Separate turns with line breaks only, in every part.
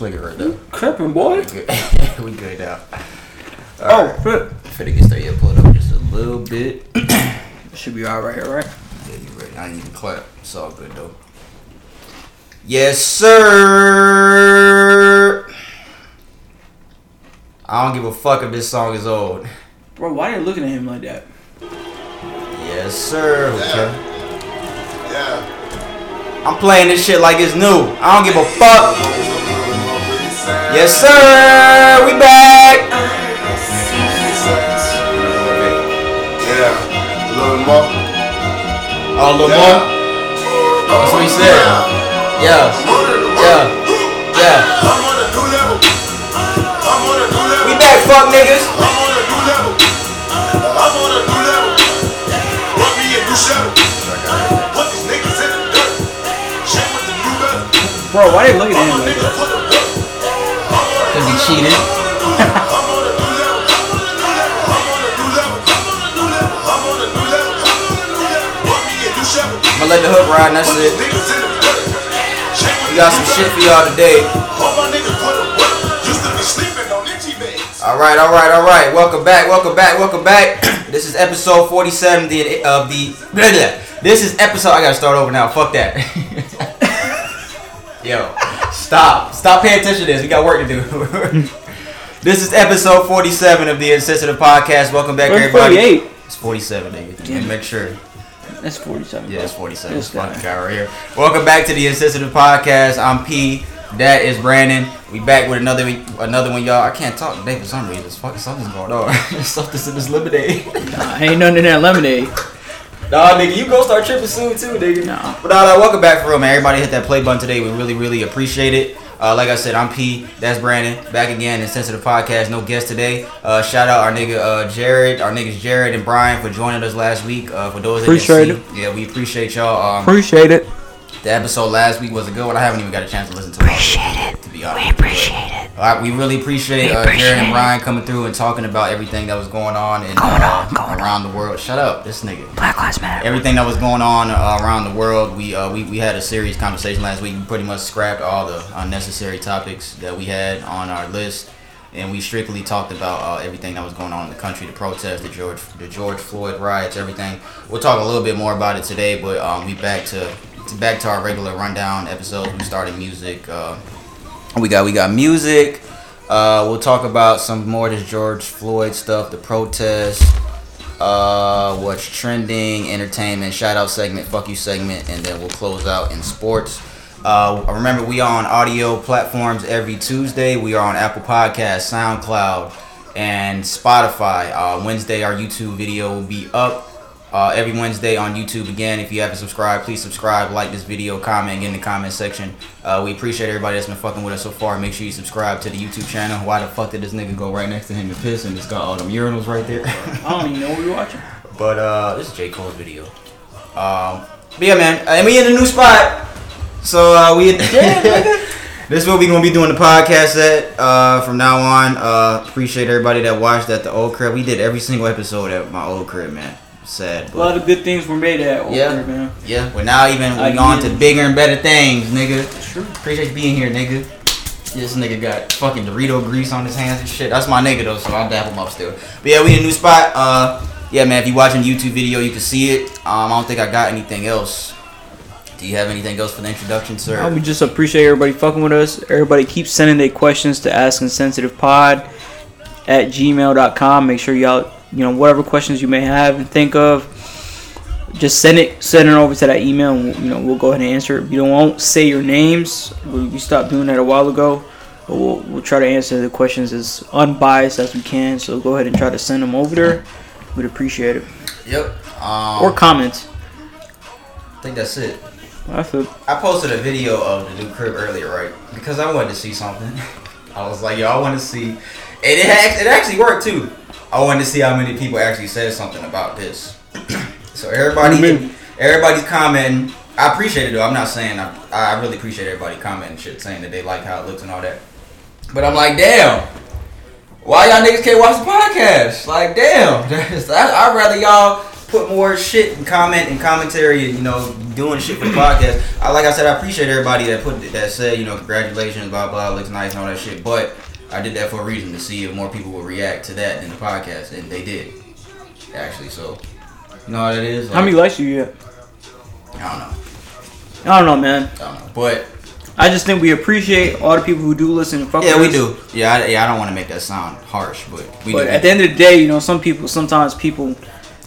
click right there.
Crippin', boy.
We good, we good now.
Oh,
Alright.
shit.
Finna get started. Yeah, pull it up just a little bit.
Should be all right here, right?
Yeah, you ready? I didn't even clap. It's all good though. Yes, sir. I don't give a fuck if this song is old.
Bro, why are you looking at him like that?
Yes, sir. Okay.
Yeah.
I'm playing this shit like it's new. I don't give a fuck. Yes, sir. We back.
Yeah. A little more.
Oh, a little more. That's what he said. Yeah. Yeah. Yeah.
I'm on a new level. I'm on a new level.
We back, fuck niggas.
I'm on a new level. I'm on a new level. Run me a new shovel. Put these niggas in the dirt. Check with the new better.
Bro, why are they looking at him like that?
Cause he cheated.
I'm on a new level. I'm on a new level. I'm on a new level. I'm on a new level. I'm on a new level. Run me a new shovel.
I'm gonna let the hook ride and that's it. We got some shit for y'all today.
All my niggas put to work. Used to be sleeping on itchy beds.
All right, all right, all right. Welcome back, welcome back, welcome back. This is episode 47 uh, the- of the. blah, blah. This is episode. I gotta start over now. Fuck that. Yo, stop, stop paying attention to this. We got work to do. this is episode 47 of the Insensitive Podcast. Welcome back,
Where's
everybody.
48?
It's 47, nigga.
Damn.
Make sure.
That's 47.
Yeah, it's 47.
This
fucking
guy.
guy right here. Welcome back to the Insensitive Podcast. I'm P. That is Brandon. We back with another another one, y'all. I can't talk today for some reason. Fucking something's going on. Something's in this lemonade.
Nah, ain't nothing in that lemonade.
nah, nigga, you go start tripping soon too, nigga.
Nah.
But nah, nah, welcome back for real, man. Everybody hit that play button today. We really, really appreciate it. Uh, like I said, I'm P. That's Brandon. Back again Insensitive Podcast. No guest today. Uh, shout out our nigga uh, Jared, our niggas Jared and Brian for joining us last week. Uh, for those that
Appreciate
didn't see, yeah, we appreciate y'all. Um,
Appreciate it.
The episode last week was a good one. I haven't even got a chance to listen to it. Appreciate it. To be honest. We appreciate it. All right, we really appreciate, uh, Jared and Brian coming through and talking about everything that was going on and going uh, around the world. Shut up, this nigga.
Black Lives Matter.
Everything that was going on uh, around the world, we, uh, we we had a serious conversation last week. We pretty much scrapped all the unnecessary topics that we had on our list, and we strictly talked about uh, everything that was going on in the country, the protests, the George the George Floyd riots, everything. We'll talk a little bit more about it today, but um, we back to back to our regular rundown episodes. We started music. Uh, we got we got music. Uh, we'll talk about some more of this George Floyd stuff, the protests, uh, what's trending, entertainment, shout out segment, fuck you segment, and then we'll close out in sports. Uh, remember, we are on audio platforms every Tuesday. We are on Apple Podcasts, SoundCloud, and Spotify. Uh, Wednesday, our YouTube video will be up. Uh, every Wednesday on YouTube again. If you haven't subscribed, please subscribe, like this video, comment, get in the comment section. Uh, we appreciate everybody that's been fucking with us so far. Make sure you subscribe to the YouTube channel. Why the fuck did this nigga go right next to him and piss and it's got all them urinals right there?
I don't even know what we're watching.
But uh, this is J Cole's video. Um, but yeah, man, and we in a new spot. So uh, we this is what we gonna be doing the podcast at uh, from now on. Uh, appreciate everybody that watched at the old crib. We did every single episode at my old crib, man. Sad,
A lot of good things were made at Old
Yeah.
Crib, man.
yeah. we're now even
we're
on to bigger and better things, nigga.
True.
Appreciate you being here, nigga. This nigga got fucking Dorito grease on his hands and shit. That's my nigga though, so I'll dap him up still. But yeah, we in a new spot. Uh, yeah, man. If you watching the YouTube video, you can see it. Um, I don't think I got anything else. Do you have anything else for the introduction, sir?
Uh, we just appreciate everybody fucking with us. Everybody keep sending their questions to askinsensitivepod at gmail.com. Make sure y'all, you know, whatever questions you may have and think of, just send it send it over to that email and you know we'll go ahead and answer it. We don't won't say your names. We, we stopped doing that a while ago. But we'll, we'll try to answer the questions as unbiased as we can. So go ahead and try to send them over there. We'd appreciate it.
Yep. Um,
Or comments.
I think that's it.
I
posted a video of the new crib earlier, right? Because I wanted to see something. I was like, yo, I want to see, and it it actually worked too. I wanted to see how many people actually said something about this. so everybody, everybody's commenting. I appreciate it though. I'm not saying I, I really appreciate everybody commenting shit, saying that they like how it looks and all that. But I'm like, damn. Why y'all niggas can't watch the podcast? Like, damn. I'd rather y'all put more shit and comment and commentary and you know doing shit for the podcast. I like I said, I appreciate everybody that put that said you know congratulations, blah blah, looks nice and all that shit. But I did that for a reason to see if more people would react to that in the podcast, and they did actually. So you know what it is.
How many likes you get?
I don't know.
I don't know, man.
I don't know. But
I just think we appreciate all the people who do listen and fuck
yeah,
with
we
us.
do. Yeah, I, yeah. I don't want to make that sound harsh, but we
But
do.
at the end of the day, you know, some people, sometimes people,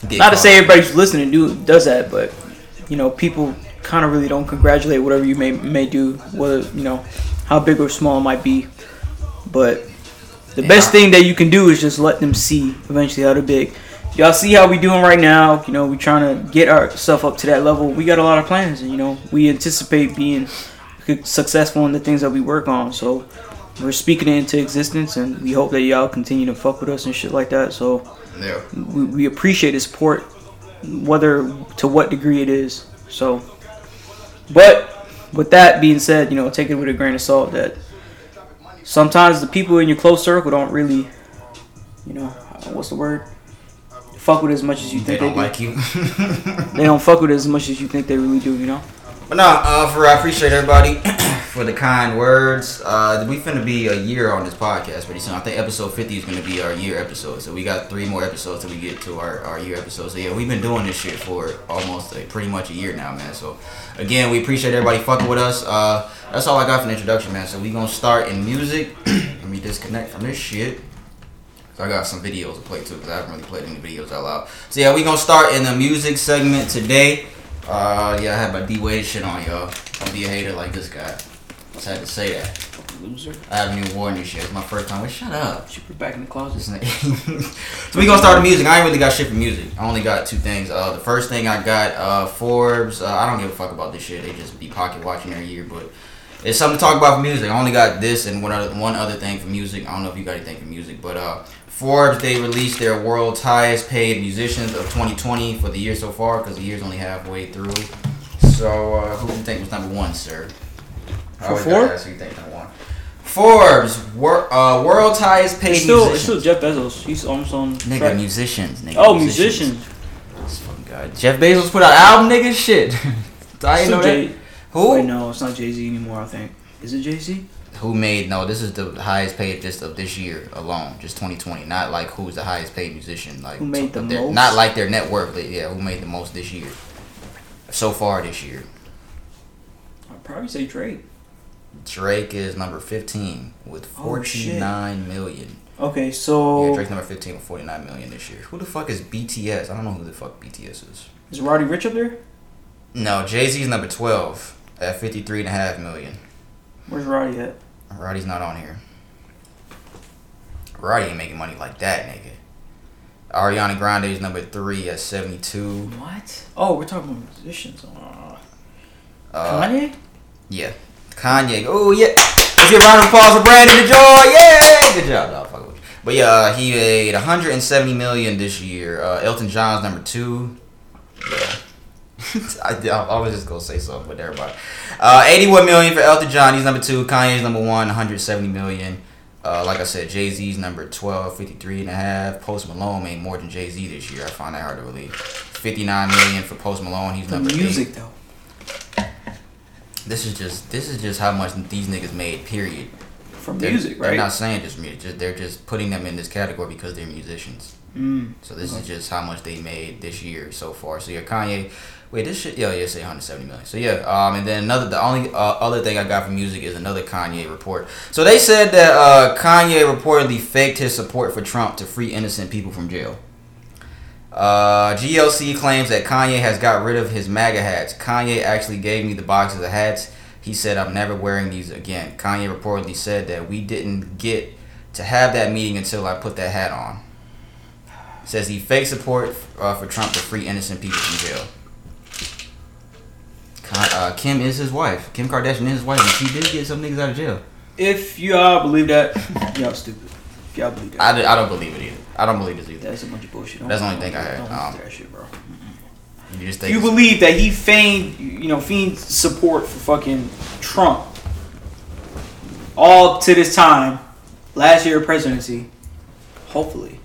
Get
not to say everybody's listening do does that, but you know, people kind of really don't congratulate whatever you may may do, whether you know how big or small it might be. But the
Yeah.
best thing that you can do is just let them see eventually how they're big. Y'all see how we doing right now. You know, we trying to get ourselves up to that level. We got a lot of plans, and you know, we anticipate being successful in the things that we work on. So we're speaking it into existence, and we hope that y'all continue to fuck with us and shit like that. So
Yeah.
we, we appreciate the support, whether to what degree it is. So, but with that being said, you know, take it with a grain of salt that sometimes the people in your close circle don't really, you know, what's the word? Fuck with as much as you
They
think they,
don't
do.
like you.
They don't fuck with it as much as you think they really do. You know.
But no, uh, for I appreciate everybody for the kind words. Uh, we finna be a year on this podcast pretty soon. I think episode fifty is gonna be our year episode. So we got three more episodes till we get to our, our year episode. So yeah, we've been doing this shit for almost like pretty much a year now, man. So again, we appreciate everybody fucking with us. Uh, that's all I got for the introduction, man. So we gonna start in music. Let me disconnect from this shit. I got some videos to play too, because I haven't really played any videos out loud. So yeah, we gonna start in the music segment today. Uh, yeah, I had my D Wade shit on, y'all. Don't be a hater like this guy. Just had to say that.
Loser.
I haven't even worn this shit. It's my first time. Wait, shut up.
Should put it back in the closet.
So we gonna start the music. I ain't really got shit for music. I only got two things. Uh, the first thing I got uh, Forbes. Uh, I don't give a fuck about this shit. They just be pocket watching every year, but it's something to talk about for music. I only got this and one other one other thing for music. I don't know if you got anything for music, but uh, Forbes they released their world's highest paid musicians of 2020 for the year so far because the year's only halfway through. So uh, who do you think was number one, sir? I
For
always
Forbes?
ask who you think number one. Forbes, wor- uh, world's highest paid
It's still, it's
musicians.
still Jeff Bezos. He's almost on.
Nigga,
track.
musicians, nigga.
Oh, musicians.
This fucking guy. Jeff Bezos put out album, nigga. Shit. I
Still
ain't know
Jay-
that. Who?
Wait, no, it's not Jay Z anymore. I think. Is it Jay Z?
Who made? No, this is the highest paid just of this year alone, just 2020. Not like who's the highest paid musician. Like
Who made the
their-
most?
Not like their net worth. like, Yeah, who made the most this year? So far this year,
I'd probably say Drake.
Drake is number 15 with
Oh, shit.
49 million.
Okay, so
Yeah, Drake's number 15 with 49 million this year. Who the fuck is BTS? I don't know who the fuck BTS is.
is Roddy Ricch up there?
No, Jay Z's number 12 at 53.5 million.
Where's Roddy at?
Roddy's not on here. Roddy ain't making money like that, nigga. Ariana Grande is number three at 72.
What? Oh, we're talking about musicians. Uh,
Uh,
Kanye?
Yeah. Kanye. Oh, yeah. Let's get a round of applause for Brandon the Joy. Yeah. Good job, dog. Fuck with you. But yeah, uh, he made 170 million this year. Uh, Elton John's number two. Yeah. I, I was just gonna say something with everybody. Uh, 81 million for Elton John. He's number two. Kanye's number one. 170 million. Uh, like I said, Jay Z's number 12, 53 and a half. Post Malone made more than Jay Z this year. I find that hard to believe. 59 million for Post Malone. He's
The
number
music
eight.
though.
This is just this is just how much these niggas made. Period.
From
They're,
music,
They're not saying just music. Just, they're just putting them in this category because they're musicians.
Mm.
So this
Okay.
is just how much they made this year so far. So yeah, Kanye. Wait, this shit. Yeah, yeah, say 170 million. So yeah, um, and then another. The only uh, other thing I got from music is another Kanye report. So they said that uh, Kanye reportedly faked his support for Trump to free innocent people from jail. Uh, GLC claims that Kanye has got rid of his MAGA hats. Kanye actually gave me the boxes of hats. He said, I'm never wearing these again. Kanye reportedly said that we didn't get to have that meeting until I put that hat on. Says he faked support uh, for Trump to free innocent people from jail. Uh, Kim is his wife. Kim Kardashian is his wife, and she did get some niggas out of jail.
If y'all believe that, y'all stupid. If y'all believe that,
I, don't believe it either. I don't believe this either.
that's a bunch of bullshit. Don't-
That's the only thing I heard. Um,
that shit, bro.
You just think
you believe that he feigned, you know, feigned support for fucking Trump all to this time, last year of presidency, hopefully,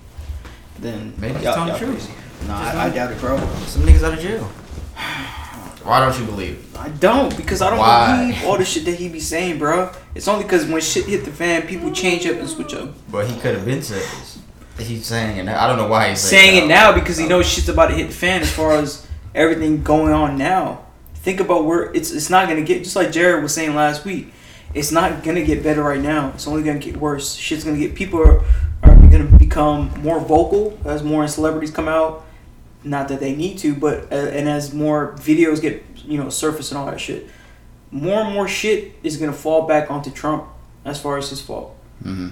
then
Maybe he's
y'all-
telling the truth.
No, I, I doubt it, bro.
Some niggas out of jail. Why don't you believe?
I don't because I don't
Why?
believe all the shit that he be saying, bro. It's only because when shit hit the fan, people change up and switch up.
But he could have been said this. He's saying it. now. I don't know why he's
saying it now because he knows shit's about to hit the fan as far as everything going on now. Think about where it's it's not gonna get just like Jared was saying last week. It's not gonna get better right now. It's only gonna get worse. Shit's gonna get people are, are gonna become more vocal as more celebrities come out. Not that they need to, but uh, and as more videos get you know surface and all that shit, more and more shit is gonna fall back onto Trump as far as his fault.
hmm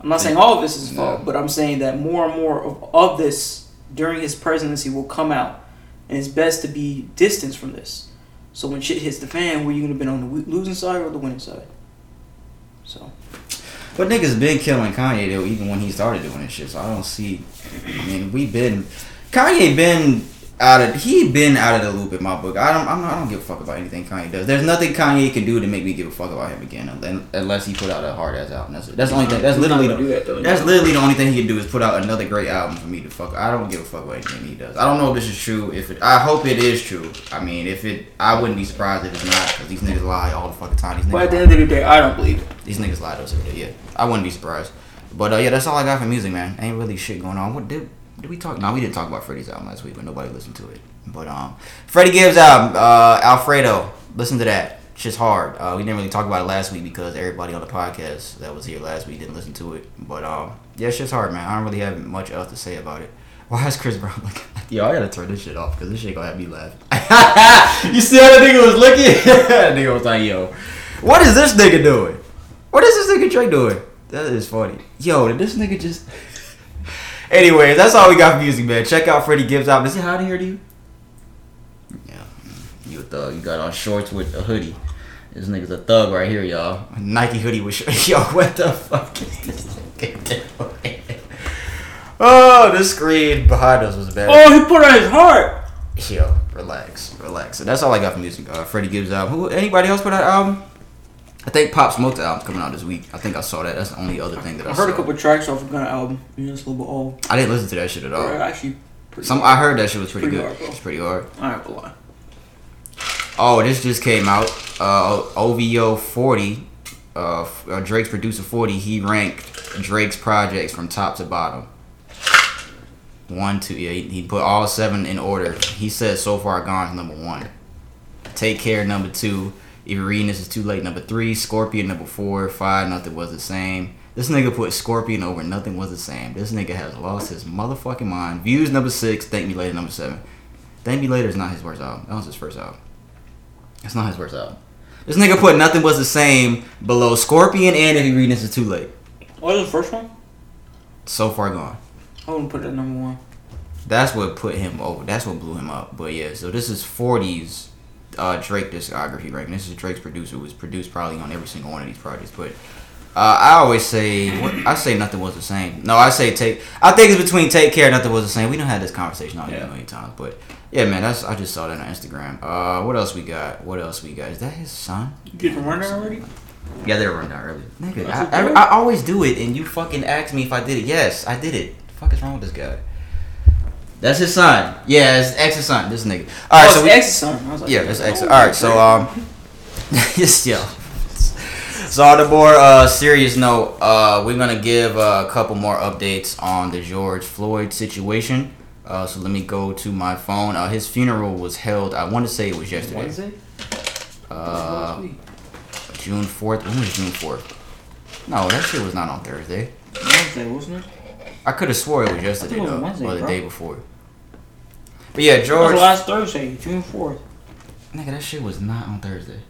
I'm not saying all of this is his fault,
No.
but I'm saying that more and more of, of this during his presidency will come out, and it's best to be distanced from this. So when shit hits the fan, were you gonna been on the losing side or the winning side? So
But niggas been killing Kanye though, even when he started doing this shit. So I don't see. I mean, we've been Kanye been out of he been out of the loop in my book. I don't I'm not, I don't give a fuck about anything Kanye does. There's nothing Kanye can do to make me give a fuck about him again, un- unless he put out a hard ass album. That's. That's the only thing. That's literally
that, though,
that's literally the only thing he can do is put out another great album for me to fuck. I don't give a fuck about anything he does. I don't know if this is true. If it, I hope it is true. I mean, if it, I wouldn't be surprised if it's not because these niggas lie all the fucking time. These niggas
but at the end of the day, I don't believe it.
These niggas lie to us every day. Yeah, I wouldn't be surprised. But uh, yeah, that's all I got for music, man. Ain't really shit going on. What did did we talk? No, we didn't talk about Freddie's album last week, but nobody listened to it. But um, Freddie Gibbs album, uh, Alfredo. Listen to that. Shit's hard. Uh, we didn't really talk about it last week because everybody on the podcast that was here last week didn't listen to it. But um, yeah, shit's hard, man. I don't really have much else to say about it. Why is Chris Brown looking? Yo, I gotta turn this shit off because this shit gonna have me laughing. you see how that nigga was looking? that nigga was like, yo, what is this nigga doing? What is this nigga Drake doing? That is funny. Yo, did this nigga just. Anyways, that's all we got for music, man. Check out Freddie Gibbs album. Is it hot in here to you? Yeah. You a thug. You got on shorts with a hoodie. This nigga's a thug right here, y'all. Nike hoodie with sh- Yo, what the fuck is this? Oh, the screen behind us was bad.
Oh, he put it on his heart.
Yo, relax, relax. So that's all I got for music. Uh, Freddie Gibbs album. Who? Anybody else put out an album? I think Pop Smoke's album coming out this week. I think I saw that. That's the only other thing that I,
I heard a couple tracks off of Gunna album. You know, it's a little bit old.
I didn't listen to that shit at all.
Actually,
Some
hard.
I heard that shit was pretty,
Pretty
good.
hard,
it's pretty hard.
I gonna lie.
Oh, this just came out. Uh, OVO 40. Uh, uh, Drake's producer 40. He ranked Drake's projects from top to bottom. One, two, yeah. He, he put all seven in order. He said so far gone is number one. Take care number two. If you're reading this, is too late. Number three. Scorpion number four. Five. Nothing was the same. This nigga put Scorpion over nothing was the same. This nigga has lost his motherfucking mind. Views number six. Thank me later number seven. Thank me later is not his worst album. That was his first album. It's not his worst album. This nigga put nothing was the same below Scorpion and if you read this is too late.
What was the first one?
So far gone.
I wouldn't put it number one.
That's what put him over. That's what blew him up. But yeah, so this is 40's uh, Drake discography ranking. This is Drake's producer, who was produced probably on every single one of these projects. But uh, I always say, I say nothing was the same. No, I say take. I think it's between take care, nothing was the same. We don't have this conversation all
Yeah.
a million times. But yeah, man, that's I just saw that on Instagram. Uh, what else we got? What else we got? Is that his son?
You get the rundown already?
Yeah, they were run down early. Nigga, I. I, I always do it, and you fucking ask me if I did it. Yes, I did it. The fuck is wrong with this guy? That's his son. Yeah, it's ex's son. This nigga. All right,
oh,
so
it's
we,
X's son. I was like,
yeah, that's ex.
oh,
All right, so um, yes, yo. So on the more uh, serious note, uh, we're gonna give uh, a couple more updates on the George Floyd situation. Uh, so let me go to my phone. Uh, his funeral was held. I want to say it was yesterday.
Wednesday?
Uh, June fourth. When was June fourth? No, that shit was not on Thursday.
Wednesday, wasn't it?
I could have swore it was yesterday
it was
though, or the
bro.
day before. But yeah,
That was
George.
last Thursday, June 4th.
Nigga, that shit was not on Thursday.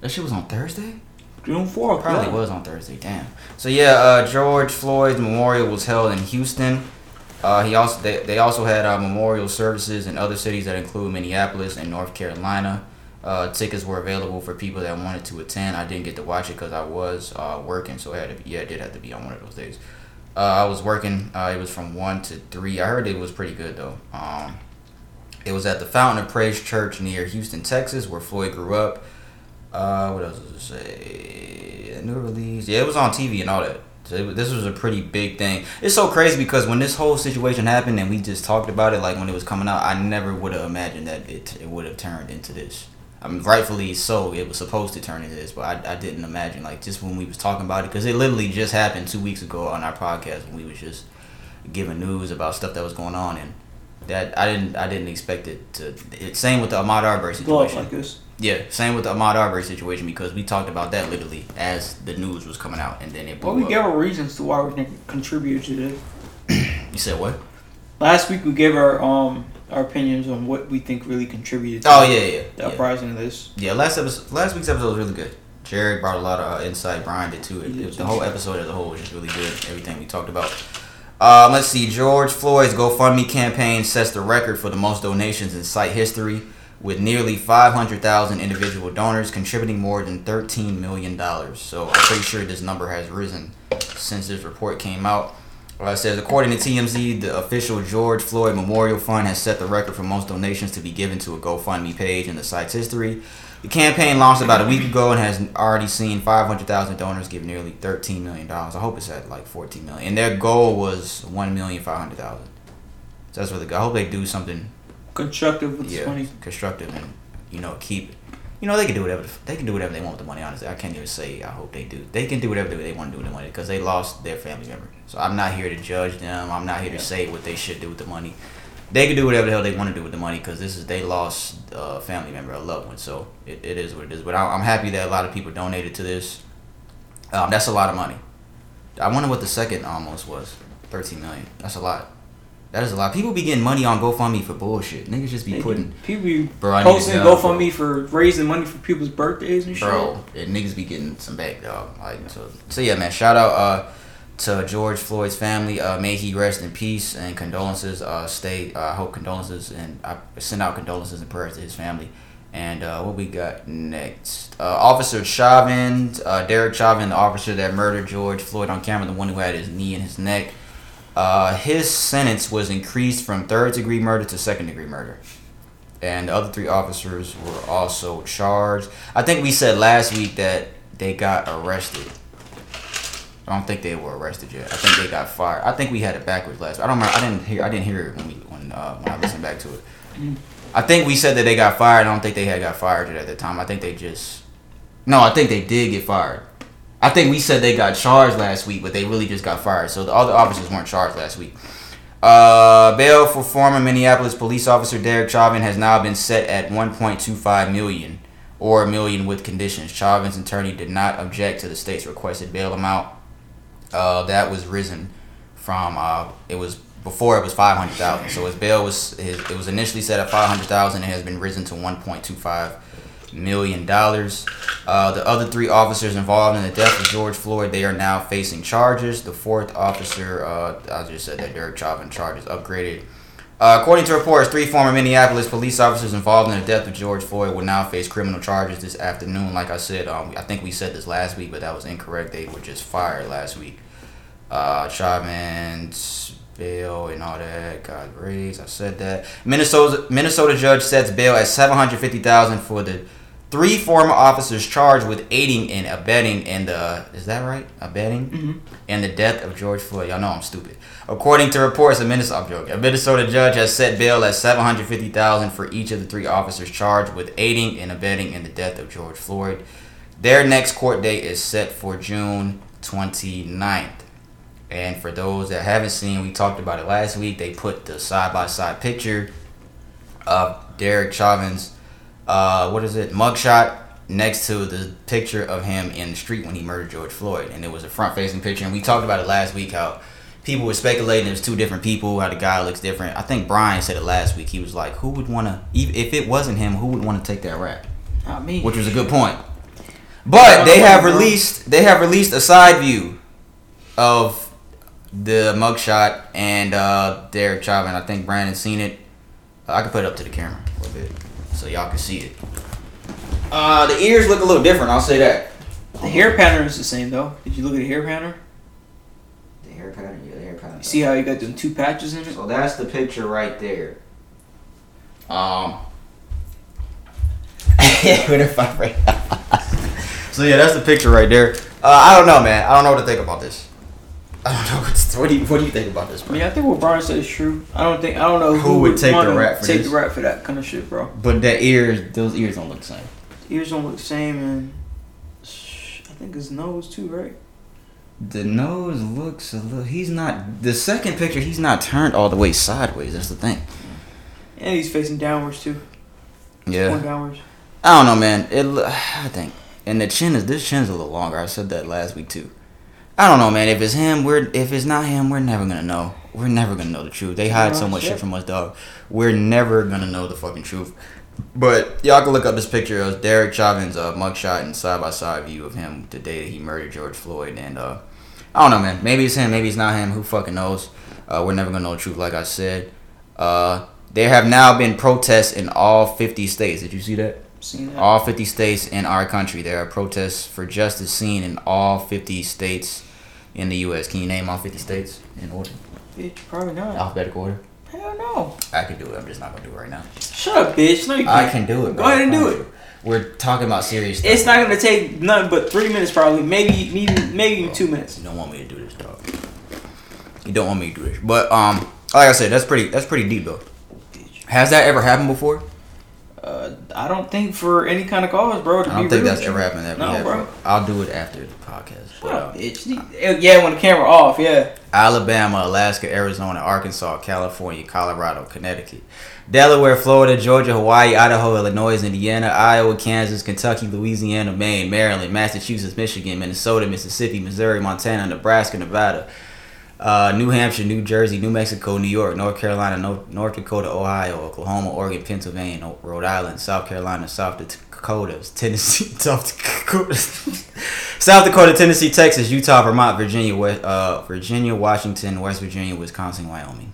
That shit was on Thursday.
June 4th.
Probably
yeah.
was on Thursday. Damn. So yeah, uh, George Floyd's memorial was held in Houston. Uh, he also they, they also had uh, memorial services in other cities that include Minneapolis and North Carolina. Uh, tickets were available for people that wanted to attend. I didn't get to watch it because I was uh, working, so I had to. Be, yeah, it did have to be on one of those days. Uh, I was working. Uh, it was from one to three. I heard it was pretty good though. Um, it was at the Fountain of Praise Church near Houston, Texas, where Floyd grew up. Uh, what else does it say? A new release. Yeah, it was on TV and all that. So it, this was a pretty big thing. It's so crazy because when this whole situation happened and we just talked about it, like when it was coming out, I never would have imagined that it it would have turned into this. I mean, rightfully so. It was supposed to turn into this, but I, I didn't imagine like just when we was talking about it because it literally just happened two weeks ago on our podcast when we was just giving news about stuff that was going on and that I didn't I didn't expect it to. It, same with the Ahmaud Arbery situation.
like this.
Yeah, same with the Ahmaud Arbery situation because we talked about that literally as the news was coming out and then it blew
Well, we
up.
gave our reasons to why we think contributed to this.
you said what?
Last week we gave our um our opinions on what we think really contributed to
Oh yeah, yeah,
the
yeah.
uprising of this.
Yeah, last episode, last week's episode was really good. Jared brought a lot of uh, insight. Brian did too. It, it was- the whole episode as a whole was just really good. Everything we talked about. Um, let's see. George Floyd's GoFundMe campaign sets the record for the most donations in site history, with nearly 500,000 individual donors contributing more than 13 million dollars. So I'm pretty sure this number has risen since this report came out. Uh, it says, according to TMZ, the official George Floyd Memorial Fund has set the record for most donations to be given to a GoFundMe page in the site's history. The campaign launched about a week ago and has already seen 500,000 donors give nearly 13 million dollars. I hope it's at like 14 million. And their goal was 1,500,000. So that's really good. I hope they do something
Constructive with
yeah,
this money.
constructive and you know keep. You know they can do whatever they can do whatever they want with the money. Honestly, I can't even say I hope they do. They can do whatever they want to do with the money because they lost their family member. So I'm not here to judge them. I'm not here to say what they should do with the money. They can do whatever the hell they want to do with the money because this is they lost a family member, a loved one. So it, it is what it is. But I, I'm happy that a lot of people donated to this. Um, that's a lot of money. I wonder what the second almost was. Thirteen million. That's a lot. That is a lot. People be getting money on GoFundMe for bullshit. Niggas just be putting
people be
Bro, I need a
posting GoFundMe for raising money for people's birthdays and shit.
bro, and niggas be getting some back, dog. Like so, so yeah, man. Shout out uh to George Floyd's family. Uh, may he rest in peace and condolences. Uh, stay. Uh, I hope condolences and I send out condolences and prayers to his family. And uh, what we got next? Uh, officer Chauvin, uh, Derek Chauvin, the officer that murdered George Floyd on camera, the one who had his knee in his neck. Uh, his sentence was increased from third degree murder to second degree murder. And the other three officers were also charged. I think we said last week that they got arrested. I don't think they were arrested yet. I think they got fired. I think we had it backwards last. I don't remember. I didn't hear. I didn't hear it when we when uh, when I listened back to it. I think we said that they got fired. I don't think they had got fired at the time. I think they just. No, I think they did get fired. I think we said they got charged last week, but they really just got fired. So the other officers weren't charged last week. Uh, bail for former Minneapolis police officer Derek Chauvin has now been set at 1.25 million, or a million with conditions. Chauvin's attorney did not object to the state's requested bail amount. Uh, that was risen from uh, it was before it was 500,000. So his bail was his, it was initially set at 500,000 It has been risen to 1.25 million dollars. Uh, the other three officers involved in the death of George Floyd, they are now facing charges. The fourth officer, uh, I just said that Derek Chauvin charges upgraded. Uh, according to reports, three former Minneapolis police officers involved in the death of George Floyd will now face criminal charges this afternoon. Like I said, um, I think we said this last week, but that was incorrect. They were just fired last week. Uh, Chauvin's bail and all that got raised. I said that. Minnesota Minnesota judge sets bail at seven hundred fifty thousand for the three former officers charged with aiding and abetting in the is that right abetting
Mhm.
in the death of George Floyd. Y'all know I'm stupid. According to reports, a Minnesota. A Minnesota judge has set bail at seven hundred fifty thousand for each of the three officers charged with aiding and abetting in the death of George Floyd. Their next court date is set for June 29th. And for those that haven't seen, we talked about it last week. They put the side by side picture of Derek Chauvin's, uh, what is it, mugshot next to the picture of him in the street when he murdered George Floyd. And it was a front facing picture. And we talked about it last week how people were speculating it was two different people, how the guy looks different. I think Brian said it last week. He was like, who would want to, if it wasn't him, who would want to take that rap?
Not me.
which was a good point. But they have released they have released a side view of the mugshot and uh, Derek Chauvin. I think Brandon seen it. I can put it up to the camera a little bit so y'all can see it. Uh, the ears look a little different. I'll say that.
the hair pattern is the same though. Did you look at the hair pattern?
The hair pattern, yeah, the hair pattern.
You see how you got them two patches in it?
So that's the picture right there. Um. what if I break- so yeah, that's the picture right there. Uh, I don't know, man. I don't know what to think about this. I don't know. What's, what do you What do you think about this,
I
bro?
mean, I think what Brian said is true. I don't think I don't know
Who would take the rap for
take
this?
the rap for that kind of shit, bro.
But that ears, those ears don't look the same.
Ears don't look the same, and I think his nose too, right?
The nose looks a little. He's not. The second picture, he's not turned all the way sideways. That's the thing.
And he's facing downwards too.
Yeah.
Going downwards.
I don't know, man. It. I think, and the chin is this chin's a little longer. I said that last week too. I don't know, man. If it's him, we're if it's not him, we're never gonna know. We're never gonna know the truth. They hide so
Oh,
much
shit.
shit from us, dog. We're never gonna know the fucking truth. But y'all can look up this picture of Derek Chauvin's uh, mugshot and side by side view of him the day that he murdered George Floyd. And uh, I don't know, man. Maybe it's him. Maybe it's not him. Who fucking knows? Uh, we're never gonna know the truth, like I said. Uh, there have now been protests in all 50 states. Did you see that?
Seen that?
all 50 states in our country. There are protests for justice seen in all 50 states in the U.S. Can you name all 50 states in order?
Bitch, probably not.
Alphabetical order?
Hell no.
I can do it. I'm just not going to do it right now.
Shut up, bitch. No, you can't.
I can do it.
Go ahead and do it.
We're talking about serious stuff.
It's not gonna take nothing but three minutes, probably. Maybe, maybe, maybe even two minutes.
You don't want me to do this, dog. You don't want me to do this. But, um, like I said, that's pretty, that's pretty deep, though. Has that ever happened before?
Uh, I don't think for any kind of cause, bro.
I don't think that's ever happened. That
No, bro.
I'll do it after the podcast.
Shut
But,
up,
um,
bitch. Yeah, when the camera off, yeah.
Alabama, Alaska, Arizona, Arkansas, California, Colorado, Connecticut, Delaware, Florida, Georgia, Hawaii, Idaho, Illinois, Indiana, Iowa, Kansas, Kentucky, Louisiana, Maine, Maryland, Massachusetts, Michigan, Minnesota, Mississippi, Missouri, Montana, Nebraska, Nevada, uh, New Hampshire, New Jersey, New Mexico, New York, North Carolina, North, North Dakota, Ohio, Oklahoma, Oregon, Pennsylvania, Rhode Island, South Carolina, South Dakota, Tennessee, South Dakota, South Dakota, Tennessee, Texas, Utah, Vermont, Virginia, West, uh, Virginia, Washington, West Virginia, Wisconsin, Wyoming.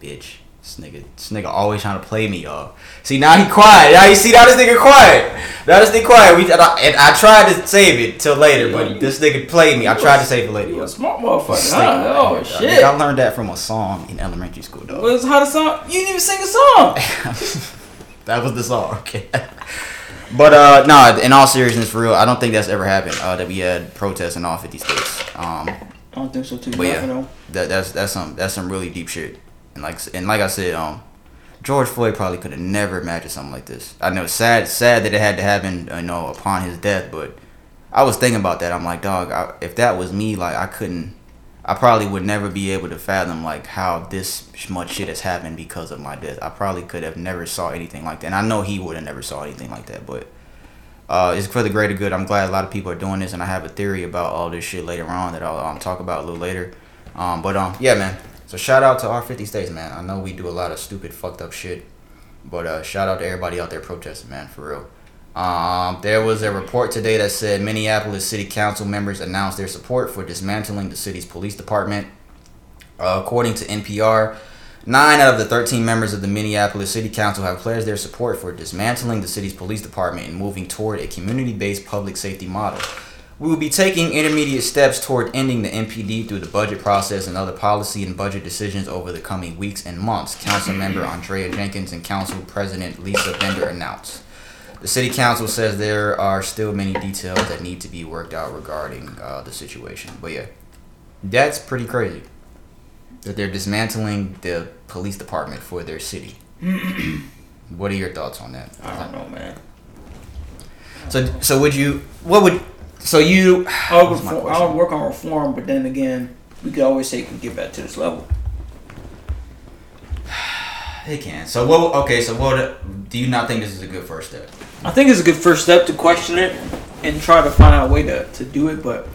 Bitch. This nigga, this nigga always trying to play me, y'all. See now he quiet. Now you see now this nigga quiet. Now this nigga quiet. We and I, and I tried to save it till later, but this nigga played me. I tried to save it later.
You a smart motherfucker. Huh? Oh
right
shit.
I learned that from a song in elementary school, dog.
What's how the song? You didn't even sing a song.
that was the song. Okay. But uh no, in all seriousness, for real, I don't think that's ever happened. Uh, that we had protests in all fifty states. Um,
I don't think so too.
But yeah. That that's that's some that's some really deep shit. And like and like I said, um, George Floyd probably could have never imagined something like this. I know, sad sad that it had to happen, you know, upon his death. But I was thinking about that. I'm like, dog, I, if that was me, like I couldn't. I probably would never be able to fathom like how this much shit has happened because of my death. I probably could have never saw anything like that. And I know he would have never saw anything like that. But uh, it's for the greater good. I'm glad a lot of people are doing this, and I have a theory about all this shit later on that I'll um, talk about a little later. Um, but um, yeah, man. So shout out to our 50 states, man. I know we do a lot of stupid, fucked up shit, but uh, shout out to everybody out there protesting, man, for real. Um, there was a report today that said Minneapolis City Council members announced their support for dismantling the city's police department. Uh, according to NPR, nine out of the 13 members of the Minneapolis City Council have pledged their support for dismantling the city's police department and moving toward a community based public safety model. We will be taking intermediate steps toward ending the MPD through the budget process and other policy and budget decisions over the coming weeks and months, Council member Andrea Jenkins and Council President Lisa Bender announced. The City Council says there are still many details that need to be worked out regarding uh, the situation. But yeah, that's pretty crazy that they're dismantling the police department for their city. what are your thoughts on that?
I don't know, man.
So, so would you? What would? So you?
I would,
What's my
reform, I
question?
would work on reform, but then again, we could always say we get back to this level.
They can. So what? Okay. So what? Do you not think this is a good first step?
I think it's a good first step to question it and try to find out a way to, to do it, but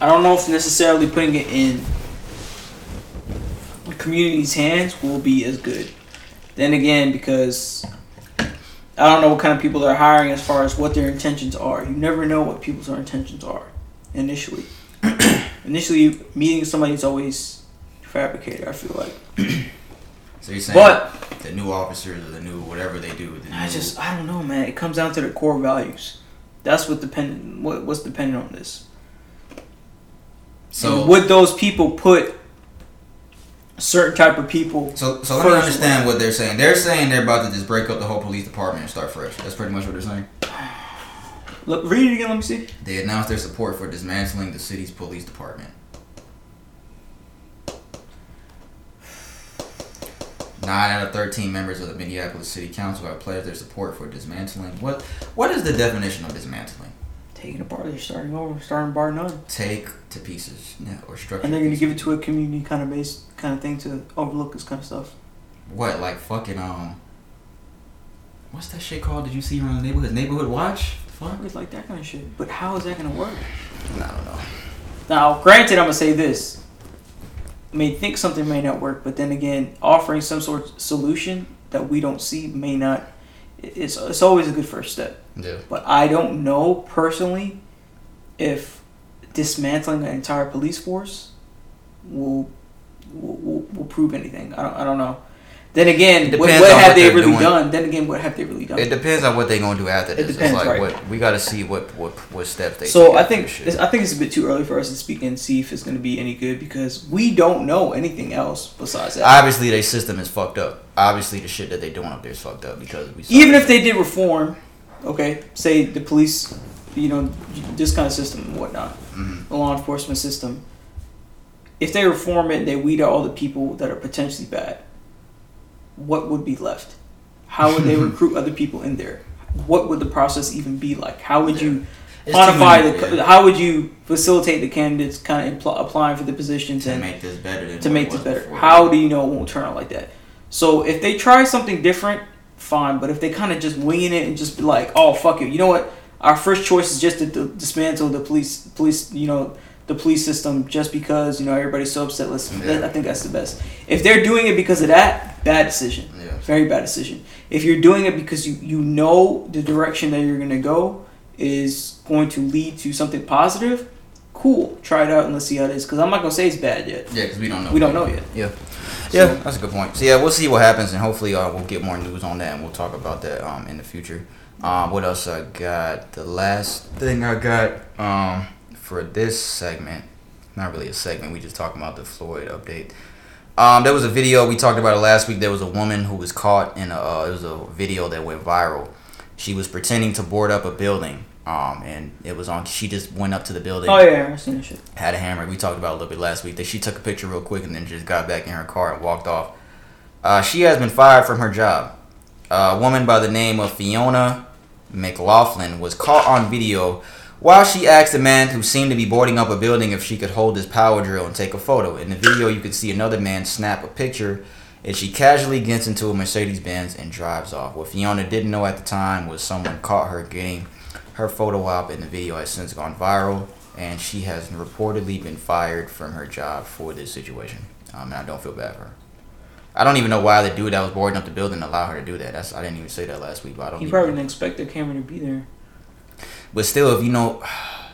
I don't know if necessarily putting it in the community's hands will be as good. Then again, because I don't know what kind of people they're hiring as far as what their intentions are. You never know what people's intentions are initially. initially, meeting somebody is always fabricated. I feel like,
So you're saying
but
the new officers or the new whatever they do. The new,
I just I don't know, man. It comes down to the core values. That's what dependent. What, what's dependent on this?
so
and would those people put certain type of people.
So, so let me understand what they're saying. They're saying they're about to just break up the whole police department and start fresh. That's pretty much what they're saying.
Look, read it again. Let me see.
They announced their support for dismantling the city's police department. Nine out of thirteen members of the Minneapolis City Council have pledged their support for dismantling. What What is the definition of dismantling?
Taking apart, they're starting over, starting bar none,
Take to pieces, yeah, or structure.
and they're gonna
pieces.
give it to a community kind of based kind of thing to overlook this kind of stuff.
What like fucking um. What's that shit called? Did you see around the neighborhood? Neighborhood Watch. Fuck.
It's like that kind of shit. But how is that gonna work?
I don't know.
Now, granted, I'm gonna say this. I may think something may not work, but then again, offering some sort of solution that we don't see may not. It's it's always a good first step.
Yeah.
But I don't know personally if dismantling an entire police force will will, will, prove anything. I don't, I don't know. Then again,
It
what, what have
what
they really
doing.
done? Then again, what have they really done?
It depends on what they're gonna do after this.
depends,
it's like
right.
what we gotta see what what what steps they.
so
take
I think
this
it's, I think it's a bit too early for us to speak and see if it's going to be any good because we don't know anything else besides that.
obviously their system is fucked up. Obviously the shit that they're doing up there is fucked up because we.
Even if they did reform, okay, say the police, you know, this kind of system and whatnot,
Mhm.
the law enforcement system. If they reform it, they weed out all the people that are potentially bad. What would be left? How would they recruit other people in there? What would the process even be like? How would you
It's
quantify
many-
the?
yeah.
How would you facilitate the candidates kind of impl- applying for the positions
to
and
make this better than
to make this better.
before.
How do you know it won't turn out like that? So if they try something different, fine. But if they kind of just winging it and just be like, oh fuck it, you know what? Our first choice is just to d- dismantle the police, police, you know, the police system just because you know everybody's so upset. Let's.
Yeah.
I think that's the best. If they're doing it because of that, bad decision.
Yeah.
Very bad decision. If you're doing it because you you know the direction that you're gonna go is going to lead to something positive, cool. Try it out and let's see how it is. Because I'm not gonna say it's bad yet.
Yeah, because we don't know.
We don't know yet.
Yeah. Yeah, that's a good point. So yeah, we'll see what happens, and hopefully uh, we'll get more news on that, and we'll talk about that um, in the future. Um, what else I got? The last thing I got um, for this segment, not really a segment. We just talking about the Floyd update. Um, there was a video we talked about it last week. There was a woman who was caught in a. Uh, it was a video that went viral. She was pretending to board up a building, um, and it was on. She just went up to the building
Oh yeah, I seen that shit.
had a hammer. We talked about it a little bit last week that she took a picture real quick and then just got back in her car and walked off. Uh, she has been fired from her job. a woman by the name of Fiona McLaughlin was caught on video while she asked a man who seemed to be boarding up a building if she could hold his power drill and take a photo. In the video, you could see another man snap a picture and she casually gets into a Mercedes Benz and drives off. What Fiona didn't know at the time was someone caught her getting her photo op, and the video has since gone viral. And she has reportedly been fired from her job for this situation. Um, and I don't feel bad for her. I don't even know why the dude that was boarding up the building allowed her to do that. That's I didn't even say that last week, but I don't.
He probably
know.
didn't expect the camera to be there.
But still, if you know,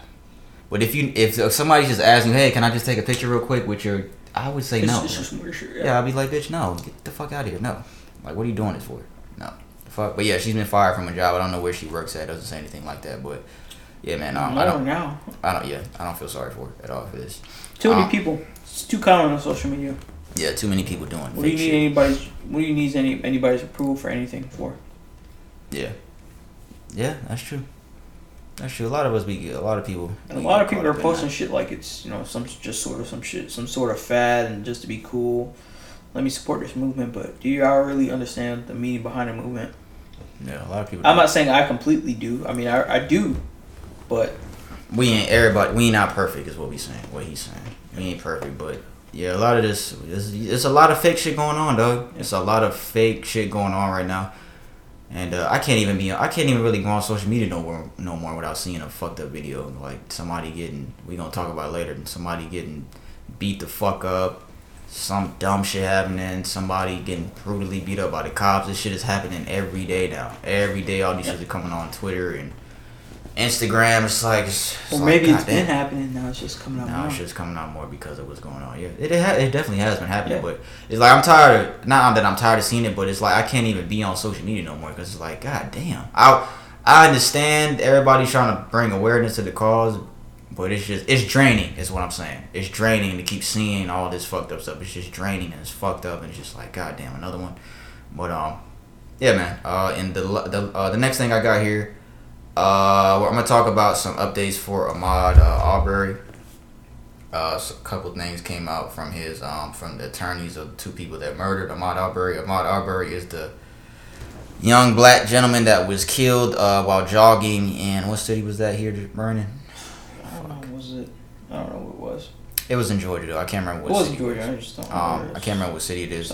but if you if, if somebody's just asking, hey, can I just take a picture real quick with your? I would say
It's,
no.
just. Yeah.
Yeah, I'd be like, bitch, no, get the fuck out of here, no. Like, what are you doing this for? Fuck. But yeah, she's been fired from a job. I don't know where she works at. Doesn't say anything like that. But yeah, man, um, I don't,
know.
I don't, yeah, I don't feel sorry for her at all for this.
Too many
Um,
people. It's too common on social media.
Yeah, too many people doing.
What do you need
shit.
anybody's? What do you need any anybody's approval for anything for?
Yeah, yeah, that's true. That's true. A lot of us, we get a lot of people.
And a lot of people are posting shit like it's you know some just sort of some shit, some sort of fad, and just to be cool. Let me support this movement, but do you all really understand the meaning behind the movement?
Yeah, a lot of people.
I'm
do.
not saying I completely do. I mean, I, I do, but
we ain't everybody. We ain't not perfect, is what we saying. What he's saying. We ain't perfect, but yeah, a lot of this. It's, it's a lot of fake shit going on, dog. It's a lot of fake shit going on right now, and uh, I can't even be. I can't even really go on social media no more, no more without seeing a fucked up video like somebody getting. We gonna talk about it later. Somebody getting beat the fuck up. Some dumb shit happening. Somebody getting brutally beat up by the cops. This shit is happening every day now. Every day, all these shit are coming on Twitter and Instagram. It's like, it's, it's
or
like,
maybe it's been happening now. It's just coming out
Now
more.
it's just coming out more because of what's going on. Yeah, it it, ha- it definitely has been happening,
Yeah.
but it's like I'm tired. Of, not that I'm tired of seeing it, but it's like I can't even be on social media no more because it's like, god damn. I I understand everybody's trying to bring awareness to the cause, but it's just it's draining. Is what I'm saying. It's draining to keep seeing all this fucked up stuff. It's just draining and it's fucked up and it's just like, god damn, another one. But um, yeah, man. Uh, and the the uh, the next thing I got here. Uh, well, I'm gonna talk about some updates for Ahmaud uh, Aubrey. Uh, so a couple things came out from his um, from the attorneys of two people that murdered Ahmaud Arbery. Ahmaud Arbery is the young black gentleman that was killed uh, while jogging in what city was that here, Vernon?
I don't know. Was it? I don't know what it was.
It was in Georgia though. I can't remember
It
what
wasn't
city. it
Georgia. I
was.
just don't.
Um. I can't remember what city it is.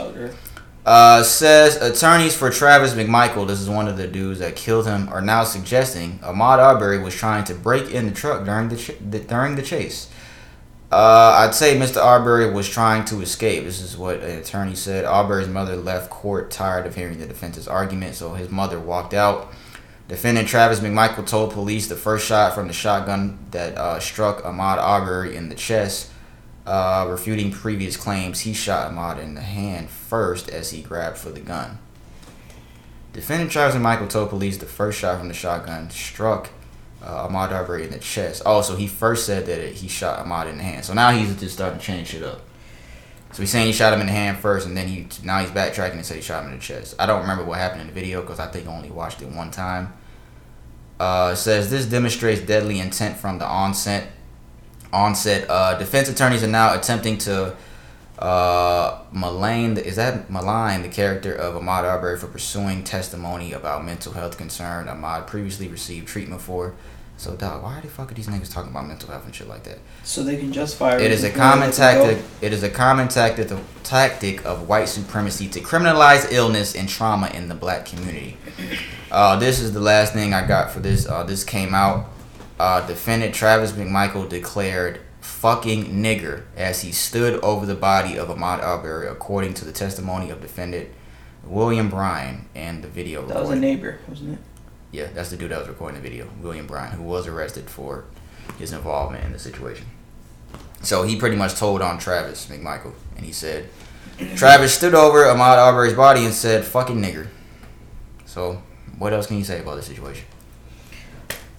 Uh, says attorneys for Travis McMichael, this is one of the dudes that killed him, are now suggesting Ahmaud Arbery was trying to break in the truck during the, ch- the during the chase. Uh, I'd say Mr. Arbery was trying to escape. This is what an attorney said. Arbery's mother left court tired of hearing the defense's argument, so his mother walked out. Defendant Travis McMichael told police the first shot from the shotgun that uh, struck Ahmaud Arbery in the chest uh, refuting previous claims he shot Ahmaud in the hand first as he grabbed for the gun. Defendant Travis McMichael told police the first shot from the shotgun struck uh, Ahmaud Arbery in the chest. Oh, so he first said that he shot Ahmaud in the hand. So now he's just starting to change it up. So he's saying he shot him in the hand first, and then he now he's backtracking and said he shot him in the chest. I don't remember what happened in the video because I think I only watched it one time. Uh, says this demonstrates deadly intent from the onset onset. Uh, defense attorneys are now attempting to uh, malign. Is that malign the character of Ahmaud Arbery for pursuing testimony about mental health concern Ahmaud previously received treatment for? So, dog, why the fuck are these niggas talking about mental health and shit like that?
So they can justify.
It is a common
that they go.
tactic. It is a common tactic the tactic of white supremacy to criminalize illness and trauma in the black community. Uh, this is the last thing I got for this. Uh, this came out. Uh, defendant Travis McMichael declared "fucking nigger" as he stood over the body of Ahmaud Arbery, according to the testimony of defendant William Bryan and the video.
That was a neighbor, wasn't it?
Yeah, that's the dude that was recording the video, William Bryan, who was arrested for his involvement in the situation. So he pretty much told on Travis McMichael, and he said, Travis stood over Ahmaud Arbery's body and said, "Fucking nigger." So, what else can you say about the situation?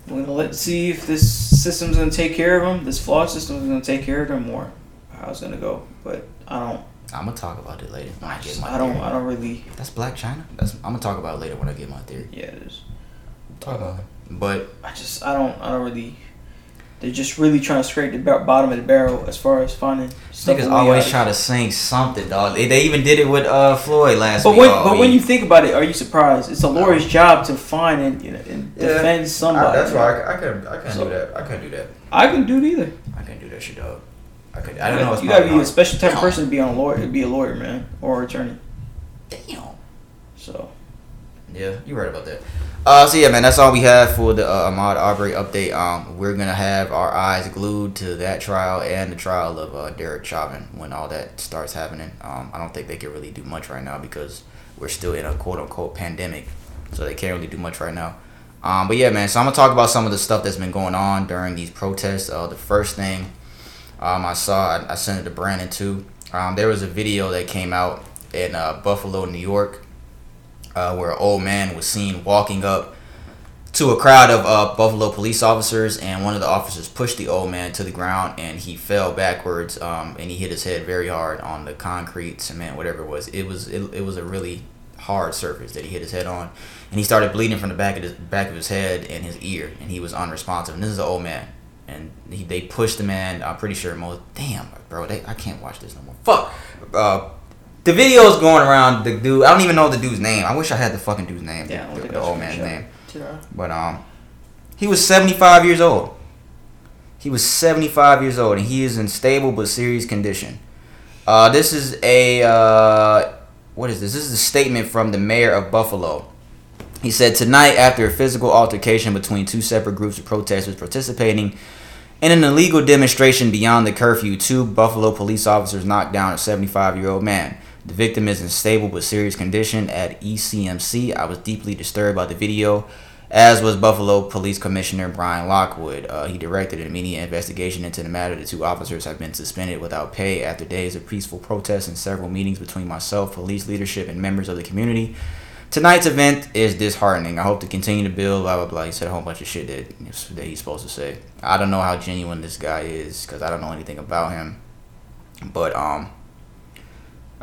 We're gonna let's see if this system's gonna take care of them. This flawed system's gonna take care of them, more. how it's gonna go. But I don't.
I'm gonna talk about it later when I get my.
I don't.
theory.
I don't really.
That's Black China. That's I'm gonna talk about it later when I get my theory.
Yeah, it is.
Talk about it. But
I just. I don't. I don't really. They're just really trying to scrape the bar- bottom of the barrel as far as finding stuff.
niggas
away
always
out.
try to sing something, dog. They, they even did it with uh Floyd last
But
week.
when,
Oh,
but when you think about it, are you surprised? It's a lawyer's job to find and, you know, and
Yeah.
defend somebody.
I, that's why I, I couldn't. I can't
So-
do that. I couldn't do that.
I can do it either.
I can't do that shit, dog. I could. I don't know. It's
you gotta
probably
be a special type of person to be on a lawyer, to be a lawyer, man, or attorney.
Damn.
So
Yeah, you're right about that. Uh, so yeah, man, that's all we have for the uh, Ahmaud Arbery update. Um, we're gonna have our eyes glued to that trial and the trial of uh, Derek Chauvin when all that starts happening. Um, I don't think they can really do much right now because we're still in a quote unquote pandemic, so they can't really do much right now. Um, but yeah, man, so I'm gonna talk about some of the stuff that's been going on during these protests. Uh, the first thing um, I saw, I, I sent it to Brandon too. Um, there was a video that came out in uh, Buffalo, New York uh, where an old man was seen walking up to a crowd of uh, Buffalo police officers, and one of the officers pushed the old man to the ground, and he fell backwards, um, and he hit his head very hard on the concrete, cement, whatever it was. It was it, it was a really hard surface that he hit his head on, and he started bleeding from the back of his back of his head and his ear, and he was unresponsive. And this is an old man, and he, they pushed the man. I'm pretty sure most. Damn, bro, they, I can't watch this no more. Fuck. Uh, the video's going around. The dude, I don't even know the dude's name. I wish I had the fucking dude's name.
Yeah, I don't
the, the old man's
it.
name.
Yeah.
But um, he was 75 years old. He was 75 years old, and he is in stable but serious condition. Uh, this is a uh, what is this? This is a statement from the mayor of Buffalo. He said tonight, after a physical altercation between two separate groups of protesters participating in an illegal demonstration beyond the curfew, two Buffalo police officers knocked down a 75 year old man. The victim is in stable but serious condition at ECMC. I was deeply disturbed by the video, as was Buffalo Police Commissioner Byron Lockwood. Uh, he directed an immediate investigation into the matter. The two officers have been suspended without pay after days of peaceful protests and several meetings between myself, police leadership, and members of the community. Tonight's event is disheartening. I hope to continue to build, blah, blah, blah. He said a whole bunch of shit that, that he's supposed to say. I don't know how genuine this guy is because I don't know anything about him. But, um,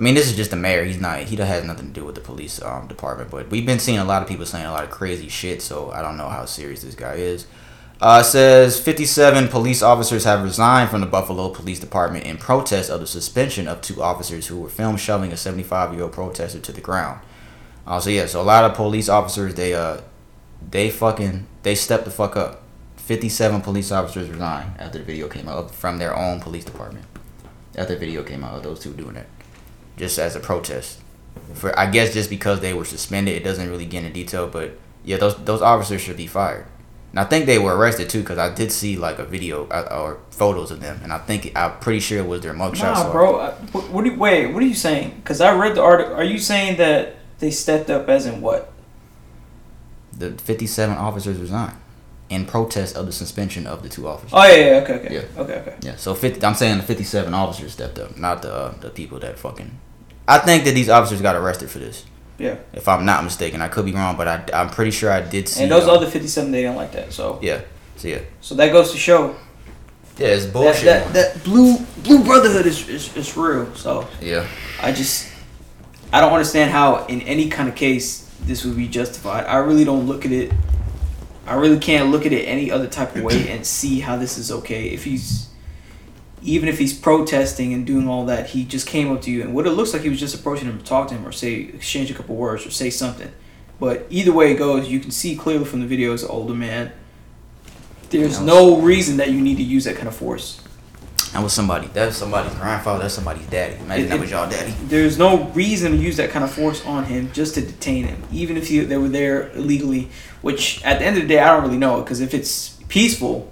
I mean, this is just the mayor. He's not, he has nothing to do with the police um, department. But we've been seeing a lot of people saying a lot of crazy shit, so I don't know how serious this guy is. Uh, says 57 police officers have resigned from the Buffalo Police Department in protest of the suspension of two officers who were filmed shoving a 75 year old protester to the ground. Uh, so yeah, so a lot of police officers they uh they fucking they stepped the fuck up. 57 police officers resigned after the video came out from their own police department. After the video came out of those two doing that, just as a protest. For I guess just because they were suspended, it doesn't really get into detail, but yeah, those those officers should be fired. And I think they were arrested too, because I did see like a video uh, or photos of them, and I think I'm pretty sure it was their mugshots.
Nah, bro. What, you, wait, what are you saying? Because I read the article. Are you saying that they stepped up as in what?
The 57 officers resigned in protest of the suspension of the two officers.
Oh yeah, yeah okay, okay,
Yeah.
okay, okay.
Yeah, so 50, I'm saying the 57 officers stepped up, not the uh, the people that fucking. I think that these officers got arrested for this.
Yeah.
If I'm not mistaken, I could be wrong, but I, I'm pretty sure I did see.
And those
uh,
other fifty-seven, they didn't like that. So
Yeah. So yeah.
so that goes to show
Yeah, it's
that
bullshit.
that, that blue blue brotherhood is, is is real. So
yeah.
I just I don't understand how in any kind of case this would be justified. I really don't look at it. I really can't look at it any other type of way and see how this is okay. If he's even if he's protesting and doing all that, he just came up to you and what it looks like he was just approaching him to talk to him or say exchange a couple words or say something. But either way it goes, you can see clearly from the video an older man. There's no reason that you need to use that kind of force.
That was somebody. That was somebody's grandfather. That's somebody's daddy. Imagine
It-
that was y'all daddy.
There's no reason to use that kind of force on him just to detain him, even if you, they were there illegally. Which at the end of the day, I don't really know because if it's peaceful,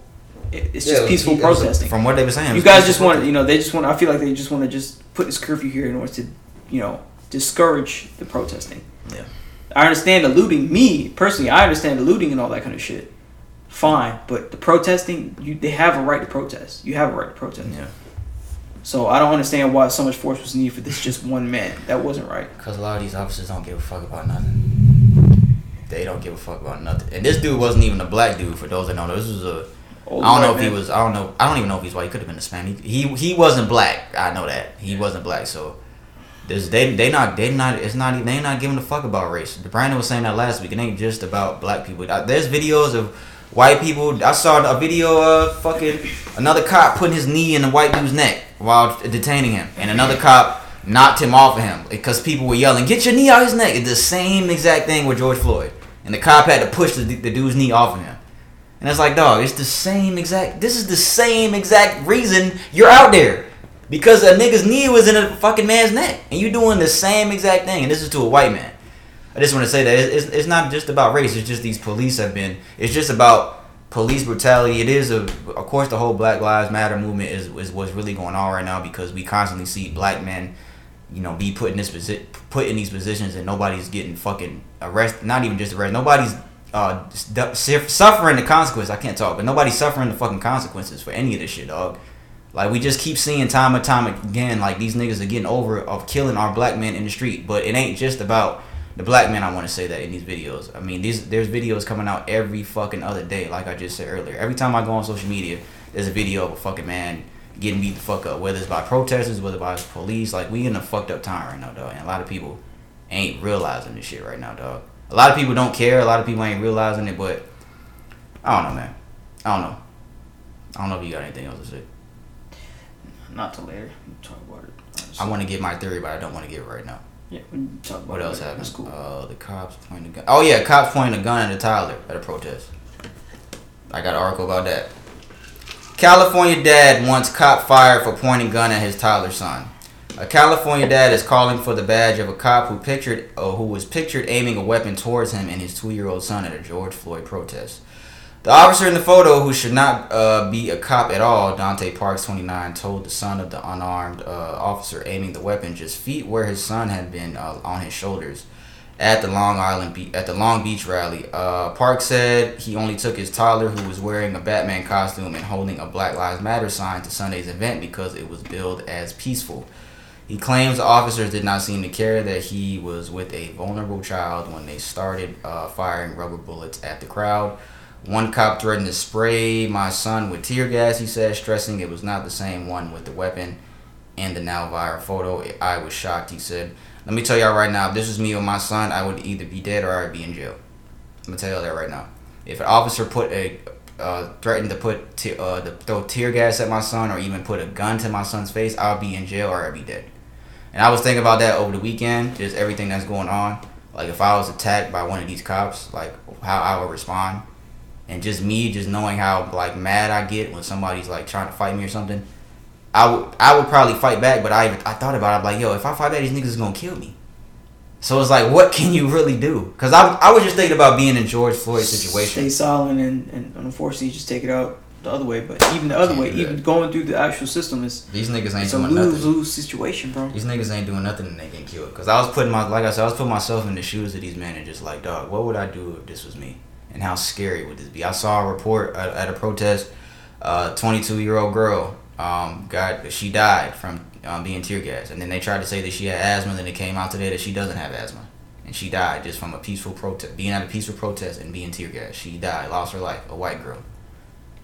it's just peaceful protesting.
From what they were saying,
you guys just want, you know, they just want. I feel like they just want to just put this curfew here in order to, you know, discourage the protesting.
Yeah.
I understand the looting. Me personally, I understand the looting and all that kind of shit. Fine, but the protesting, you they have a right to protest. You have a right to protest.
Yeah.
So I don't understand why so much force was needed for this just one man. That wasn't right.
Because a lot of these officers don't give a fuck about nothing. They don't give a fuck about nothing. And this dude wasn't even a black dude. For those that don't know, this was a.
Old
I don't know
white
if he was. I don't know. I don't even know if he's white. He could have been Hispanic. He he wasn't black. I know that he wasn't black. So this they they not they not it's not they not giving a fuck about race. Brandon was saying that last week. It ain't just about black people. Uh, There's videos of white people. I saw a video of fucking another cop putting his knee in the white dude's neck while detaining him, and another cop knocked him off of him because people were yelling, "Get your knee out of his neck!" It's the same exact thing with George Floyd, and the cop had to push the, the dude's knee off of him. And it's like, dog, it's the same exact. This is the same exact reason you're out there. Because a nigga's knee was in a fucking man's neck. And you doing the same exact thing. And this is to a white man. I just want to say that it's, it's not just about race. It's just these police have been. It's just about police brutality. It is, a, of course, the whole Black Lives Matter movement is, is what's really going on right now because we constantly see black men, you know, be put in this posi- put in these positions and nobody's getting fucking arrested. Not even just arrested. Nobody's uh, suffering the consequence. I can't talk, but nobody's suffering the fucking consequences for any of this shit, dog. Like we just keep seeing time and time again, like these niggas are getting over of killing our black men in the street. But it ain't just about the black men. I want to say that in these videos. I mean, these there's videos coming out every fucking other day. Like I just said earlier, every time I go on social media, there's a video of a fucking man getting beat the fuck up. Whether it's by protesters, whether by police. Like we in a fucked up time right now, dog. And a lot of people ain't realizing this shit right now, dog. A lot of people don't care. A lot of people ain't realizing it, but I don't know, man. I don't know. I don't know if you got anything else to say.
Not till later. Talk about it.
I want to get my theory, but I don't want to give it right now.
Yeah, we talk about
What else happened?
That's cool.
Uh, the cops pointing a gun. Oh yeah, cops pointing a gun at a Tyler at a protest. I got an article about that. California dad wants cop fired for pointing gun at his Tyler son. A California dad is calling for the badge of a cop who pictured, uh, who was pictured aiming a weapon towards him and his two-year-old son at a George Floyd protest. The officer in the photo, who should not uh, be a cop at all, Dante Parks, 29, told the son of the unarmed uh, officer aiming the weapon just feet where his son had been uh, on his shoulders at the Long Island Be- at the Long Beach rally. Uh, Parks said he only took his toddler, who was wearing a Batman costume and holding a Black Lives Matter sign, to Sunday's event because it was billed as peaceful. He claims the officers did not seem to care that he was with a vulnerable child when they started uh, firing rubber bullets at the crowd. One cop threatened to spray my son with tear gas, he said, stressing it was not the same one with the weapon. In the now viral photo, I was shocked, he said. Let me tell y'all right now, if this was me or my son, I would either be dead or I'd be in jail. I'm gonna tell y'all that right now. If an officer put a uh, threatened to put te- uh, to throw tear gas at my son or even put a gun to my son's face, I'll be in jail or I'd be dead. And I was thinking about that over the weekend, just everything that's going on. Like if I was attacked by one of these cops, like how I would respond, and just me, just knowing how like mad I get when somebody's like trying to fight me or something. I would I would probably fight back, but I even I thought about it. I'm like, yo, if I fight back, these niggas is gonna kill me. So it's like, what can you really do? Because I, I was just thinking about being in George Floyd's situation.
Stay silent and, and unfortunately just take it out the other way. But even the other way,
that.
even going through the actual system is
These niggas ain't
it's a
doing
lose
nothing.
lose situation, bro.
These niggas ain't doing nothing and they get killed. Cause I was putting my like I said, I was putting myself in the shoes of these men and just like, dog, what would I do if this was me? And how scary would this be? I saw a report at, at a protest. Uh, 22 year old girl um, got she died from um, being tear gas, and then they tried to say that she had asthma. Then it came out today that she doesn't have asthma, and she died just from a peaceful protest, being at a peaceful protest and being tear gas. She died, lost her life. A white girl.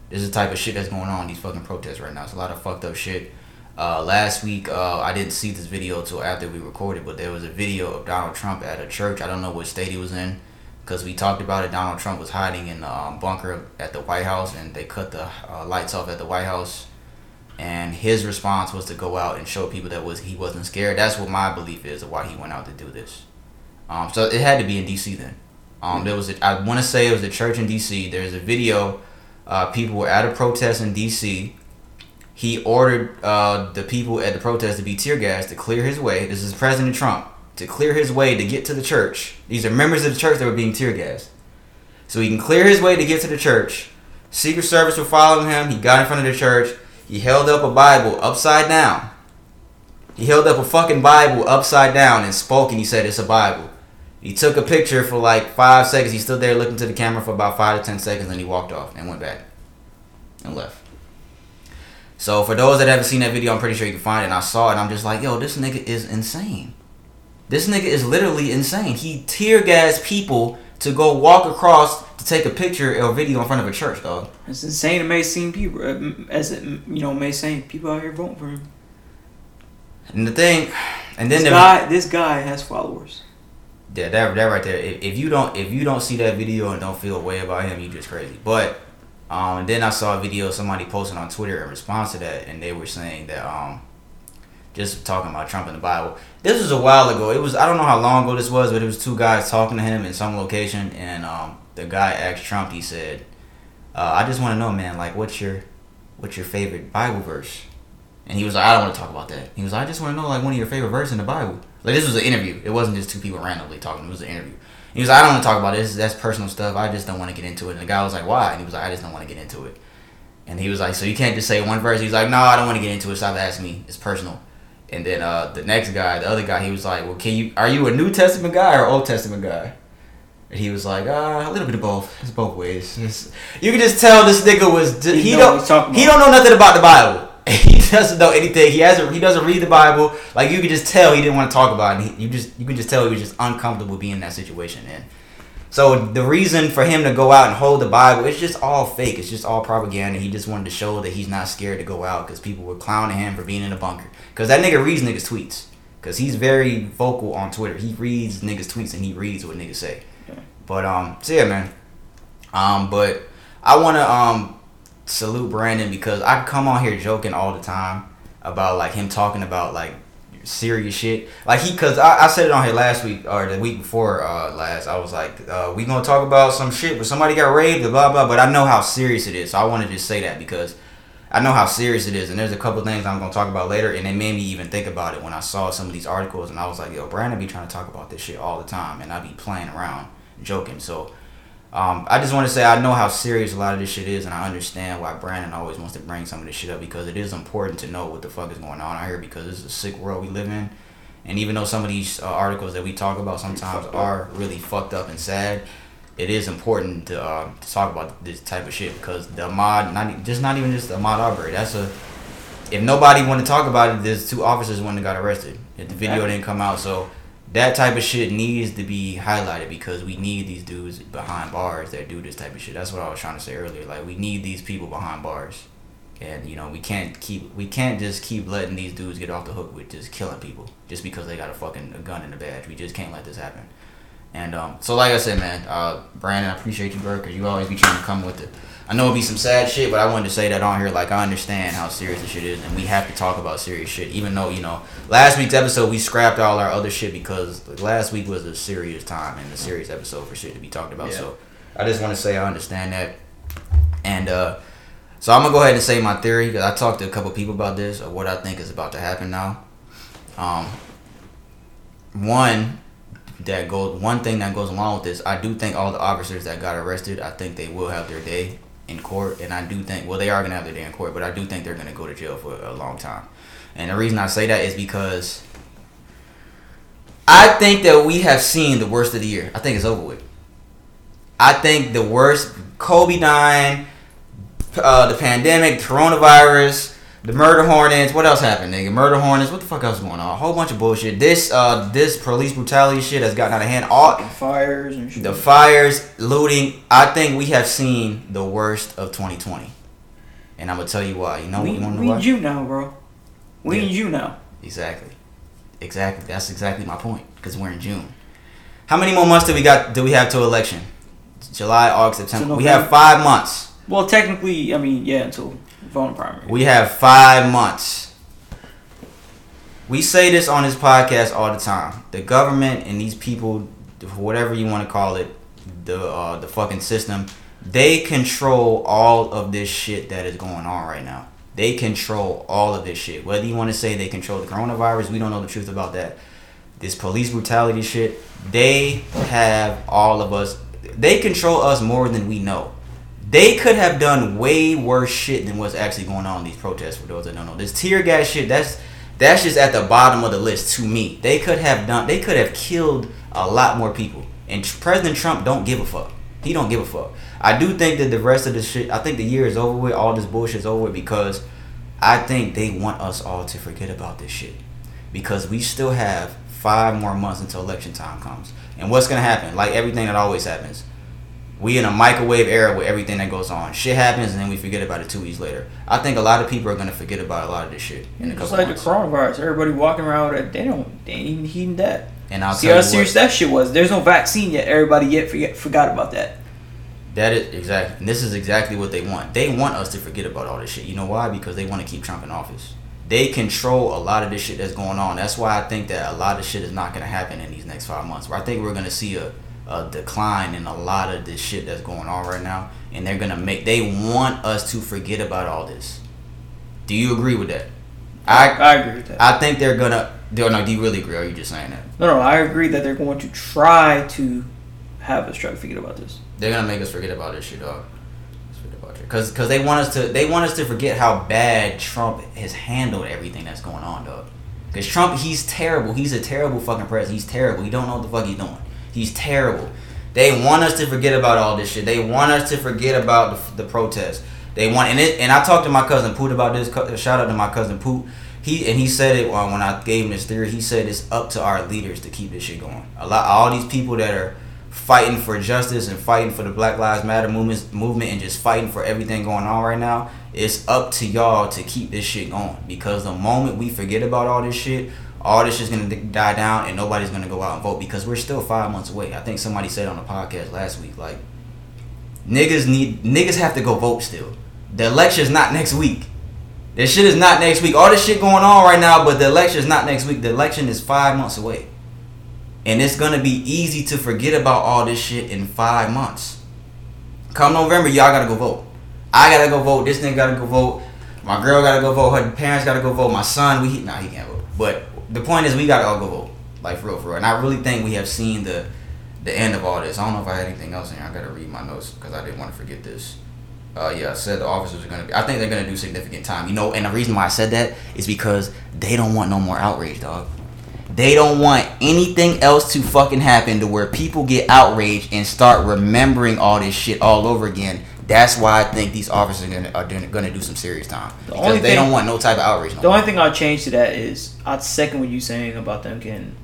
This is the type of shit that's going on in these fucking protests right now. It's a lot of fucked up shit. Uh, last week, uh, I didn't see this video until after we recorded, but there was a video of Donald Trump at a church. I don't know what state he was in, because we talked about it. Donald Trump was hiding in the um, bunker at the White House, and they cut the uh, lights off at the White House. And his response was to go out and show people that was he wasn't scared. That's what my belief is of why he went out to do this. Um, so it had to be in D.C. then. Um, there was a, I want to say it was a church in D.C. There's a video. Uh, people were at a protest in D.C he ordered uh, the people at the protest to be tear gas to clear his way. This is President Trump to clear his way to get to the church. These are members of the church that were being tear gassed, so he can clear his way to get to the church. Secret Service were following him. He got in front of the church. He held up a Bible upside down. He held up a fucking Bible upside down and spoke, and he said, "It's a Bible." He took a picture for like five seconds. He stood there looking to the camera for about five to ten seconds, and he walked off and went back and left. So for those that haven't seen that video, I'm pretty sure you can find it. And I saw it, I'm just like, yo, this nigga is insane. This nigga is literally insane. He tear gassed people to go walk across to take a picture or video in front of a church, dog.
It's insane. It may seem people uh, as it you know may seem people out here voting for him.
And the thing, and then
This
the,
guy, this guy has followers.
Yeah, that that right there. If, if you don't if you don't see that video and don't feel a way about him, you just crazy. But um, then I saw a video somebody posted on Twitter in response to that, and they were saying that um, just talking about Trump in the Bible. This was a while ago. It was I don't know how long ago this was, but it was two guys talking to him in some location, and um, the guy asked Trump. He said, uh, "I just want to know, man, like what's your what's your favorite Bible verse?" And he was like, "I don't want to talk about that." He was like, "I just want to know like one of your favorite verses in the Bible." Like this was an interview. It wasn't just two people randomly talking. It was an interview. He was like, I don't want to talk about this. That's personal stuff. I just don't want to get into it. And the guy was like, Why? And he was like, I just don't want to get into it. And he was like, So you can't just say one verse. He was like, No, I don't want to get into it. Stop asking me. It's personal. And then uh, the next guy, the other guy, he was like, Well, can you? Are you a New Testament guy or Old Testament guy? And he was like, uh, a little bit of both. It's both ways. It's- you can just tell this nigga was
He
he, don't
what he's talking
he don't know nothing about the Bible. He doesn't know anything. He hasn't. He doesn't read the Bible. Like you could just tell he didn't want to talk about it. He, you just you can just tell he was just uncomfortable being in that situation. And so the reason for him to go out and hold the Bible, it's just all fake. It's just all propaganda. He just wanted to show that he's not scared to go out because people were clowning him for being in a bunker. Because that nigga reads niggas tweets. Because he's very vocal on Twitter. He reads niggas tweets and he reads what niggas say. But um, so yeah, man. Um, but I wanna um salute Brandon because I come on here joking all the time about like him talking about like serious shit. Like he, cause I, I said it on here last week or the week before uh, last. I was like, uh, we gonna talk about some shit, but somebody got raped, blah blah. But I know how serious it is, so I want to just say that because I know how serious it is, and there's a couple things I'm gonna talk about later, and it made me even think about it when I saw some of these articles, and I was like, yo, Brandon be trying to talk about this shit all the time, and I be playing around, joking. So um, I just want to say I know how serious a lot of this shit is, and I understand why Brandon always wants to bring some of this shit up because it is important to know what the fuck is going on out here because this is a sick world we live in. And even though some of these uh, articles that we talk about sometimes are really fucked up and sad, it is important to, uh, to talk about this type of shit because the mod, not just not even just the mod Arbery. That's a if nobody want to talk about it, there's two officers when they got arrested. If the video didn't come out, so that type of shit needs to be highlighted because we need these dudes behind bars that do this type of shit. That's what I was trying to say earlier. Like we need these people behind bars, and you know we can't keep we can't just keep letting these dudes get off the hook with just killing people just because they got a fucking a gun and a badge. We just can't let this happen. And um, so, like I said, man, uh, Brandon, I appreciate you, bro, because you always be trying to come with it. I know it'd be some sad shit, but I wanted to say that on here. Like, I understand how serious this shit is, and we have to talk about serious shit. Even though, you know, last week's episode, we scrapped all our other shit because like, last week was a serious time and a serious episode for shit to be talked about.
Yeah.
So, I just want to say I understand that. And, uh, so I'm gonna go ahead and say my theory because I talked to a couple people about this of what I think is about to happen now. Um, one that goes one thing that goes along with this, I do think all the officers that got arrested, I think they will have their day in court, and I do think well they are gonna have their day in court, but I do think they're gonna go to jail for a long time. And the reason I say that is because I think that we have seen the worst of the year. I think it's over with. I think the worst Kobe dying, uh, the pandemic, coronavirus, the murder hornets. What else happened, nigga? Murder hornets. What the fuck else is going on? A whole bunch of bullshit. This uh this police brutality shit has gotten out of hand. All
Fires and shit.
the fires, looting. I think we have seen the worst of 2020, and I'm gonna tell you why. You know,
we
you know
we
why?
in June bro. We in
Yeah.
June now.
Exactly. Exactly. That's exactly my point. Because we're in June. How many more months do we got? Do we have to election? July, August, September.
To
We have five months.
Well, technically, I mean, yeah, until voting primary.
We have five months. We say this on this podcast all the time. The government and these people, whatever you want to call it, the uh, the fucking system, they control all of this shit that is going on right now. They control all of this shit. Whether you want to say they control the coronavirus, we don't know the truth about that. This police brutality shit, they have all of us. They control us more than we know. They could have done way worse shit than what's actually going on in these protests. For those that don't know, this tear gas shit, that's that's just at the bottom of the list to me. They could have done. They could have killed a lot more people. And President Trump don't give a fuck. He don't give a fuck. I do think that the rest of the shit. I think the year is over with. All this bullshit is over with because I think they want us all to forget about this shit because we still have five more months until election time comes. And what's gonna happen? Like everything that always happens, we in a microwave era with everything that goes on. Shit happens and then we forget about it two weeks later. I think a lot of people are gonna forget about a lot of this shit in a
Just like
months.
the coronavirus, everybody walking around with it, they don't, they ain't even heeding that.
and I'll
See
tell
how
you
serious
what,
that shit was. There's no vaccine yet. Everybody yet forget, forgot about that.
that is exactly. And this is exactly what they want. They want us to forget about all this shit. You know why? Because they want to keep Trump in office. They control a lot of this shit that's going on. That's why I think that a lot of shit is not gonna happen in these next five months. Where I think we're gonna see a a decline in a lot of this shit that's going on right now, and they're gonna make. They want us to forget about all this. Do you agree with that? I
I agree with that.
I think they're gonna. Do no? Do you really agree? Or are you just saying that?
no, no, I agree that they're going to try to have us try to forget about this.
They're gonna make us forget about this shit, dog. Forget about it. Cause, cause they want us to. They want us to forget how bad Trump has handled everything that's going on, dog. Cause Trump, he's terrible. He's a terrible fucking president. He's terrible. He don't know what the fuck he's doing. He's terrible. They want us to forget about all this shit. They want us to forget about the, the protests. They want and it. And I talked to my cousin Poot about this. Shout out to my cousin Poot. He and he said it uh, when I gave him his theory. He said it's up to our leaders to keep this shit going. A lot, all these people that are fighting for justice and fighting for the Black Lives Matter movement, movement and just fighting for everything going on right now. It's up to y'all to keep this shit going because the moment we forget about all this shit, all this shit's gonna die down and nobody's gonna go out and vote because we're still five months away. I think somebody said on the podcast last week, like niggas need niggas have to go vote still. The election's not next week. This shit is not next week. All this shit going on right now, but the election is not next week. The election is five months away. And it's gonna be easy to forget about all this shit in five months. Come November, y'all gotta go vote. I gotta go vote. This nigga gotta go vote. My girl gotta go vote. Her parents gotta go vote. My son, we nah, he can't vote. But the point is, we gotta all go vote. Like for real, for real. And I really think we have seen the the end of all this. I don't know if I had anything else in here. I gotta read my notes because I didn't want to forget this. Uh, yeah, I said the officers are gonna be. I think they're gonna do significant time. You know, and the reason why I said that is because they don't want no more outrage, dog. They don't want anything else to fucking happen to where people get outraged and start remembering all this shit all over again. That's why I think these officers are gonna are gonna do some serious time
The
because
only
they
thing-
don't want no type of outrage. No
The
more.
only thing I'll change to that is I'd second what you're saying about them getting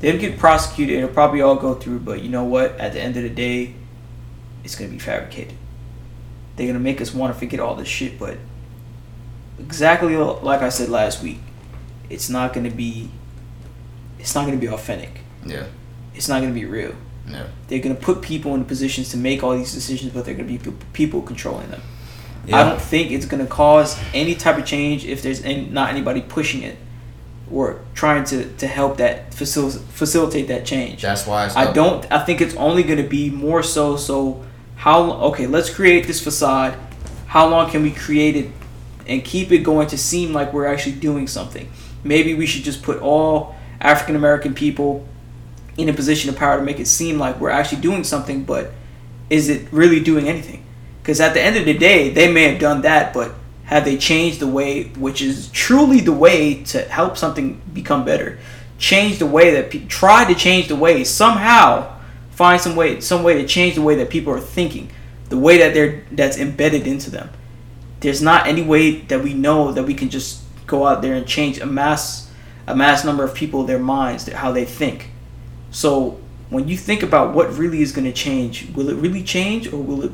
they'll get prosecuted. It'll probably all go through, but you know what? At the end of the day, it's gonna be fabricated. They're gonna make us want to forget all this shit, but exactly like I said last week, it's not gonna be. It's not gonna be authentic.
yeah,
It's not gonna be real.
Yeah.
They're gonna put people in positions to make all these decisions, but they're gonna be people controlling them. I don't think it's gonna cause any type of change if there's any, not anybody pushing it or trying to, to help that facil- facilitate that change.
That's why
I don't. I think it's only going to be more so. So how? Okay, let's create this facade. How long can we create it and keep it going to seem like we're actually doing something? Maybe we should just put all African American people in a position of power to make it seem like we're actually doing something. But is it really doing anything? Because at the end of the day, they may have done that, but have they changed the way, which is truly the way to help something become better? Change the way that people try to change the way somehow, find some way, some way to change the way that people are thinking, the way that they're that's embedded into them. There's not any way that we know that we can just go out there and change a mass, a mass number of people, their minds, how they think. So when you think about what really is going to change, will it really change or will it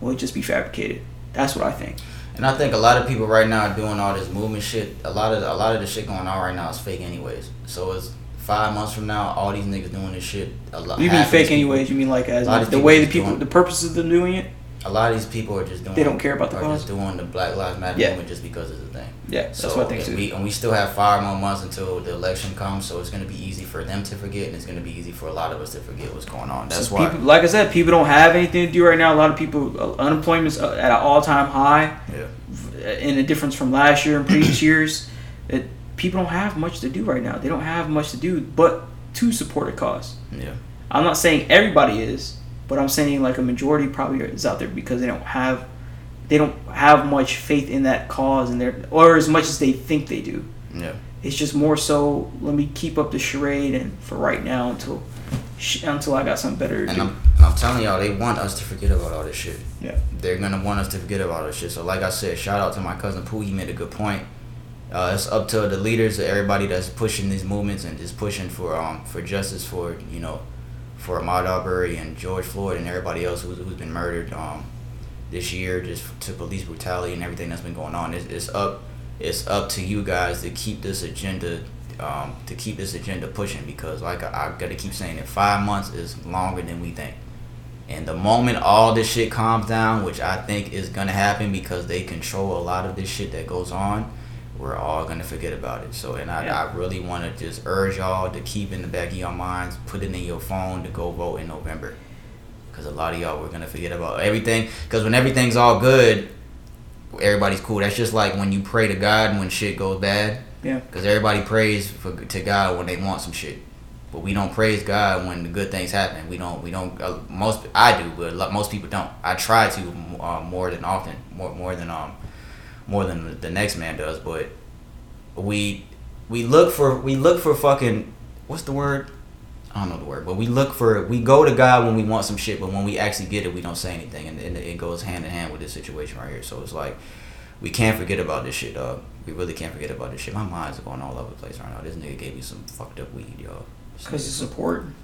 will it just be fabricated? That's what I think.
And I think a lot of people right now are doing all this movement shit. A lot of a lot of the shit going on right now is fake anyways. So it's five months from now, all these niggas doing this shit. A lot.
You mean
half of these
fake
people-
anyways? You mean like as
of
the way the people,
doing-
the purpose of them doing it?
A lot of these people are just doing.
They don't care about the
are
cause?
just doing the Black Lives Matter
Yeah.
movement just because it's a thing.
Yeah, that's
So
what I think too.
we and we still have five more months until the election comes. So it's gonna be easy for them to forget, and it's gonna be easy for a lot of us to forget what's going on. That's
So
why.
people, like I said, people don't have anything to do right now. A lot of people, uh, unemployment's uh, at an all-time high.
Yeah.
In a difference from last year and previous years, it, people don't have much to do right now. They don't have much to do but to support a cause.
Yeah.
I'm not saying everybody is, but I'm saying like a majority probably is out there because they don't have they don't have much faith in that cause and their or as much as they think they do.
Yeah.
It's just more so let me keep up the charade and for right now until until I got something better to
And
do.
I'm, I'm telling y'all, they want us to forget about all this shit.
Yeah.
They're gonna want us to forget about all this shit. So, like I said, shout out to my cousin Pooh. He made a good point. Uh, it's up to the leaders, everybody that's pushing these movements and is pushing for um for justice for you know for Ahmaud Arbery and George Floyd and everybody else who's, who's been murdered um this year just to police brutality and everything that's been going on. It's, it's up it's up to you guys to keep this agenda um, to keep this agenda pushing because like I, I gotta keep saying it five months is longer than we think and the moment all this shit calms down which I think is gonna happen because they control a lot of this shit that goes on we're all gonna forget about it so and I,
Yeah.
I really want to just urge y'all to keep in the back of your minds put it in your phone to go vote in November because a lot of y'all we're gonna forget about everything. Because when everything's all good everybody's cool. That's just like when you pray to god when shit goes bad.
Yeah.
because everybody prays for, to god when they want some shit. But we don't praise god when the good things happen. We don't we don't uh, most i do but lot- most people don't. I try to uh, more than often more more than um more than the- the next man does but we we look for we look for fucking what's the word I don't know the word, but we look for we go to God when we want some shit, but when we actually get it, we don't say anything, and, and it goes hand in hand with this situation right here. So it's like we can't forget about this shit, dog. We really can't forget about this shit. My mind's going all over the place right now. This nigga gave me some fucked up weed, yo. This
Because it's important.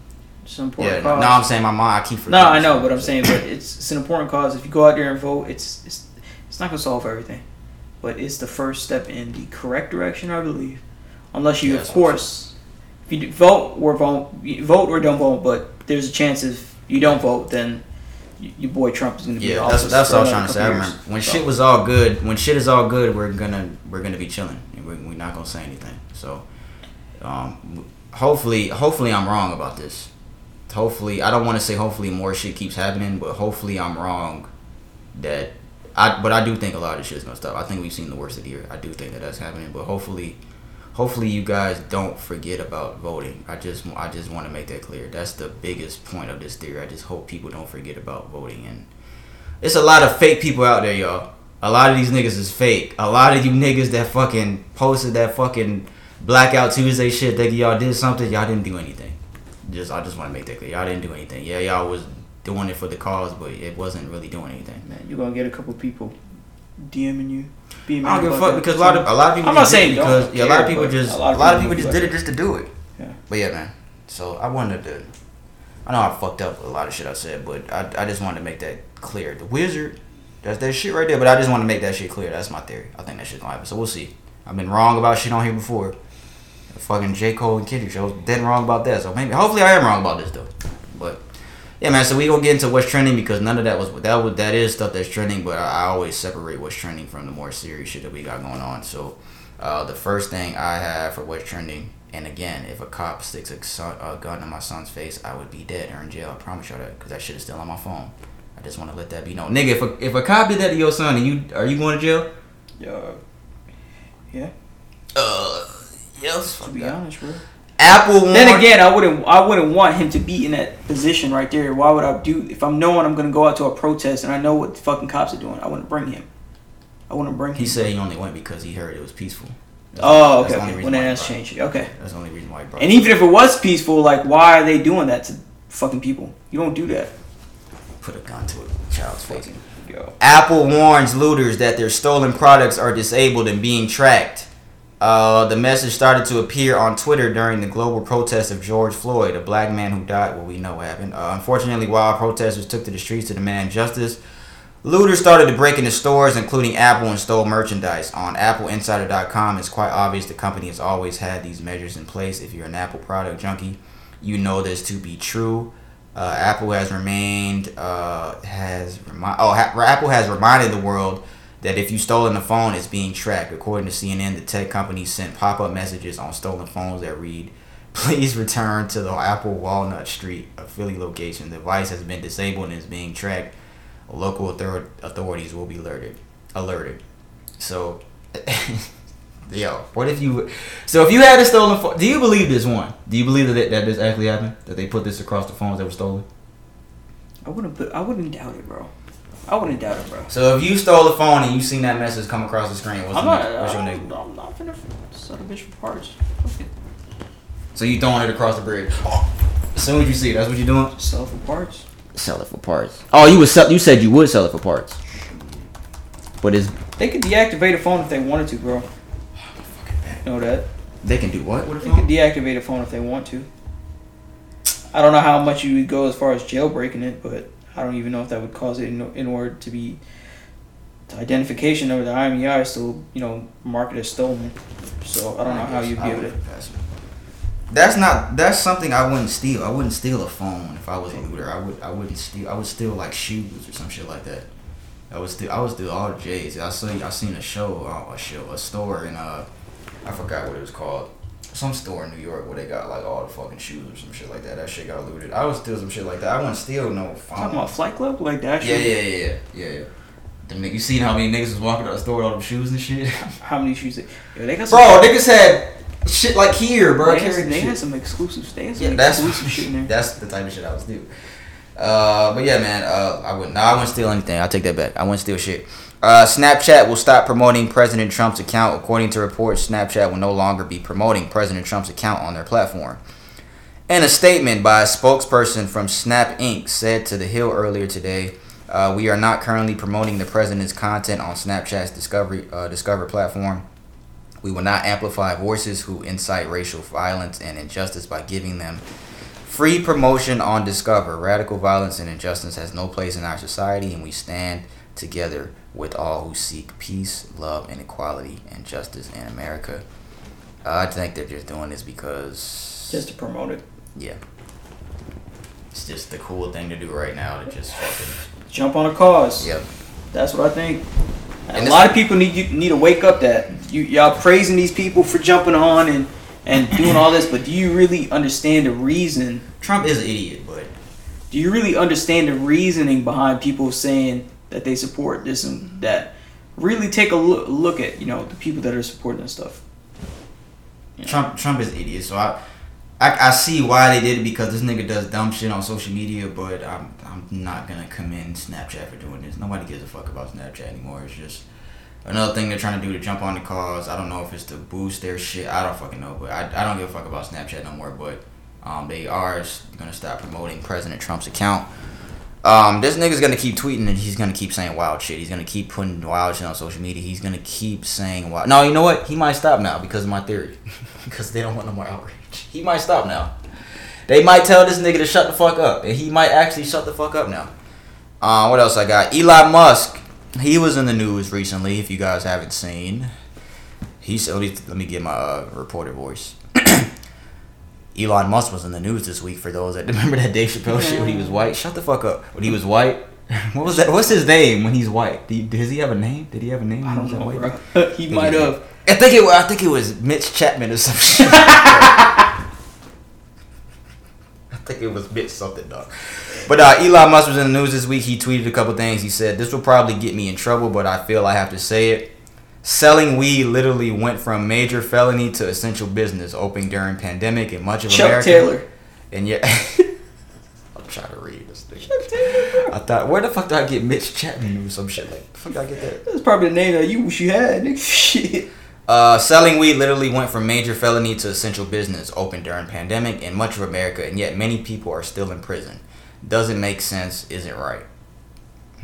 It's an important
no,
cause.
no, I'm saying my mind. I keep
No. I know, but I'm saying, but it's it's an important cause. If you go out there and vote, it's it's it's not gonna solve everything, but it's the first step in the correct direction, I believe. Unless you,
Yeah,
of course, if you vote or vote, vote or don't vote, but there's a chance if you don't vote, then your boy Trump is gonna be in
Yeah, that's that's all I was trying to say. I remember when
So,
shit was all good. When shit is all good, we're gonna we're gonna be chilling. and We're, we're not gonna say anything. So, um, hopefully, hopefully I'm wrong about this. Hopefully, I don't want to say hopefully more shit keeps happening, but hopefully I'm wrong. That I but I do think a lot of this shit's gonna stop. I think we've seen the worst of the year. I do think that that's happening, but hopefully. Hopefully you guys don't forget about voting. I just I just want to make that clear. That's the biggest point of this theory. I just hope people don't forget about voting and it's a lot of fake people out there, y'all. A lot of these niggas is fake. A lot of you niggas that fucking posted that fucking Blackout Tuesday shit, thinking y'all did something, y'all didn't do anything. Just I just want to make that clear. Y'all didn't do anything. Yeah, y'all was doing it for the cause, but it wasn't really doing anything.
man, you're gonna get a couple people DMing you. Being
I don't give a fuck because a lot of a lot of people.
I'm not saying
it
don't
because yeah, a lot of people just
a
a
lot
lot
of
of
people
people just did it just to do it.
Yeah.
But yeah, man. So I wanted to. I know I fucked up a lot of shit I said, but I, I just wanted to make that clear. The wizard, that's that shit right there. But I just want to make that shit clear. That's my theory. I think that shit's gonna happen. So we'll see. I've been wrong about shit on here before. The fucking J Cole and Kendrick show, dead wrong about that. So maybe, hopefully, I am wrong about this though. But Yeah, man. So we gonna get into what's trending because none of that was that was that is stuff that's trending, but I, I always separate what's trending from the more serious shit that we got going on. So, uh, the first thing I have for what's trending, and again, if a cop sticks a, son, a gun in my son's face, I would be dead or in jail. I promise y'all that because that shit is still on my phone. I just want to let that be known, nigga. If a, if a cop did that to your son, and you are you going to jail?
Uh, yeah.
Uh, yes.
To be honest, bro.
Apple.
Then
warned-
again, I wouldn't. I wouldn't want him to be in that position right there. Why would I do? If I'm knowing I'm gonna go out to a protest and I know what the fucking cops are doing, I wouldn't bring him. I wouldn't bring him.
he said he only went because he heard it was peaceful. That's-
Oh,
that's
okay.
the only
okay. Well, then that's changed. Okay.
That's the only reason why he brought
And
it.
even if it was peaceful, like, why are they doing that to fucking people? You don't do that.
put a gun to a child's face.
Yo.
Apple warns looters that their stolen products are disabled and being tracked. Uh, the message started to appear on Twitter during the global protest of George Floyd, a black man who died. Well, we know happened. Uh, unfortunately, while protesters took to the streets to demand justice, looters started to break into stores, including Apple, and stole merchandise. On AppleInsider.com, it's quite obvious the company has always had these measures in place. If you're an Apple product junkie, you know this to be true. Uh, Apple has remained uh, has remi- oh ha- Apple has reminded the world that if you stolen a phone, it's being tracked. According to CNN, the tech company sent pop-up messages on stolen phones that read, "Please return to the Apple Walnut Street, a Philly location. The device has been disabled and is being tracked. Local author- authorities will be alerted." Alerted. So, yo, what if you? So if you had a stolen phone, do you believe this one? Do you believe that that this actually happened? That they put this across the phones that were stolen?
I wouldn't. I wouldn't doubt it, bro. I wouldn't doubt it, bro.
So if you stole a phone and you seen that message come across the screen, what's,
I'm
the
not.
what's your
I'm,
name?
I'm not finna sell the bitch for parts. Fuck it.
So you throwing it across the bridge? As soon as you see it, that's what you're doing.
Sell it for parts.
Sell it for parts. Oh, you would sell. You said you would sell it for parts. But is
They could deactivate a phone if they wanted to, bro. Know that.
they can do what with a
They could deactivate a phone if they want to. I don't know how much you would go as far as jailbreaking it, but I don't even know if that would cause it in, in order to be the identification of the IMEI is still, you know, marked as stolen. So I don't know how you'd be able to.
That's not. That's something I wouldn't steal. I wouldn't steal a phone if I was a looter. I would. I wouldn't steal. I would steal like shoes or some shit like that. I would steal. I would steal all the J's. I seen. I seen a show. Uh, a show. A store in uh, I forgot what it was called. Some store in New York where they got like all the fucking shoes or some shit like that. That shit got looted. I would steal some shit like that. I wouldn't steal no phone.
Talking about Flight Club, like that.
yeah,
shit?
yeah, yeah, yeah, yeah, yeah. Them niggas, you seen how many niggas was walking out the store with all them shoes and shit?
How many shoes? They, yo, they got some.
Bro, niggas had shit like here, bro.
they, had, they had some exclusive. Some
Yeah, that's
exclusive shit in there.
that's the type of shit I was doing. Uh, but yeah, man, uh, I wouldn't. No, I wouldn't steal anything. I'll take that back. I wouldn't steal shit. Uh, Snapchat will stop promoting President Trump's account. According to reports, Snapchat will no longer be promoting President Trump's account on their platform. In a statement by a spokesperson from Snap Inc. said to The Hill earlier today, uh, we are not currently promoting the president's content on Snapchat's Discovery uh, Discover platform. We will not amplify voices who incite racial violence and injustice by giving them free promotion on Discover. Radical violence and injustice has no place in our society, and we stand together with all who seek peace, love, and equality and justice in America. Uh, I think they're just doing this because
Just to promote it.
yeah, it's just the cool thing to do right now to just fucking
Jump on a cause.
yep.
That's what I think. And
And
a lot of people need you need to wake up that you y'all praising these people for jumping on and and doing all this, but do you really understand the reason?
Trump is an idiot, but
Do you really understand the reasoning behind people saying that they support this and that? Really take a look, look at you know the people that are supporting this stuff.
Trump Trump is idiot. So I, I I see why they did it because this nigga does dumb shit on social media. But I'm I'm not gonna commend Snapchat for doing this. Nobody gives a fuck about Snapchat anymore. It's just another thing they're trying to do to jump on the cause. I don't know if it's to boost their shit. I don't fucking know. But I, I don't give a fuck about Snapchat no more. But um they are gonna stop promoting President Trump's account. Um, this nigga's gonna keep tweeting and he's gonna keep saying wild shit. He's gonna keep putting wild shit on social media. He's gonna keep saying wild. No, you know what? He might stop now because of my theory. because they don't want no more outrage. He might stop now. They might tell this nigga to shut the fuck up, and he might actually shut the fuck up now. Uh, what else I got? Elon Musk. He was in the news recently. If you guys haven't seen, he said, "Let me, let me get my uh, reporter voice." Elon Musk was in the news this week. For those that remember that Dave Chappelle shit when he was white. Shut the fuck up. When he was white. What was that? What's his name when he's white? Do you- Does he have a name? Did he have a name?
I don't
he
know,
white?
bro. he might have.
I think it. I think it was Mitch Chapman or some shit. I think it was Mitch something, dog. But uh, Elon Musk was in the news this week. He tweeted a couple things. He said, "This will probably get me in trouble, but I feel I have to say it. Selling weed literally went from major felony to essential business, opening during pandemic in much of
Chuck
America.
Taylor.
And yet, I'm trying to read this thing. I thought, where the fuck did I get Mitch Chapman or some shit like? The fuck did I get that?
That's probably the name that you wish you had, nigga. Shit.
Uh, selling weed literally went from major felony to essential business, open during pandemic in much of America, and yet many people are still in prison. Doesn't make sense, isn't right.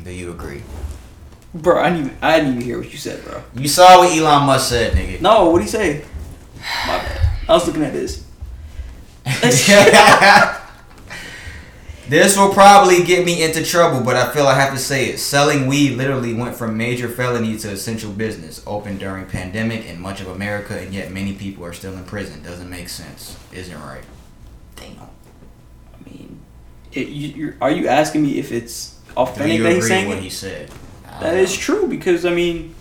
Do you agree?
Bro, I didn't, even, I didn't even hear what you said, bro.
You saw what Elon Musk said, nigga.
No, what would he say? My bad. I was looking at this.
this will probably get me into trouble, but I feel I have to say it. Selling weed literally went from major felony to essential business, open during pandemic in much of America, and yet many people are still in prison. Doesn't make sense, isn't right. Damn.
I mean, it, you, you're, are you asking me if it's
Do
authentic
you
that he's
agree
saying
what
it?
he said?
That is true because I mean,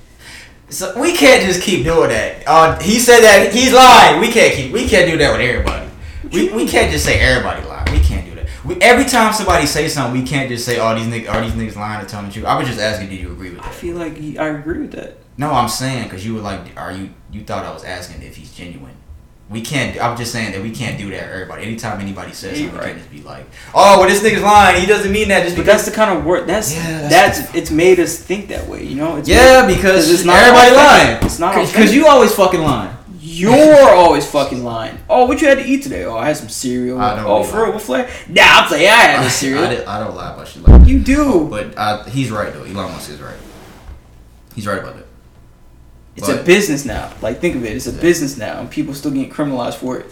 So we can't just keep doing that. Uh, he said that he's lying. We can't keep. We can't do that with everybody. We, we can't just say everybody lying. We can't do that. We, every time somebody says something, we can't just say, "Oh, these niggas, are these niggas lying or telling the truth?" I was just asking, did you agree with that?
I feel like I agree with that.
No, I'm saying because you were like, "Are you?" You thought I was asking if he's genuine. We can't. I'm just saying that we can't do that. Everybody. Anytime anybody says something, we can't just be like, "Oh, well, this nigga's lying. He doesn't mean that just
But
because."
that's the kind of word that's
Yeah,
that's,
that's-
it's made us think that way. You know? It's
Yeah,
made-
because
it's not
everybody lying.
It's not
because you always fucking lying.
You're always fucking lying. Oh, what you had to eat today? Oh, I had some cereal.
I don't
oh,
really
for real? What flavor? Nah, I'm saying I had a cereal.
I, I don't lie about shit like that.
you do.
But uh, he's right though. Elon Musk is right. He's right about that.
It's a business now. Like think of it. It's a
Yeah.
business now, and people still getting criminalized for it.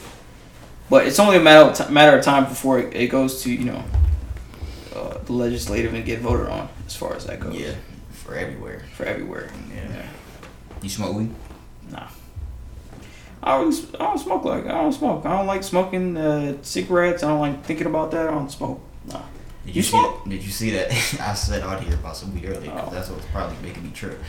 But it's only a matter of t- matter of time before it, it goes to you know uh, the legislative and get voted on as far as that goes.
Yeah, for everywhere.
For everywhere.
Yeah. You smoke weed?
Nah. I don't, really- I don't smoke like I don't smoke. I don't like smoking uh, cigarettes. I don't like thinking about that. I don't smoke. Nah.
Did
You
see
smoke?
That, did you see that? I said out here about some weed earlier 'cause
Oh.
that's what's probably making me trip.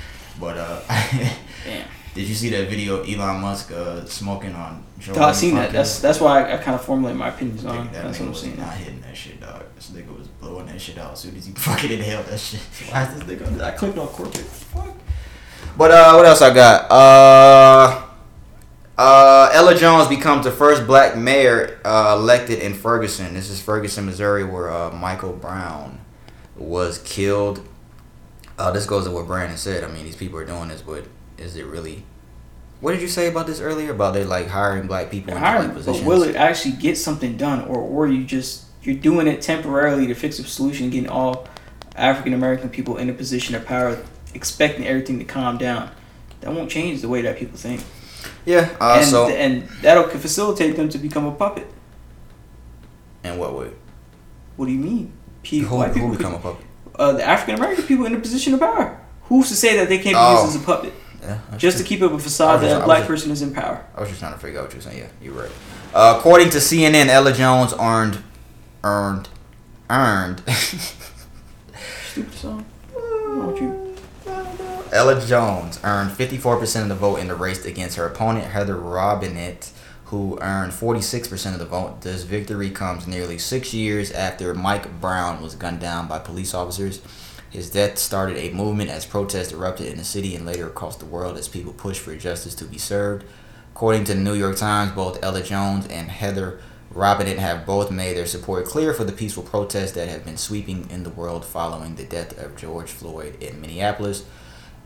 But uh, did you see that video Elon Musk uh, smoking on Joe
I've seen that. That's that's why I, I kind of formulate my opinions on.
That
That's what I'm
was
saying.
not hitting that shit, dog. This nigga was blowing that shit out as soon as he fucking inhaled that shit. Why is this nigga? I clicked on corporate. Fuck. But uh, what else I got? Uh, uh, Ella Jones becomes the first black mayor uh, elected in Ferguson. This is Ferguson, Missouri, where uh, Michael Brown was killed. Uh, this goes to what Brandon said. I mean, these people are doing this, but is it really? What did you say about this earlier? About they like hiring black people in
Hiring,
black
but
positions?
will it actually get something done, or or you just you're doing it temporarily to fix a solution, getting all African American people in a position of power, expecting everything to calm down? That won't change the way that people think,
Yeah. Uh,
and
so
and that'll facilitate them to become a puppet.
in what way?
What do you mean? People,
Who, who become a puppet?
Uh, the African American people in a position of power. Who's to say that they can't be
Oh.
used as a puppet
Yeah,
just to keep up a facade
just-
that a black person is in power?
I was just trying to figure out what you're saying. Yeah, you're right. Uh, according to CNN, Ella Jones earned, earned, earned.
Stupid song. You?
Ella Jones earned 54% of the vote in the race against her opponent Heather Robinette, who earned 46% of the vote. This victory comes nearly six years after Mike Brown was gunned down by police officers. His death started a movement as protests erupted in the city and later across the world as people pushed for justice to be served. According to the New York Times, both Ella Jones and Heather Robinette have both made their support clear for the peaceful protests that have been sweeping in the world following the death of George Floyd in Minneapolis.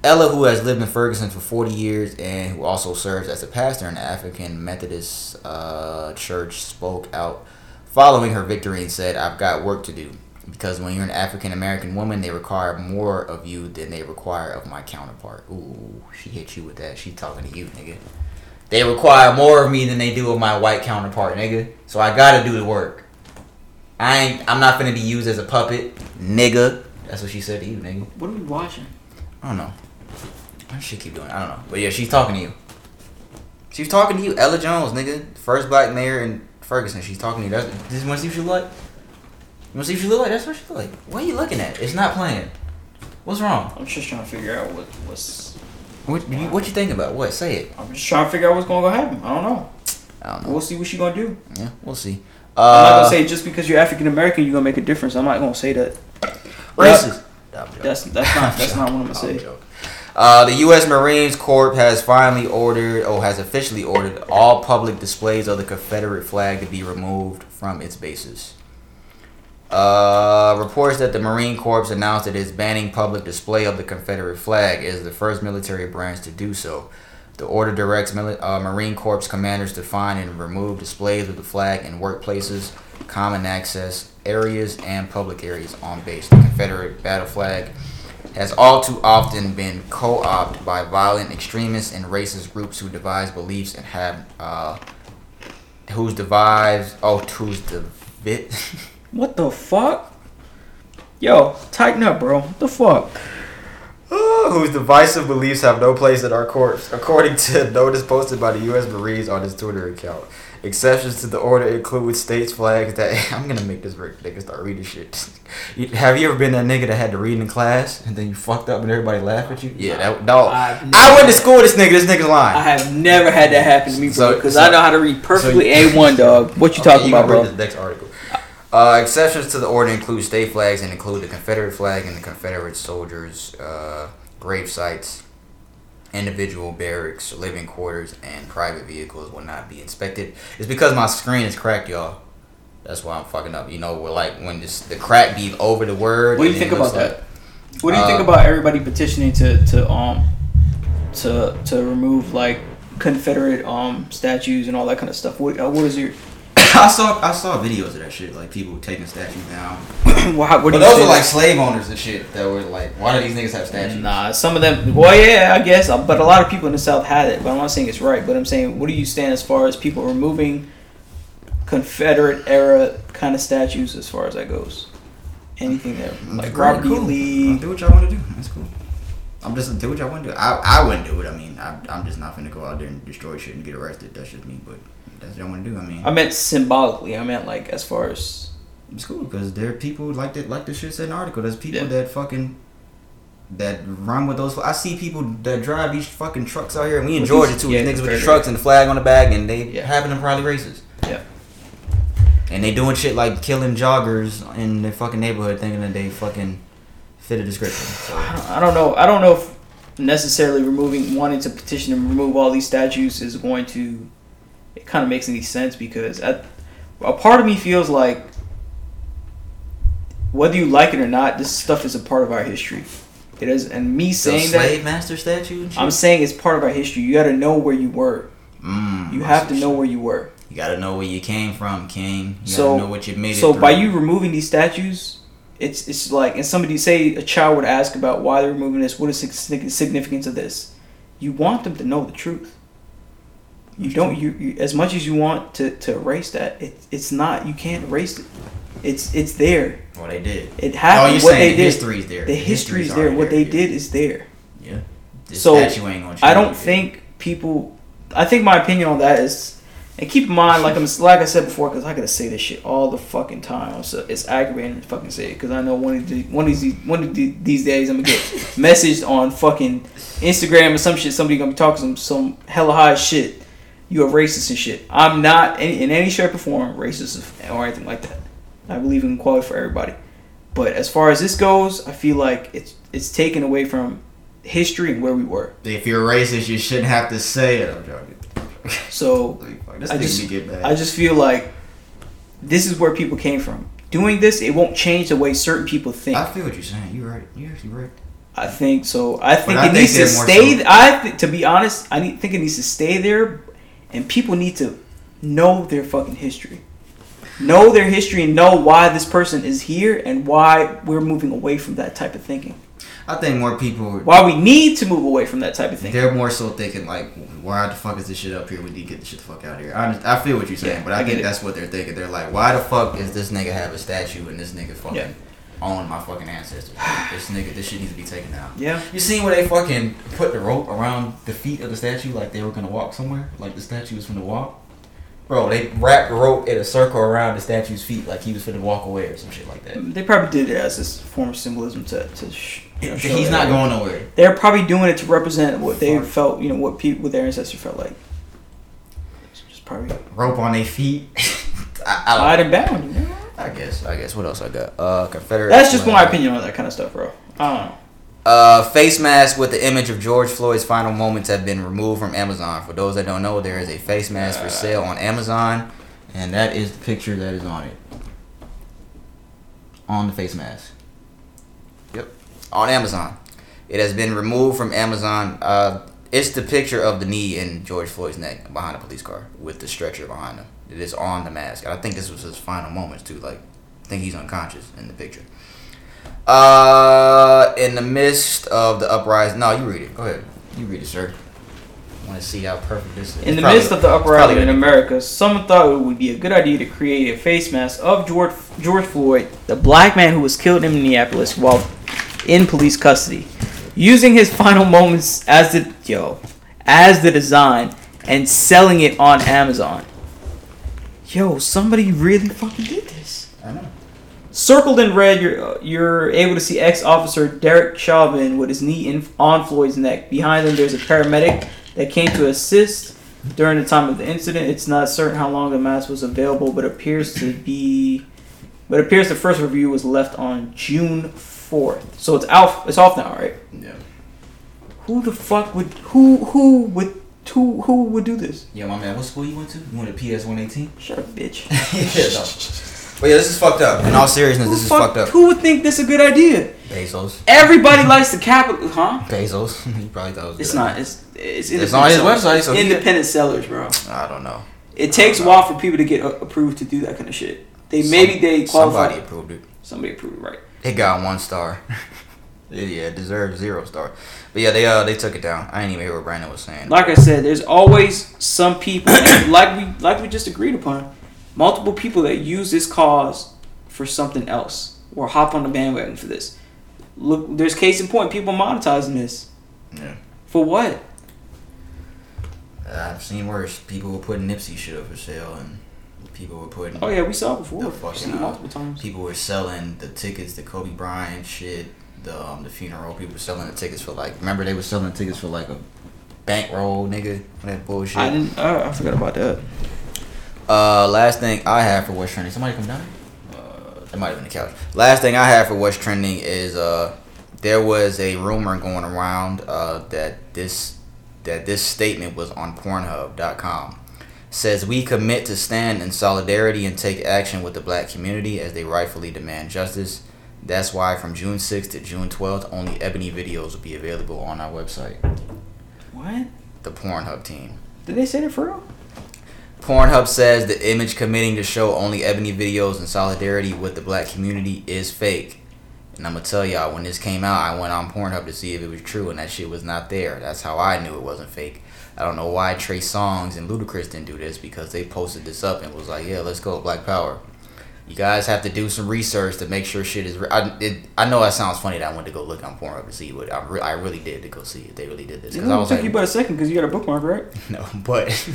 Ella, who has lived in Ferguson for 40 years and who also serves as a pastor in the African Methodist uh, Church, spoke out following her victory and said, I've got work to do. Because when you're an African American woman, they require more of you than they require of my counterpart. Ooh, she hit you with that. She talking to you, nigga. They require more of me than they do of my white counterpart, nigga. So I gotta do the work. I ain't. I'm not gonna be used as a puppet, nigga. That's what she said to you, nigga.
What are we watching?
I don't know. Why does she keep doing? it? I don't know. But yeah, she's talking to you. She's talking to you, Ella Jones, nigga. First black mayor in Ferguson. She's talking to you. That's, this you want to see what she look like? You want to see what she look like? That's what she look like. What are you looking at? It's not playing. What's wrong?
I'm just trying to figure out what what's.
What you, what you think about? What? Say it.
I'm just trying to figure out what's gonna happen. I don't know.
I don't know.
We'll see what she gonna do.
Yeah, we'll see.
I'm not
Uh,
gonna say just because you're African American, you're gonna make a difference. I'm not gonna say that.
racist.
That's that's not that's not what I'm gonna say.
Uh, the U.S. Marines Corps has finally ordered, or has officially ordered, all public displays of the Confederate flag to be removed from its bases. Uh, reports that the Marine Corps announced it is banning public display of the Confederate flag is the first military branch to do so. The order directs mili- uh, Marine Corps commanders to find and remove displays of the flag in workplaces, common access areas, and public areas on base. The Confederate battle flag has all too often been co-opted by violent extremists and racist groups who devise beliefs and have uh, whose devise oh whose divi-
What the fuck? Yo, tighten up, bro. What the fuck?
whose divisive beliefs have no place in our courts, according to a notice posted by the U.S. Marines on his Twitter account. Exceptions to the order include states flags that I'm gonna make this. Nigga start reading shit. You- have you ever been that nigga that had to read in class and then you fucked up and everybody laughed at you? Yeah, that no.
I've
went to school with this nigga. This nigga's lying.
I have never had that happen to me, bro. Because
so-
I know how to read perfectly
so-
A1, dog. What you
Okay,
talking
you
about,
gonna read
bro?
This next article. Uh, exceptions to the order include state flags and include the Confederate flag and the Confederate soldiers' uh, grave sites. Individual barracks, living quarters, and private vehicles will not be inspected. It's because my screen is cracked, y'all. That's why I'm fucking up. You know, we're like when this, the crack be over the word.
What do you think about
like-
that? What do you think
Uh,
about everybody petitioning to to um to to remove like Confederate um statues and all that kind of stuff? What uh, what is your
I saw I saw videos of that shit, like people taking statues down.
what, what
But
do
those were like slave owners and shit that were like, why do these niggas have statues?
Nah, some of them. Well, yeah, I guess, uh, but a lot of people in the South had it. But I'm not saying it's right. But I'm saying, what do you stand as far as people removing Confederate era kind of statues as far as that goes? Anything that like
Very
Robert E.
cool.
Lee.
Do what y'all want to do. That's cool. I'm just do what y'all want to do. I, I wouldn't do it. I mean, I, I'm just not gonna go out there and destroy shit and get arrested. That's just me. But that's what y'all want to do. I mean,
I meant symbolically. I meant like as far as
it's cool because there are people like that. Like the shit said in the article. There's people
Yeah.
that fucking that run with those. I see people that drive these fucking trucks out here, and we in Georgia too.
yeah,
these niggas with the trucks and the flag on the back, and they
Yeah.
having them probably racist.
Yeah.
And they doing shit like killing joggers in their fucking neighborhood, thinking that they fucking fit a description. So.
I don't, I don't know. I don't know if necessarily removing wanting to petition to remove all these statues is going to. It kind of makes any sense because I, a part of me feels like whether you like it or not, this stuff is a part of our history. It is, and me saying that
slave master statue. And shit?
I'm saying it's part of our history. You got to know where you were.
Mm,
You have to know where you were.
You gotta know where you came from, King. You
So-
know what you made
So by you removing these statues, it's it's like and somebody say a child would ask about why they're removing this. What is the significance of this? You want them to know the truth. You don't you, you as much as you want to, to erase that. It, it's not. You can't erase it. It's it's there.
Well, they did.
It happened. what they
the
did.
history's there.
The history's
already
there. What they
yeah.
did is there.
Yeah. The
So,
statue ain't gonna.
I don't think people. I think my opinion on that is, and keep in mind, like I'm like I said before, because I gotta say this shit all the fucking time. So it's aggravating to fucking say it because I know one of the, one of these one of the, these days I'm gonna get messaged on fucking Instagram or some shit. Somebody gonna be talking some some hella high shit. You are racist and shit. I'm not in, in any shape or form racist or anything like that. I believe in equality for everybody. But as far as this goes, I feel like it's it's taken away from history and where we were.
If you're racist, you shouldn't have to say it. I'm joking.
So I just-. I just feel like this is where people came from. Doing this, it won't change the way certain people think.
I feel what you're saying. You're right. You're actually right.
I think so. I think
I
it
think
needs to stay.
so-
I th- to be honest, I need, think it needs to stay there, and people need to know their fucking history, know their history, and know why this person is here and why we're moving away from that type of thinking.
I think more people.
Why we need to move away from that type of thing.
They're more so thinking like, why the fuck is this shit up here? We need to get this shit the fuck out of here. I, I feel what you're saying,
Yeah,
but I,
I get
think
it.
that's what they're thinking. They're like, why the fuck is this nigga have a statue and this nigga fucking
Yeah.
Own my fucking ancestors? this nigga, this shit needs to be taken out.
Yeah.
You seen where they fucking put the rope around the feet of the statue like they were gonna walk somewhere? Like the statue was gonna walk? Bro, they wrapped the rope in a circle around the statue's feet like he was finna walk away or some shit like that.
They probably did it as this form of symbolism to, to sh- you know,
He's not going nowhere.
They're probably doing it to represent what they
Fuck.
felt, you know, what people, what their ancestors felt like. It's just probably
Rope on their feet. I, I,
tied
don't,
and bound. you know?
I guess. I guess. What else I got? Uh, Confederate.
That's just my opinion on that kind of stuff, bro. I don't know.
Uh, face mask with the image of George Floyd's final moments have been removed from Amazon. For those that don't know, there is a face mask for sale on Amazon, and that is the picture that is on it. On the face mask. Yep. On Amazon. It has been removed from Amazon. Uh, it's the picture of the knee in George Floyd's neck behind a police car with the stretcher behind him. It is on the mask. And I think this was his final moments too. Like, I think he's unconscious in the picture. Uh, in the midst of the uprising. No, you read it. Go ahead. You read it, sir. I want to see how perfect this is.
In the
Probably-
midst of the uprising in America, someone thought it would be a good idea to create a face mask of George George Floyd, the black man who was killed in Minneapolis while in police custody, using his final moments as the yo as the design and selling it on Amazon. Yo, somebody really fucking did this.
I know.
Circled in red, you're you're able to see ex-officer Derek Chauvin with his knee in, on Floyd's neck. Behind him, there's a paramedic that came to assist during the time of the incident. It's not certain how long the mask was available, but appears to be, but appears the first review was left on June fourth. So it's out. It's off now, right?
Yeah.
Who the fuck would who who would who who would do this?
Yeah, my man, what school you went to? You went to PS 118?
Shut up, bitch.
yeah, no. But yeah, this is fucked up. In all seriousness,
Who
this is fucked up.
Who would think this a good idea?
Bezos.
Everybody likes the capital, huh?
Bezos. he probably thought it was
It's
good.
not. It's it's,
It's on his
sellers.
website, so he-
independent sellers, bro.
I don't know.
It takes a while for people to get uh, approved to do that kind of shit. They maybe they qualify.
Somebody approved it.
Somebody approved, it, right?
It got one star. yeah, it deserved zero star. But yeah, they uh they took it down. I didn't even hear what Brandon was saying.
Like I said, there's always some people, like we like we just agreed upon, multiple people that use this cause for something else or hop on the bandwagon for this. Look, there's case in point, people monetizing this
Yeah.
for what?
I've seen worse. People were putting Nipsey shit up for sale, and people were putting.
Oh yeah, we saw it before.
The fucking, uh,
multiple times.
People were selling the tickets to Kobe Bryant shit, the um, the funeral. People were selling the tickets for like. Remember they were selling the tickets for like a bankroll, nigga. That bullshit.
I didn't. Uh, I forgot about that.
Uh, last thing I have for what's trending. Somebody come down. Uh, that might have been the couch. Last thing I have for what's trending is uh, there was a rumor going around uh that this that this statement was on Pornhub.com. Says we commit to stand in solidarity and take action with the black community as they rightfully demand justice. That's why from June 6th to June 12th, only Ebony videos will be available on our website.
What?
The Pornhub team.
Did they say that for real?
Pornhub says the image committing to show only ebony videos in solidarity with the black community is fake. And I'm gonna tell y'all, when this came out, I went on Pornhub to see if it was true, and that shit was not there. That's how I knew it wasn't fake. I don't know why Trey Songz and Ludacris didn't do this because they posted this up and was like, "Yeah, let's go, Black Power." You guys have to do some research to make sure shit is. Re- I, it, I know that sounds funny that I went to go look on Pornhub to see what I, re- I really did to go see if they really did this
It
because I was
took
like,
you but a second because you got a bookmark, right?
no, but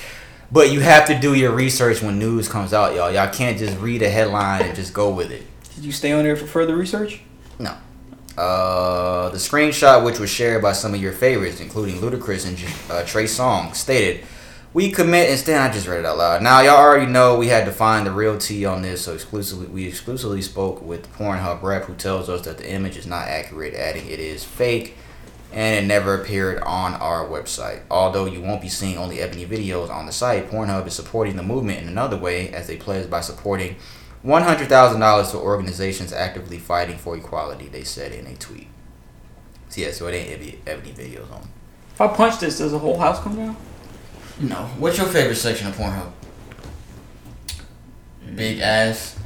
but you have to do your research when news comes out, y'all. Y'all can't just read a headline and just go with it.
Did you stay on there for further research?
No. Uh, the screenshot, which was shared by some of your favorites, including Ludacris and uh, Trey Songz, stated, "We commit and stand." I just read it out loud. Now y'all already know we had to find the real tea on this, so exclusively we exclusively spoke with Pornhub rep, who tells us that the image is not accurate, adding it is fake and it never appeared on our website. Although you won't be seeing only ebony videos on the site, Pornhub is supporting the movement in another way as they pledge by supporting $100,000 to organizations actively fighting for equality, they said in a tweet. So yeah, so it ain't ebony videos on.
If I punch this, does the whole house come down?
No. What's your favorite section of Pornhub? Big ass.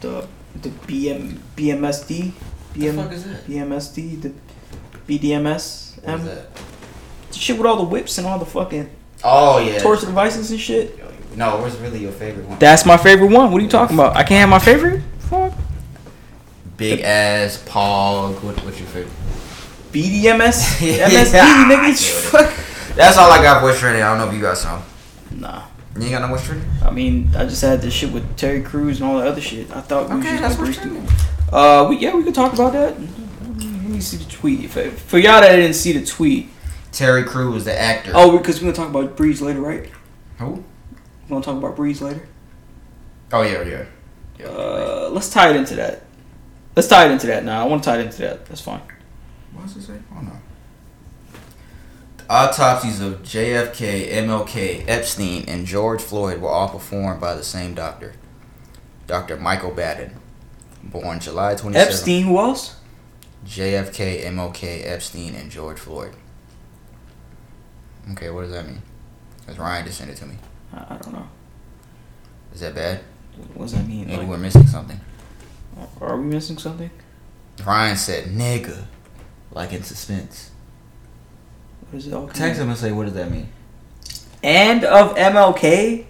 The the BM BMSD BM,
fuck is that?
BMSD the BDMS
What
um,
that?
the shit with all the whips and all the fucking
Oh yeah.
torture devices and shit.
No, what's really your favorite one?
That's my favorite one. What are you talking about? I can't have my favorite. Fuck.
Big ass, Pog. What, what's your favorite?
BDMS
Yeah.
MSD
Yeah.
niggas. Fuck.
That's all I got for trending. I don't know if you got some.
Nah.
You ain't got no more street?
I mean, I just had this shit with Terry Crews and all the other shit. I thought we
Okay, that's
gonna
what's
breeze
trending.
through. Uh, we yeah, we could talk about that. Let me see the tweet. For y'all that didn't see the tweet,
Terry Crews was the actor.
oh, because we're gonna talk about Brees later, right?
Who?
We're gonna talk about Brees later.
Oh yeah, yeah. yeah.
Uh, let's tie it into that. Let's tie it into that. Now I want to tie it into that. That's fine.
What does it say? Oh no. Autopsies of JFK, MLK, Epstein, and George Floyd were all performed by the same doctor, Dr. Michael Baden, born July 27th.
Epstein, who else?
JFK, MLK, Epstein, and George Floyd. Okay, what does that mean? Because Ryan just sent it to me.
I, I don't know.
Is that bad?
What does that mean?
Maybe
Like,
we're missing something.
are we missing something?
Ryan said, nigga, like in suspense.
What is it all?
Text him and say, what does that mean?
And of MLK.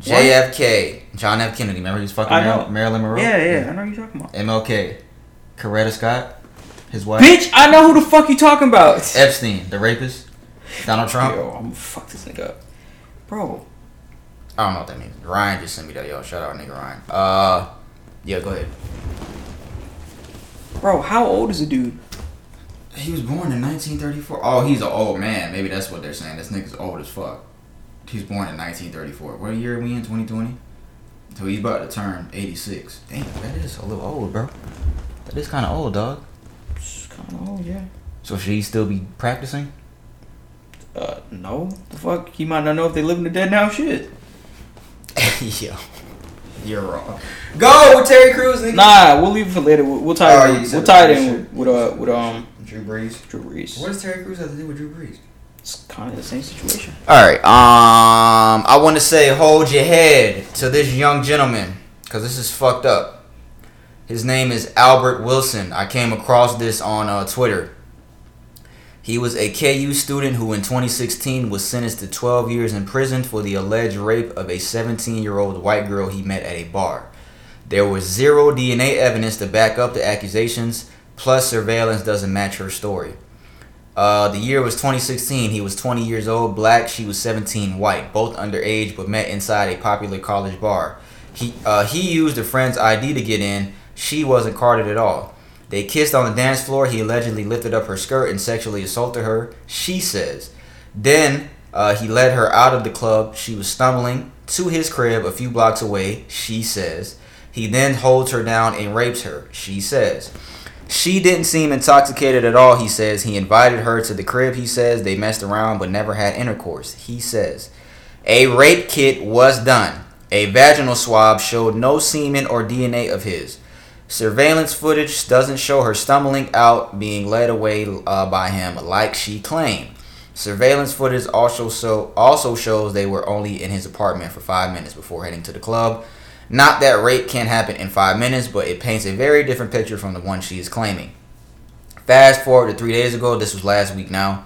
JFK, John F. Kennedy. Remember he was fucking
I
Mar-
know.
Marilyn Monroe?
Yeah, yeah, I know what you're talking about.
MLK, Coretta Scott, his wife.
Bitch, I know who the fuck you talking about.
Epstein, the rapist. Donald Trump.
Yo, I'm gonna fuck this nigga up, bro.
I don't know what that means. Ryan just sent me that. Yo, shout out nigga Ryan. Uh, yeah, go ahead.
Bro, how old is the dude?
He was born in 1934. Oh, he's an old man. Maybe that's what they're saying. This nigga's old as fuck. He's born in 1934. What year are we in? 2020? So he's about to turn 86. Damn, that is a little old, bro. That is kind of old, dog.
It's kind of old, yeah.
So should he still be practicing?
Uh, no. The fuck? He might not know if they live in the dead now. Shit.
Yo, you're wrong. Go with Terry Crews, nigga.
Nah, we'll leave it for later. We'll, we'll tie
Oh,
it. we'll tie it in with, with uh with um
Drew Brees.
Drew Brees.
What does Terry Crews have to do with Drew Brees?
It's kind of the same situation.
All right. Um, I want to say hold your head to this young gentleman because this is fucked up. His name is Albert Wilson. I came across this on uh, Twitter. He was a KU student who in 2016 was sentenced to 12 years in prison for the alleged rape of a 17 year old white girl he met at a bar. There was zero DNA evidence to back up the accusations, plus, surveillance doesn't match her story. Uh, the year was 2016. He was 20 years old, black. She was 17, white. Both underage, but met inside a popular college bar. He uh, he used a friend's ID to get in. She wasn't carded at all. They kissed on the dance floor. He allegedly lifted up her skirt and sexually assaulted her. She says. Then uh, he led her out of the club. She was stumbling to his crib a few blocks away. She says. He then holds her down and rapes her. She says. She didn't seem intoxicated at all, he says. He invited her to the crib, he says. They messed around but never had intercourse, he says. A rape kit was done. A vaginal swab showed no semen or DNA of his. Surveillance footage doesn't show her stumbling out, being led away uh, by him like she claimed. Surveillance footage also so also shows they were only in his apartment for five minutes before heading to the club. Not that rape can't happen in five minutes, but it paints a very different picture from the one she is claiming. Fast forward to three days ago, this was last week now.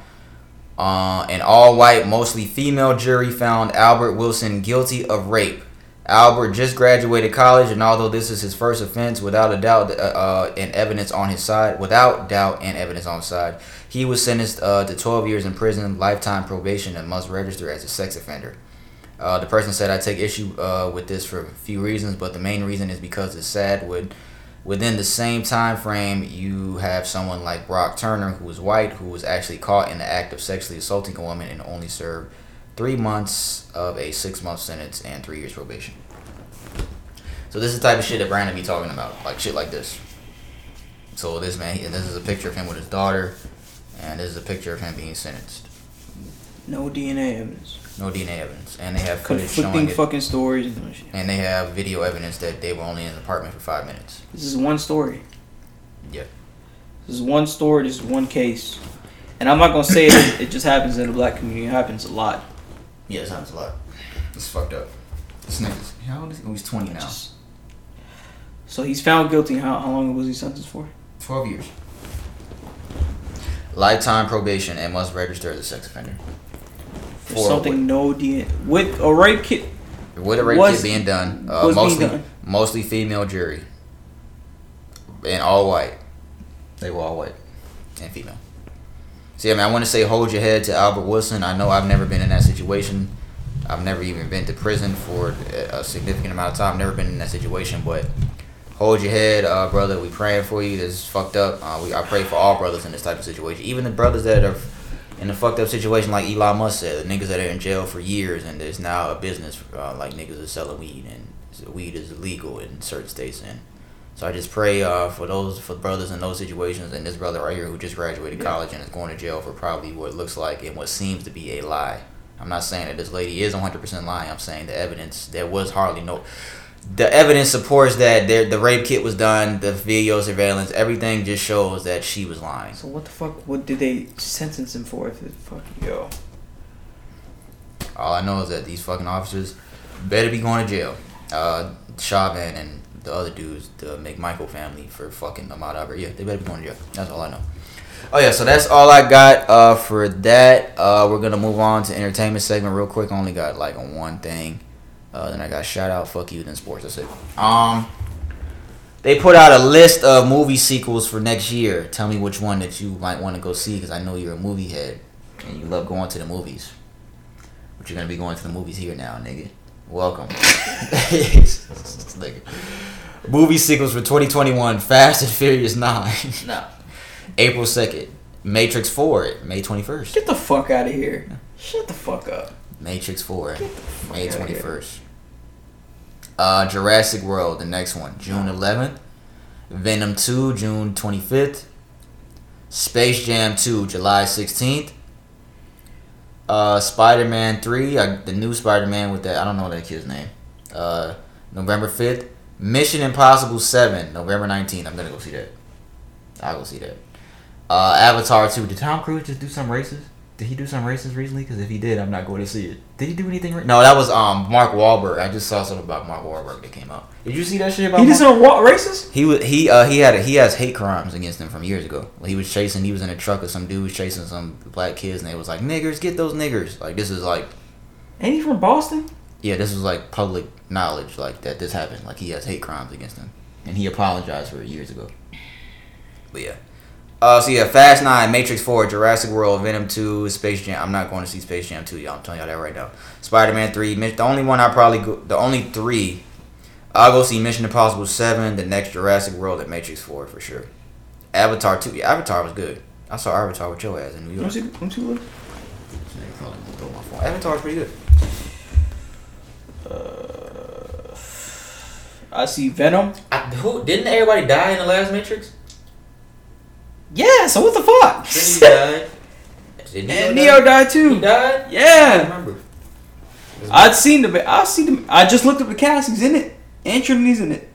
Uh, an all white, mostly female jury found Albert Wilson guilty of rape. Albert just graduated college, and although this is his first offense, without a doubt uh, uh, and evidence on his side, without doubt and evidence on his side, he was sentenced uh, to 12 years in prison, lifetime probation, and must register as a sex offender. Uh, the person said, I take issue uh, with this for a few reasons, but the main reason is because it's sad. Would within the same time frame, you have someone like Brock Turner, who was white, who was actually caught in the act of sexually assaulting a woman and only served three months of a six month sentence and three years probation. So this is the type of shit that Brandon be talking about, like shit like this. So this man, this is a picture of him with his daughter, and this is a picture of him being sentenced.
No DNA evidence.
No DNA evidence, and they have footage
Conflicting
showing it,
fucking stories and shit.
and they have video evidence that they were only in the apartment for five minutes.
This is one story.
Yeah.
This is one story. This is one case. And I'm not gonna say it, it just happens in the black community. It happens a lot.
Yeah, it happens a lot. It's fucked up. This nigga's how old is he? Oh, he's twenty now.
Just- So he's found guilty. How, how long was he sentenced for?
Twelve years. Lifetime probation and must register as a sex offender.
For
For
something no DNA with a rape kit.
With a rape
Was-
kit being done, uh,
was being
mostly
done.
mostly female jury, and all white. They were all white and female. See, I mean, I want to say hold your head to Albert Wilson. I know I've never been in that situation. I've never even been to prison for a significant amount of time. Never been in that situation, but hold your head, uh, brother. We praying for you. This is fucked up. Uh, we I pray for all brothers in this type of situation, even the brothers that are in a fucked up situation like Elon Musk said, the niggas that are in jail for years and there's now a business uh, like niggas are selling weed and weed is illegal in certain states and so I just pray uh, for those for brothers in those situations and this brother right here who just graduated college and is going to jail for probably what looks like and what seems to be a lie. I'm not saying that this lady is 100% lying. I'm saying the evidence there was hardly no the evidence supports that there the rape kit was done, the video surveillance, everything just shows that she was lying.
So what the fuck? What did they sentence him for? If it fucking yo.
All I know is that these fucking officers better be going to jail. Uh, Chauvin and the other dudes, the McMichael family, for fucking Ahmaud Arbery. Yeah, they better be going to jail. That's all I know. Oh yeah, so that's all I got uh, for that. Uh, we're gonna move on to entertainment segment real quick. Only got like one thing. Uh, then I got shout out, fuck you, then sports. That's it. Um, they put out a list of movie sequels for next year. Tell me which one that you might want to go see because I know you're a movie head and you love going to the movies. But you're gonna be going to the movies here now, nigga. Welcome. Nigga. Movie sequels for 2021: Fast and Furious Nine,
No.
April 2nd. Matrix 4, May 21st.
Get the fuck out of here. Shut the fuck up.
Matrix 4, May 21st. Uh, Jurassic World, the next one, June 11th. Venom 2, June 25th. Space Jam 2, July 16th. Uh, Spider Man 3, uh, the new Spider Man with that, I don't know that kid's name. Uh, November 5th. Mission Impossible 7, November 19th. I'm gonna go see that. I'll go see that. Uh, Avatar 2. Did Tom Cruise just do some races? Did he do some races recently? Because if he did, I'm not going to see it. Did he do anything? Ra- no, that was um Mark Wahlberg. I just saw something about Mark Wahlberg that came out. Did you see that shit about?
He did
Mark-
some what races?
he was he uh he had a, he has hate crimes against him from years ago. He was chasing. He was in a truck with some dude was chasing some black kids, and they was like niggers, get those niggers. Like this is like
Ain't he from Boston?
yeah, this was like public knowledge, like that this happened. Like he has hate crimes against him, and he apologized for it years ago. But yeah, uh, so yeah, Fast Nine, Matrix Four, Jurassic World, Venom Two, Space Jam. I'm not going to see Space Jam Two, y'all. I'm telling y'all that right now. Spider Man Three, the only one I probably go, the only three. I'll go see Mission Impossible Seven, the next Jurassic World, and Matrix Four for sure. Avatar Two, yeah, Avatar was good. I saw Avatar with your ass in New
Let me
York.
see. Let me see. Look.
Avatar's pretty good.
Uh, I see Venom.
I, who didn't everybody die in the last Matrix?
Yeah. So what the fuck?
Trinity died. Did
and
die?
Neo died
He
too.
died. I
Yeah.
remember.
I'd seen the. I see the. I just looked up the cast. He's in it. And Trinity's in it.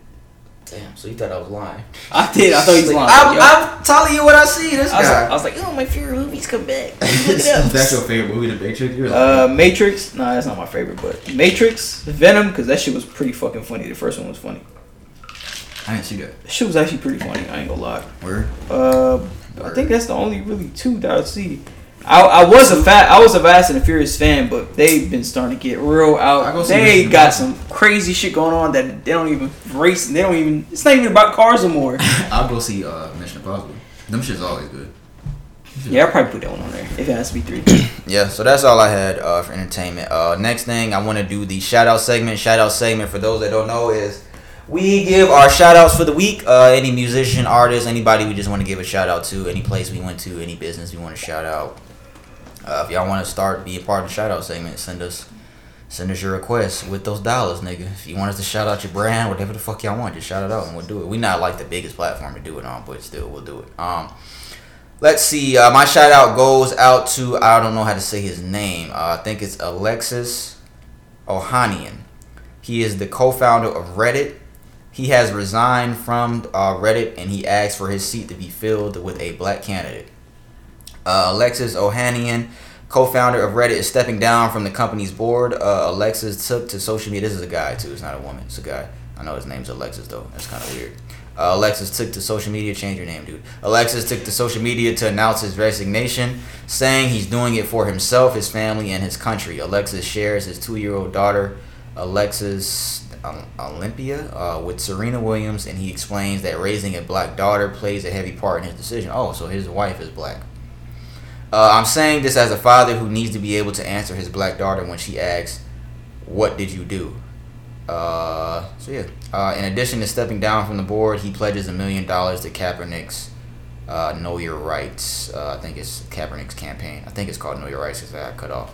Damn. So you thought I was lying?
I did. I thought he was lying.
I'm. I'm telling you what I see. This
I was,
guy.
I was like, oh, my favorite movies come back. Look it up.
That's your favorite movie, The Matrix. You're
Uh, Matrix. No, that's not my favorite, but Matrix, Venom, because that shit was pretty fucking funny. The first one was funny.
I didn't see that.
That shit was actually pretty funny. I ain't gonna lie.
Where?
Uh, I think that's the only really two that I see. I, I was a fat I was a Fast and the Furious fan, but they've been starting to get real
I
out.
go see
They
Mission
got some crazy shit going on that they don't even race. They don't even. It's not even about cars anymore.
I'll go see uh, Mission Impossible. Them shit's always good.
yeah, I'll probably put that one on there if it has to be three.
Yeah, so that's all I had uh, for entertainment. Uh, next thing, I want to do the shout out segment. Shout out segment, for those that don't know, is we give our shout outs for the week. Uh, any musician, artist, anybody we just want to give a shout out to, any place we went to, any business we want to shout out. Uh, if y'all want to start being part of the shout out segment, send us send us your requests with those dollars, nigga. If you want us to shout out your brand, whatever the fuck y'all want, just shout it out and we'll do it. We not like the biggest platform to do it on, but still, we'll do it. Um, Let's see. Uh, my shout out goes out to I don't know how to say his name. Uh, I think it's Alexis Ohanian. He is the co-founder of Reddit. He has resigned from uh, Reddit and he asked for his seat to be filled with a black candidate. Uh, Alexis Ohanian, co-founder of Reddit, is stepping down from the company's board. Uh, Alexis took to social media. This is a guy too. It's not a woman. It's a guy. I know his name's Alexis though. That's kind of weird. Uh, Alexis took to social media. Change your name, dude. Alexis took to social media to announce his resignation, saying he's doing it for himself, his family, and his country. Alexis shares his two-year-old daughter, Alexis Olympia, uh, with Serena Williams, and he explains that raising a black daughter plays a heavy part in his decision. Oh, so his wife is black. Uh, I'm saying this as a father who needs to be able to answer his black daughter when she asks, What did you do? Uh, so yeah. Uh, in addition to stepping down from the board, he pledges a million dollars to Kaepernick's uh, Know Your Rights. Uh, I think it's Kaepernick's campaign. I think it's called Know Your Rights because I got cut off.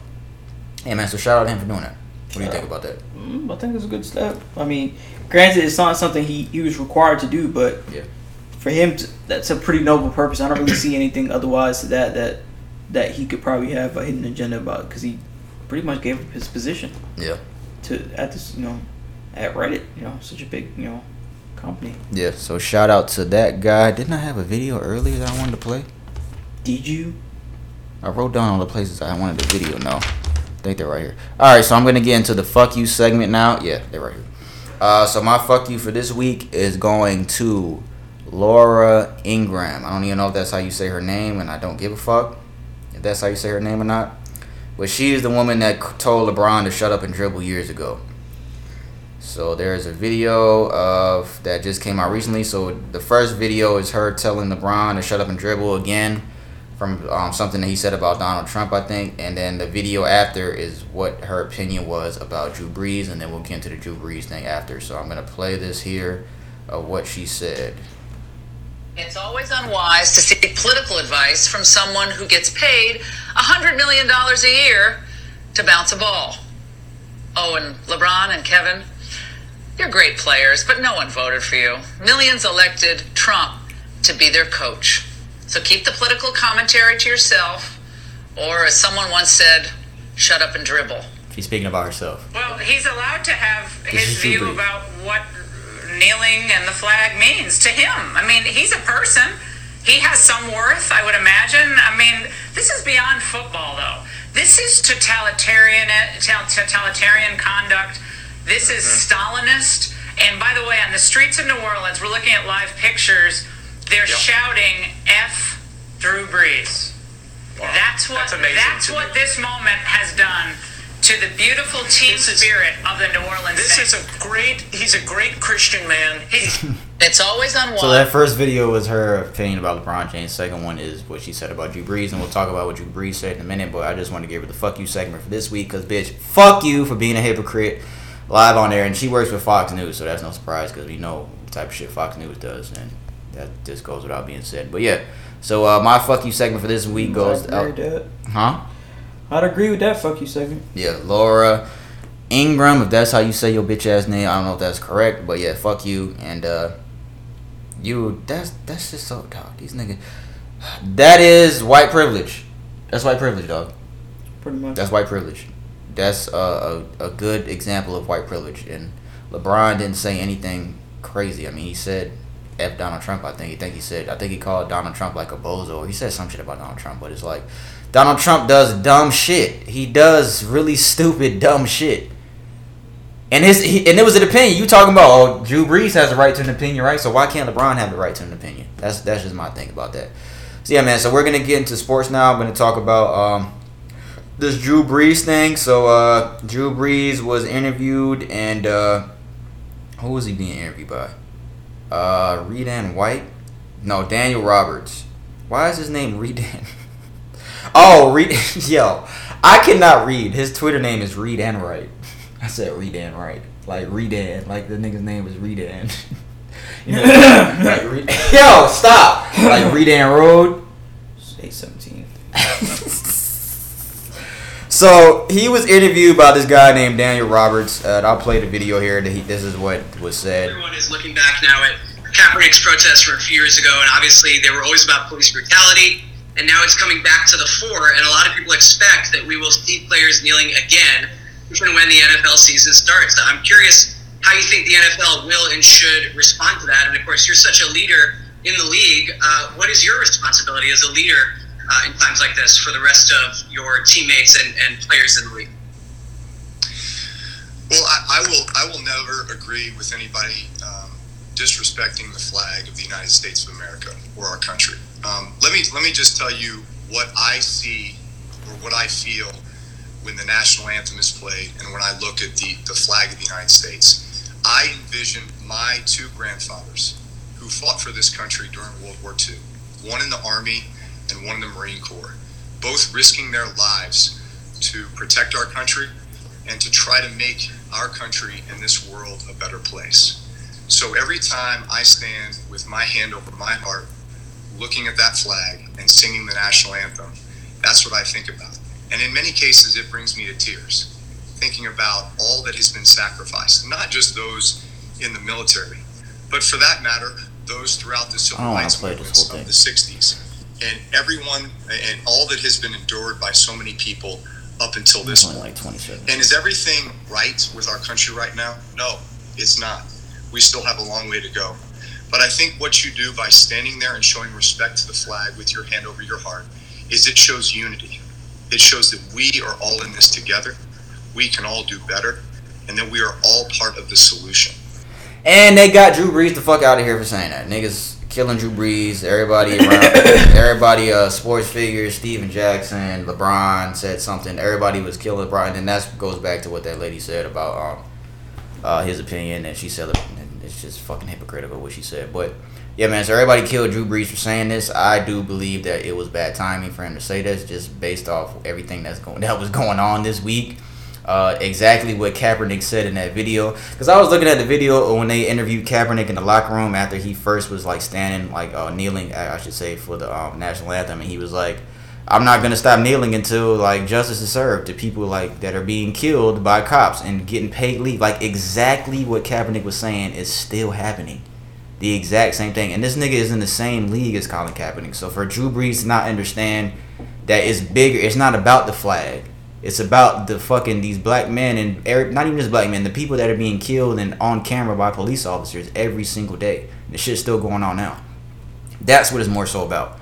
Hey man, so shout out to him for doing that. What do you think about that?
Mm, I think it's a good step. I mean, granted, it's not something he, he was required to do, but
Yeah.
for him, to, that's a pretty noble purpose. I don't really see anything otherwise to that that that he could probably have a hidden agenda about because he pretty much gave up his position
Yeah.
to at this you know at Reddit. You know, such a big you know company.
Yeah. So shout out to that guy. Didn't I have a video earlier that I wanted to play?
Did you?
I wrote down all the places I wanted the video. No, I think they're right here. All right, so I'm gonna get into the fuck you segment now. Yeah, they're right here. Uh, so my fuck you for this week is going to Laura Ingraham. I don't even know if that's how you say her name, and I don't give a fuck if that's how you say her name or not. But she is the woman that told LeBron to shut up and dribble years ago. So there's a video of that just came out recently. So the first video is her telling LeBron to shut up and dribble again from um, something that he said about Donald Trump, I think. And then the video after is what her opinion was about Drew Brees, and then we'll get into the Drew Brees thing after. So I'm gonna play this here of what she said.
It's always unwise to seek political advice from someone who gets paid $100 million a year to bounce a ball. Oh, and LeBron and Kevin, you're great players, but no one voted for you. Millions elected Trump to be their coach. So keep the political commentary to yourself, or as someone once said, shut up and dribble.
He's speaking about herself.
Well, he's allowed to have his view
Brees.
about what kneeling and the flag means to him. I mean, he's a person. He has some worth, I would imagine. I mean, this is beyond football, though. This is totalitarian, totalitarian conduct. This is mm-hmm. Stalinist. And by the way, on the streets of New Orleans, we're looking at live pictures. They're shouting "F Drew Brees." That's what
That's amazing
that's
to
what
me.
this moment has done to the beautiful team
This is-
spirit of the New Orleans
This
Saints.
is a great. He's a great Christian man.
He's-
It's always unwise.
So that first video was her opinion about LeBron James. Second one is what she said about Drew Brees, and we'll talk about what Drew Brees said in a minute. But I just want to give her the fuck you segment for this week, cause bitch, fuck you for being a hypocrite live on there. And she works with Fox News, so that's no surprise, cause we know the type of shit Fox News does, and that just goes without being said. But yeah, so uh, my fuck you segment for this week goes out,
that.
huh?
I'd agree with that. Fuck you segment.
Yeah, Laura Ingraham, if that's how you say your bitch ass name, I don't know if that's correct, but yeah, fuck you and uh you that's that's just so dog. These niggas That is white privilege. That's white privilege, dog.
Pretty much.
That's white privilege. That's a, a, a good example of white privilege. And LeBron didn't say anything crazy. I mean, he said F Donald Trump. I think. I think he said. I think he called Donald Trump like a bozo. He said some shit about Donald Trump. But it's like Donald Trump does dumb shit. He does really stupid dumb shit. And his he, and it was an opinion. You talking about? Oh, Drew Brees has the right to an opinion, right? So why can't LeBron have the right to an opinion? That's that's just my thing about that. So yeah, man. So we're gonna get into sports now. I'm gonna talk about um this Drew Brees thing. So uh Drew Brees was interviewed and uh who was he being interviewed by? Uh Redan White? No, Daniel Roberts. Why is his name Redan? oh, Reed yo. I cannot read. His Twitter name is Redan Wright. I said Redan Wright. Like Redan. Like the nigga's name is Redan. you know, like Re- Yo, stop! Like Redan Road.
Eight seventeen.
So he was interviewed by this guy named Daniel Roberts. Uh, and I'll play the video here. He, this is what was said.
Everyone is looking back now at Kaepernick's protests from a few years ago, and obviously they were always about police brutality, and now it's coming back to the fore, and a lot of people expect that we will see players kneeling again and when the NFL season starts. I'm curious how you think the NFL will and should respond to that, and of course, you're such a leader in the league. Uh, what is your responsibility as a leader uh, in times like this for the rest of your teammates and, and players in the league?
Well, I, I will. I will never agree with anybody um, disrespecting the flag of the United States of America or our country. Um, let me let me just tell you what I see or what I feel when the national anthem is played and when I look at the the flag of the United States. I envision my two grandfathers who fought for this country during World War II, one in the Army and one in the Marine Corps, both risking their lives to protect our country and to try to make our country and this world a better place. So every time I stand with my hand over my heart, looking at that flag and singing the national anthem, that's what I think about. And in many cases, it brings me to tears, thinking about all that has been sacrificed, not just those in the military, but for that matter, those throughout the civil rights movements of the 60s. And everyone, and all that has been endured by so many people up until this point.
like 27.
And is everything right with our country right now? No, it's not. We still have a long way to go. But I think what you do by standing there and showing respect to the flag with your hand over your heart is it shows unity. It shows that we are all in this together. We can all do better, and that we are all part of the solution.
And they got Drew Brees the fuck out of here for saying that. Niggas killing Drew Brees. Everybody around, everybody, uh, sports figures, Stephen Jackson, LeBron said something. Everybody was killing LeBron, and that goes back to what that lady said about um, uh, his opinion, and she said and it's just fucking hypocritical what she said. But yeah, man. So everybody killed Drew Brees for saying this. I do believe that it was bad timing for him to say this, just based off everything that's going that was going on this week. Uh, exactly what Kaepernick said in that video. Because I was looking at the video when they interviewed Kaepernick in the locker room after he first was like standing, like uh, kneeling, I should say, for the um, national anthem, and he was like, "I'm not gonna stop kneeling until like justice is served to people like that are being killed by cops and getting paid leave." Like exactly what Kaepernick was saying is still happening. The exact same thing, and this nigga is in the same league as Colin Kaepernick. So for Drew Brees to not understand that it's bigger, it's not about the flag. It's about the fucking these black men and not even just black men, the people that are being killed and on camera by police officers every single day. The shit's still going on now. That's what it's more so about.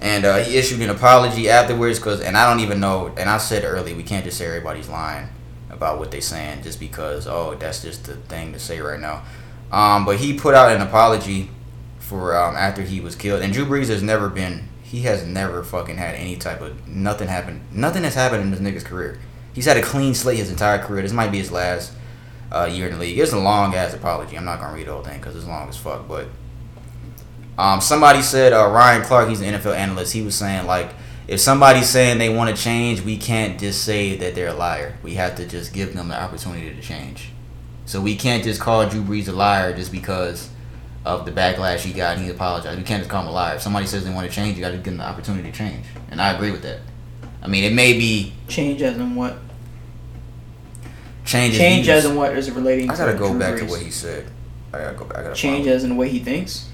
And uh, he issued an apology afterwards, cause and I don't even know. And I said earlier, we can't just say everybody's lying about what they're saying just because oh that's just the thing to say right now. Um, but he put out an apology for um, after he was killed. And Drew Brees has never been. He has never fucking had any type of nothing happened. Nothing has happened in this nigga's career. He's had a clean slate his entire career. This might be his last uh, year in the league. It's a long ass apology. I'm not gonna read the whole thing because it's long as fuck. But um, somebody said uh, Ryan Clark. He's an NFL analyst. He was saying like, if somebody's saying they want to change, we can't just say that they're a liar. We have to just give them the opportunity to change. So we can't just call Drew Brees a liar just because of the backlash he got and he apologized. We can't just call him a liar. If somebody says they want to change, you got to give them the opportunity to change. And I agree with that. I mean, it may be
Change as in what?
change.
Change
views.
as in what is it relating to
I gotta
to
go
Drew
back to what he said. I gotta go back. I gotta
Change
find-
as in the way he thinks.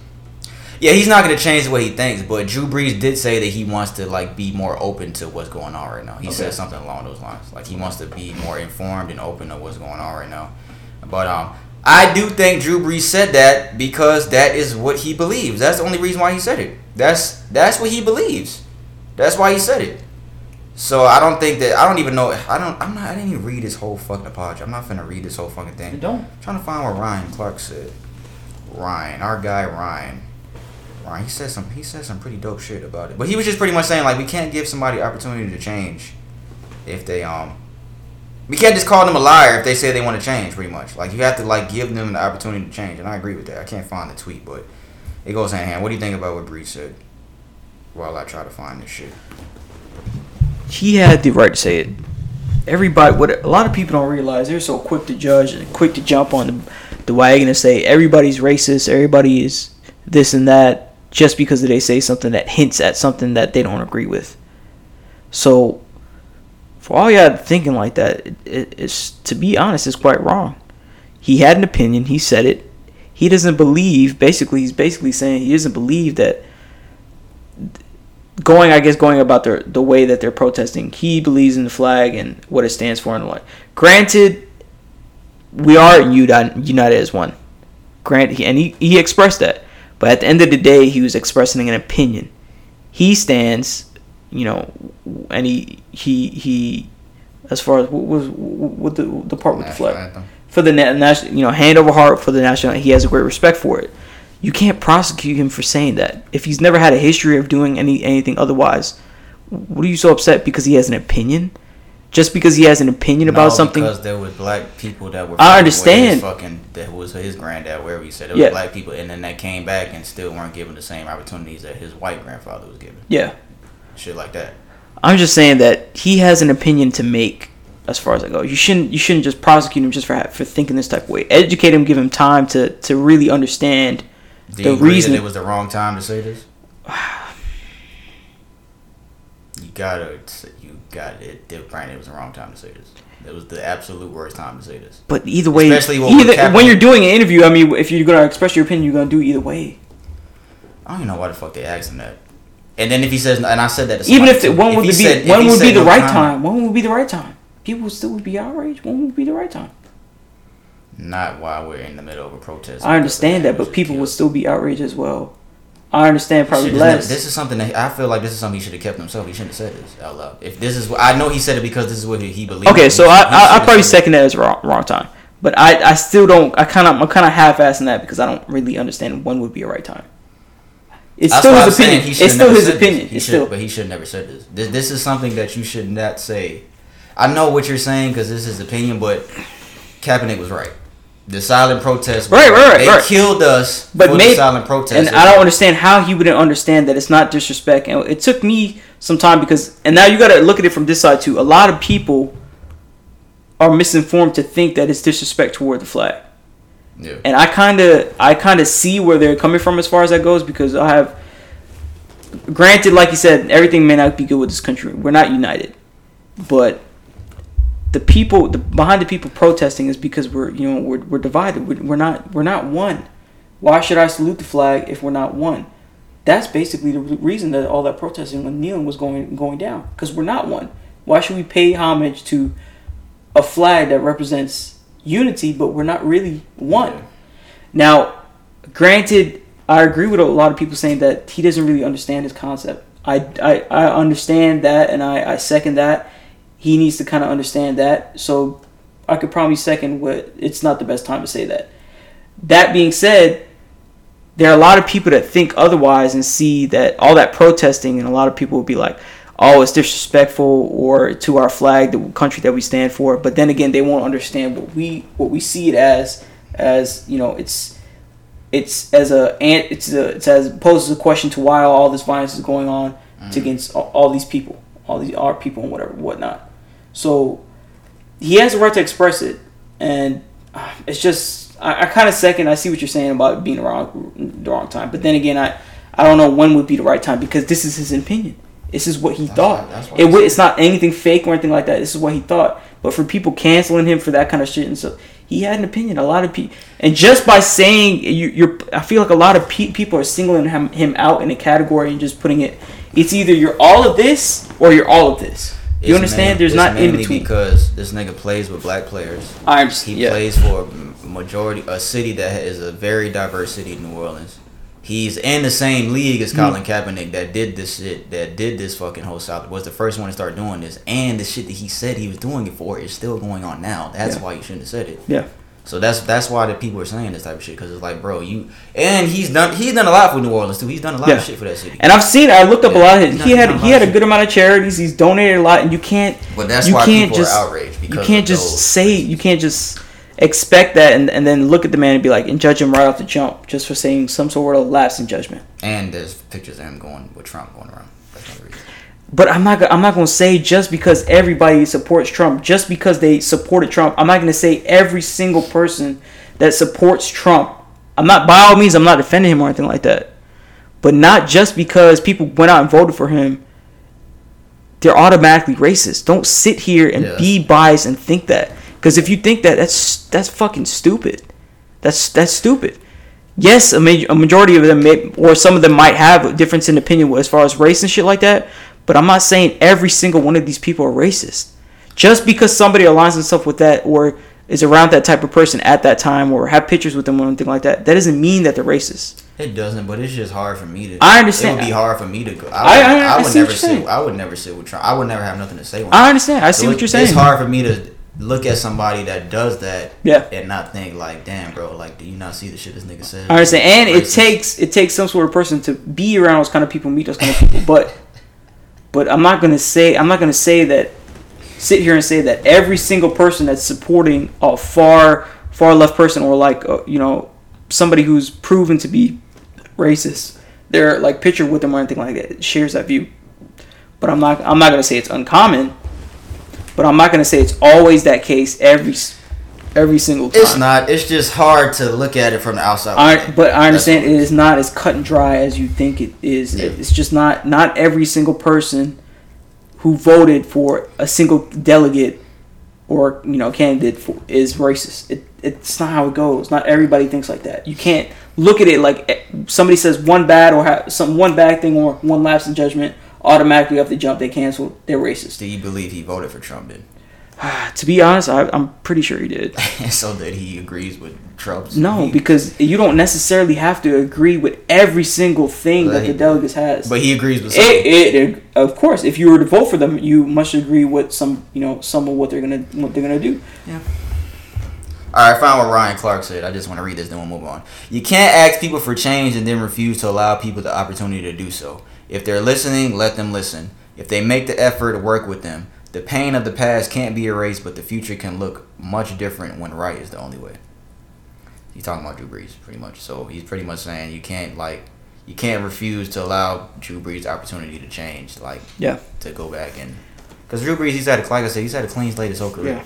Yeah, he's not gonna change the way he thinks, but Drew Brees did say that he wants to like be more open to what's going on right now. He
Okay.
said something along those lines, like he wants to be more informed and open to what's going on right now. But um, I do think Drew Brees said that because that is what he believes. That's the only reason why he said it. That's that's what he believes. That's why he said it. So I don't think that I don't even know. I don't. I'm not. I didn't even read this whole fucking apology. I'm not finna read this whole fucking thing.
You don't.
I'm trying to find what Ryan Clark said. Ryan, our guy Ryan. Ryan, he said some he said some pretty dope shit about it. But he was just pretty much saying like we can't give somebody opportunity to change if they um we can't just call them a liar if they say they want to change pretty much. Like you have to like give them the opportunity to change and I agree with that. I can't find the tweet, but it goes hand in hand. What do you think about what Bree said? While I try to find this shit.
He had the right to say it. Everybody, what a lot of people don't realize, they're so quick to judge and quick to jump on the, the wagon and say everybody's racist, everybody is this and that, just because they say something that hints at something that they don't agree with. So, for all y'all thinking like that, it, it, it's to be honest, it's quite wrong. He had an opinion. He said it. He doesn't believe. Basically, he's basically saying he doesn't believe that going I guess going about the the way that they're protesting. He believes in the flag and what it stands for and like. Granted, we are united, united as one. Grant and he, he expressed that. But at the end of the day, he was expressing an opinion. He stands, you know, and he he he as far as what was what the the part with the flag
anthem.
for the na- national, you know, hand over heart for the national. He has a great respect for it. You can't prosecute him for saying that if he's never had a history of doing any anything otherwise. What are you so upset because he has an opinion? Just because he has an opinion about something?
because there was black people that were.
I
fighting with his
understand.
Fucking that was his granddad, wherever he said it was
Yeah.
black people, and then they came back and still weren't given the same opportunities that his white grandfather was given.
Yeah,
Shit like that.
I'm just saying that he has an opinion to make as far as I go. You shouldn't you shouldn't just prosecute him just for for thinking this type of way. Educate him, give him time to to really understand
Do
the
you
reason.
it was the wrong time to say this? You gotta, you got it. Granted, it was the wrong time to say this. It was the absolute worst time to say this.
but either way,
Especially when
either when you're doing an interview, I mean, if you're gonna express your opinion, you're gonna do it either way.
I don't even know why the fuck they asked him that. And then if he says, and I said that,
Even if the, would
he
be
said-
would be the
no
right time? When would be the right time? People would still would be outraged. When would be the right time?
Not while we're in the middle of a protest.
I understand that, but people would still be outraged as well. I understand probably
Shit,
less.
This is something that I feel like this is something he should have kept himself. He shouldn't have said this out loud. If this is, what I know he said it because this is what he, he believes.
Okay, so
should-
I,
he
I, I probably second that as wrong, wrong time, but I, I still don't. I kind of I'm kind of half-assing that because I don't really understand when would be a right time. It's
That's
still his
saying
opinion. It's still his opinion. It's
should,
still.
but he should never said this. this. This is something that you should not say. I know what you're saying because this is his opinion, but Kaepernick was right. The silent protest,
Right, right, right,
They
right.
killed us
But
for
maybe,
the silent protest.
and I don't understand how he wouldn't understand that it's not disrespect. And it took me some time because, and now you got to look at it from this side too. A lot of people are misinformed to think that it's disrespect toward the flag.
Yeah.
and I kind of I kind of see where they're coming from as far as that goes because I have granted like you said everything may not be good with this country. We're not united. But the people the, behind the people protesting is because we're you know we're, we're divided. We're, we're not we're not one. Why should I salute the flag if we're not one? That's basically the reason that all that protesting and kneeling was going going down because we're not one. Why should we pay homage to a flag that represents unity but we're not really one now, granted, I agree with a lot of people saying that he doesn't really understand his concept. I, I, I understand that and I, I second that. He needs to kind of understand that. So I could probably second what it's not the best time to say that. That being said, there are a lot of people that think otherwise and see that all that protesting and a lot of people will be like, oh, it's disrespectful or to our flag, the country that we stand for. But then again, they won't understand what we what we see it as as you know it's it's as a and it's a it's as poses a question to why all this violence is going on to against all, all these people, all these our people and whatever whatnot. So he has a right to express it, and uh, it's just I, I kind of second. I see what you're saying about it being the wrong the wrong time, but then again, I I don't know when would be the right time because this is his opinion. This is what he thought.
why- that's
it
I
would,
said-
it's not anything fake or anything like that. This is what he thought. But for people canceling him for that kind of shit and so he had an opinion. A lot of people, and just by saying you, you're, I feel like a lot of pe- people are singling him, him out in a category and just putting it. It's either you're all of this or you're all of this. You
It's
understand?
main-
There's not in between.
because this nigga plays with black players.
I understand.
He
yeah.
plays for a majority, a city that is a very diverse city, New Orleans. He's in the same league as Colin
Mm-hmm.
Kaepernick that did this shit, that did this fucking whole South, was the first one to start doing this. And the shit that he said he was doing it for is still going on now. That's
Yeah.
why you shouldn't have said it.
Yeah.
So that's that's why the people are saying this type of shit because it's like, bro, you and he's done he's done a lot for New Orleans too. He's done a lot
Yeah.
of shit for that city.
And I've seen. I looked up a lot of. His, he had he had a good amount of charities. He's donated a lot, and you can't.
But that's
you
why
can't
people
just,
are outraged because
you can't just say you can't just expect that and, and then look at the man and be like and judge him right off the jump just for saying some sort of lapse in judgment.
And there's pictures of him going with Trump going around. That's another reason.
But I'm not. I'm not going to say just because everybody supports Trump, just because they supported Trump. I'm not going to say every single person that supports Trump. I'm not. By all means, I'm not defending him or anything like that. But not just because people went out and voted for him, they're automatically racist. Don't sit here and
Yeah.
be biased and think that. Because if you think that, that's that's fucking stupid. That's that's stupid. Yes, a, ma- a majority of them may, or some of them might have a difference in opinion as far as race and shit like that. But I'm not saying every single one of these people are racist. Just because somebody aligns themselves with that or is around that type of person at that time or have pictures with them or anything like that, that doesn't mean that they're racist.
It doesn't, but it's just hard for me to.
I understand.
It would be hard for me to go.
I-
I, would,
I-
I,
I
would never sit. I would never sit with Trump. I would never have nothing to say. With
I understand. I see
So
what you're saying.
It's hard for me to look at somebody that does that.
Yeah.
And not think like, damn, bro, like, do you not see the shit this nigga said?
I understand, and it takes it takes some sort of person to be around those kind of people, meet those kind of people. But but I'm not gonna say I'm not gonna say that sit here and say that every single person that's supporting a far far left person or like uh, you know somebody who's proven to be racist, they're like picture with them or anything like that shares that view. But I'm not I'm not gonna say it's uncommon. But I'm not gonna say it's always that case every every single time.
It's not. It's just hard to look at it from the outside.
I, but I understand it is not as cut and dry as you think it is.
Yeah.
It's just not not every single person who voted for a single delegate or you know candidate for, is racist. It, it's not how it goes. Not everybody thinks like that. You can't look at it like eh, somebody says one bad or ha- some one bad thing or one lapse in judgment. Automatically, off the jump, they cancel. They're racist.
Do you believe he voted for Trump? Then,
to be honest, I, I'm pretty sure he did.
so that he agrees with Trump's.
No,
he-
because you don't necessarily have to agree with every single thing that the delegates has.
but he agrees with. Something.
It, it, it- of course, if you were to vote for them, you must agree with some, you know, some of what they're gonna what they're gonna do. Yeah.
All right, find what Ryan Clark said. I just want to read this, then we'll move on. You can't ask people for change and then refuse to allow people the opportunity to do so. If they're listening, let them listen. If they make the effort, work with them. The pain of the past can't be erased, but the future can look much different when right is the only way. He's talking about Drew Brees, pretty much. So he's pretty much saying you can't like you can't refuse to allow Drew Brees the opportunity to change, like
Yeah.
to go back and because Drew Brees, he's had a like I said, he's had a clean slate his whole career.
Yeah.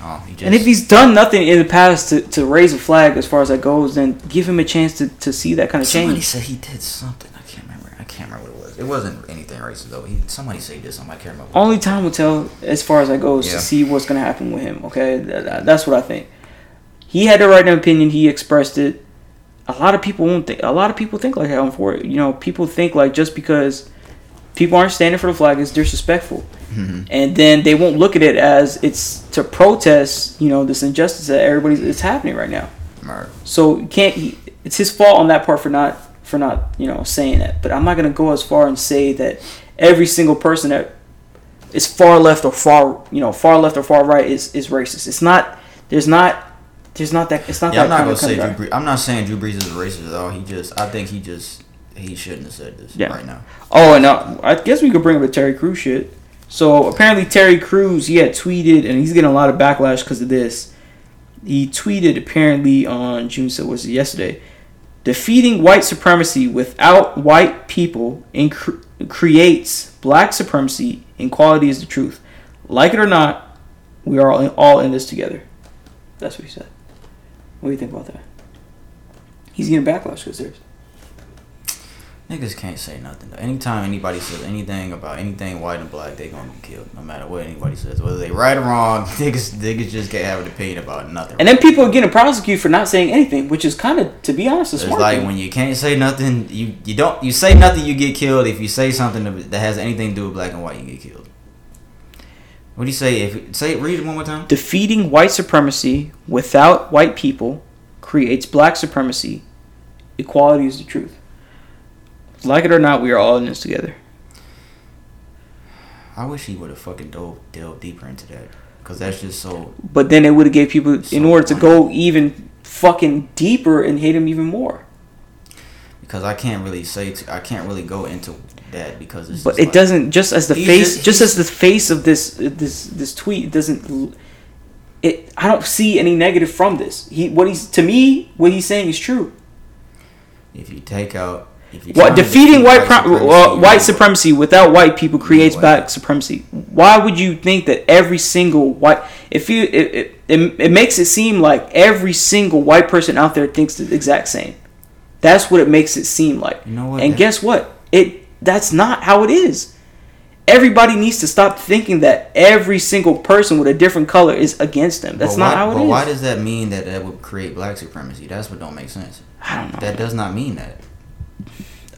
Oh, he just,
And if he's done nothing in the past to, to raise a flag as far as that goes, then give him a chance to, to see that kind of change.
Somebody said he did something. I can't remember. I can't remember what it was. It wasn't anything racist though. He somebody said this. I can't remember.
Only time will tell as far as I goes
Yeah.
to see what's gonna happen with him. Okay, That- that- that's what I think. He had the right to opinion. He expressed it. A lot of people won't think. A lot of people think like that. For it, you know, people think like just because people aren't standing for the flag is disrespectful,
Mhm.
and then they won't look at it as it's to protest. You know, this injustice that everybody's it's happening right now.
Right.
So you can't. He, it's his fault on that part for not for not you know saying that. But I'm not gonna go as far and say that every single person that is far left or far you know far left or far right is is racist. It's not. There's not. There's not that. It's not
Yeah, I'm
that
not
kind
gonna say Drew. Brees. I'm not saying Drew Brees is racist at all. He just, I think he just, he shouldn't have said this
Yeah.
right now.
Oh, and uh, I guess we could bring up the Terry Crews shit. So apparently Terry Crews, he had tweeted, and he's getting a lot of backlash because of this. He tweeted apparently on June so was it yesterday, defeating white supremacy without white people incre- creates black supremacy. Equality is the truth. Like it or not, we are all in, all in this together. That's what he said. What do you think about that? He's getting backlash because there's.
Niggas can't say nothing. Though. Anytime anybody says anything about anything white and black, they gonna be killed. No matter what anybody says, whether they right or wrong, niggas, niggas just can't have an opinion about nothing.
And then people are getting prosecuted for not saying anything, which is kind of, to be honest, a
It's like
thing.
when you can't say nothing, you you don't you say nothing, you get killed. If you say something that that has anything to do with black and white, you get killed. What do you say? If say read it one more time.
Defeating white supremacy without white people creates black supremacy. Equality is the truth. Like it or not, we are all in this together.
I wish he would have fucking dove delved deeper into that because that's just so.
But then it would have gave people, in
So
order to go even fucking deeper and hate him even more.
Because I can't really say to, I can't really go into that because it's.
But it
like-
doesn't just as the face,
just-
just, as the face of this this this tweet doesn't. It I don't see any negative from this. He what he's to me what he's saying is true.
If you take out.
What defeating
defeat
white pro-
supremacy,
uh, white supremacy without white people creates
white
black supremacy? Why would you think that every single white if you it, it, it, it makes it seem like every single white person out there thinks the exact same. That's what it makes it seem like.
You know what?
And guess what? It that's not how it is. Everybody needs to stop thinking that every single person with a different color is against them. That's
But
not how it
but
is.
why does that mean that that would create black supremacy? That's what don't make sense.
I don't know.
That does not mean that.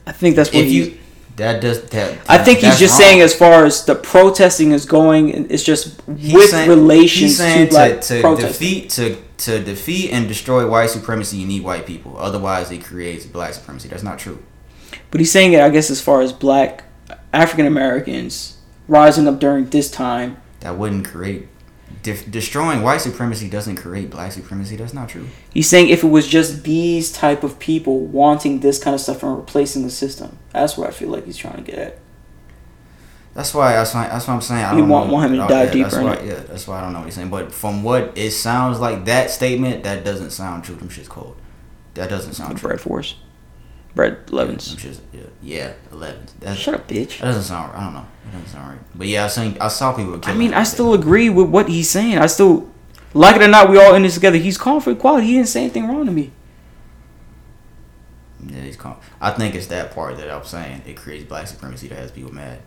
I think that's what
If you that does that.
I think he's just
wrong.
saying as far as the protesting is going, it's just
He's
with
saying-
relation to
to, to defeat to to defeat and destroy white supremacy, you need white people. Otherwise, it creates black supremacy. That's not true.
But he's saying it, I guess, as far as black African Americans rising up during this time.
That wouldn't create. Def- destroying white supremacy doesn't create black supremacy. That's not true.
He's saying if it was just these type of people wanting this kind of stuff and replacing the system, that's what I feel like he's trying to get at.
That's why that's why, that's what I'm saying. I don't
want- want him to
Oh,
dive deeper
That's why,
it.
yeah, that's why I don't know what he's saying. But from what it sounds like, that statement that doesn't sound true. Them shit's cold. That doesn't sound
The
true.
Bread Force. Brett Levens.
Shit- yeah, yeah, eleven. That,
Shut up, bitch.
That doesn't sound. I don't know. It doesn't sound right. But yeah, I seen. I saw people.
I mean. I still agree with what he's saying. I still, like it or not, we all in this together. He's calling for equality. He didn't say anything wrong to me.
Yeah, he's calm. I think it's that part that I'm saying it creates black supremacy that has people mad.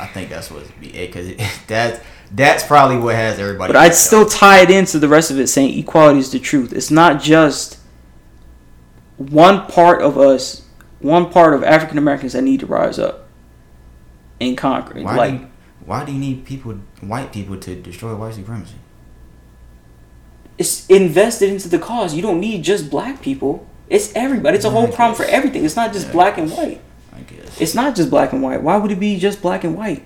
I think that's what's be eh, because that that's probably what has everybody.
But I'd still tie it into the rest of it, saying equality is the truth. It's not just one part of us, one part of African Americans that need to rise up and conquer.
Why
like
do you, why do you need people, white people, to destroy white supremacy?
it's invested into the cause. You don't need just black people. It's everybody. It's a whole problem for everything. It's not just
Yeah,
black and white.
I guess.
It's not just black and white. Why would it be just black and white?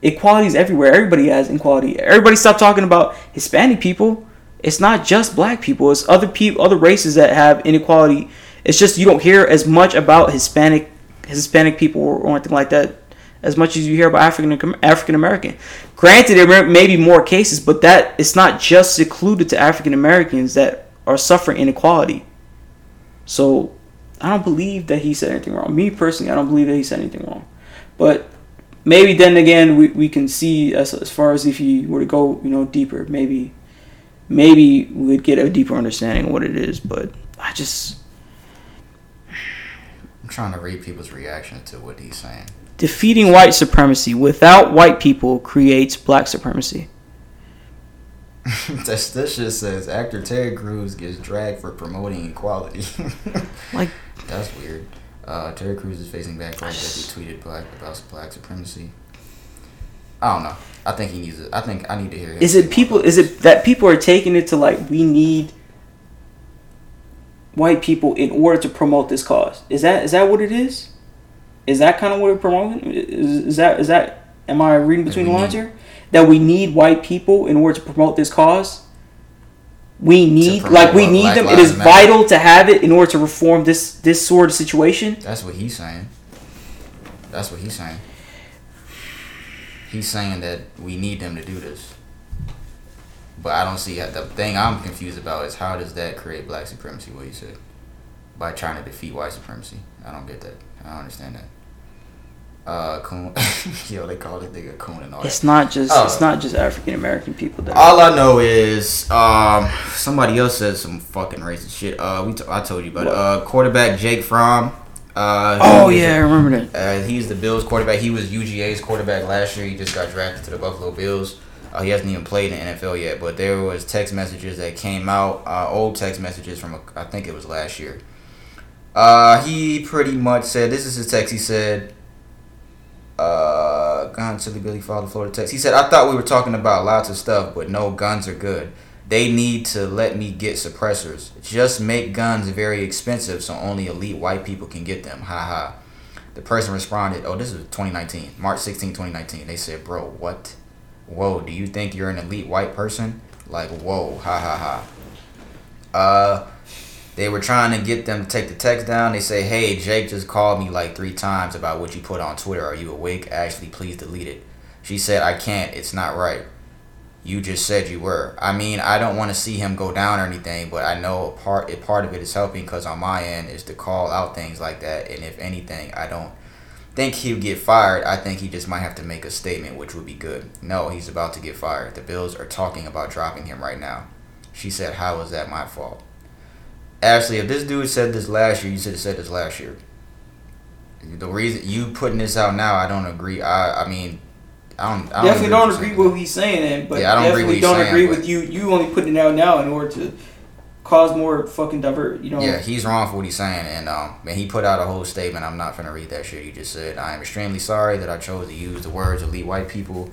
Equality is everywhere. Everybody has equality. Everybody stop talking about Hispanic people. It's not just black people. It's other people, other races that have inequality. It's just you don't hear as much about Hispanic Hispanic people or, anything like that as much as you hear about African African American. Granted, there may- be more cases, but that it's not just secluded to African Americans that are suffering inequality. So I don't believe that he said anything wrong. Me personally, I don't believe that he said anything wrong. But maybe then again, we, we can see as, as far as if he were to go, you know, deeper, maybe maybe we'd get a deeper understanding of what it is. But I just
trying to read people's reaction to what he's saying.
defeating white supremacy without white people creates black supremacy.
just says actor Terry Crews gets dragged for promoting equality.
Like-
that's weird. Uh, Ted Cruz is facing backlash as he tweeted black about black supremacy. I don't know. I think he needs it. I think I need to hear.
Is it people? Is it that people are taking it to like we need white people in order to promote this cause? Is that is that what it is? Is that kind of what we're promoting? Is, is that is that? Am I reading between the lines here? That we need white people in order to promote this cause. We need like we need them. It is
Matter?
vital to have it in order to reform this this sort of situation.
That's what he's saying. That's what he's saying. He's saying that we need them to do this. But I don't see the thing I'm confused about is how does that create black supremacy? What you said by trying to defeat white supremacy. I don't get that. I don't understand that. Uh, coon. Yo, they call this nigga coon and all that.
It's not just
Oh.
it's not just African American people that.
All I know is um somebody else said some fucking racist shit. Uh, we t- I told you about it. Uh, quarterback Jake Fromm. Uh,
oh yeah, I
a-
remember that.
uh, he's the Bills quarterback. He was UGA's quarterback last year. He just got drafted to the Buffalo Bills. Uh, he hasn't even played in the NFL yet, but there was text messages that came out, uh, old text messages from a, I think it was last year. Uh, he pretty much said, "This is his text." He said, uh, "Gun the Billy Father Florida text." He said, "I thought we were talking about lots of stuff, but no, guns are good. They need to let me get suppressors. Just make guns very expensive, so only elite white people can get them. Ha ha." The person responded, "Oh, this is 2019, March 16, 2019." They said, "Bro, what? Whoa, do you think you're an elite white person? Like, whoa, ha ha ha." Uh, they were trying to get them to take the text down. They say, "Hey, Jake just called me like three times about what you put on Twitter. Are you awake? Actually, please delete it." She said, "I can't. It's not right." You just said you were. I mean, I don't want to see him go down or anything, but I know a part a part of it is helping because on my end is to call out things like that. And if anything, I don't think he'll get fired. I think he just might have to make a statement, which would be good. No, he's about to get fired. The Bills are talking about dropping him right now. She said, "How is that my fault?" Ashley, if this dude said this last year, you should have said this last year. The reason you putting this out now, I don't agree. I I mean, I don't. I don't
definitely don't agree with what he's saying, but
Yeah, I don't agree
definitely
he's
don't
saying,
agree with you. You only putting it out now in order to cause more fucking divert. You know.
Yeah, he's wrong for what he's saying, and um, man, he put out a whole statement. I'm not gonna read that shit. He just said, "I am extremely sorry that I chose to use the words elite white people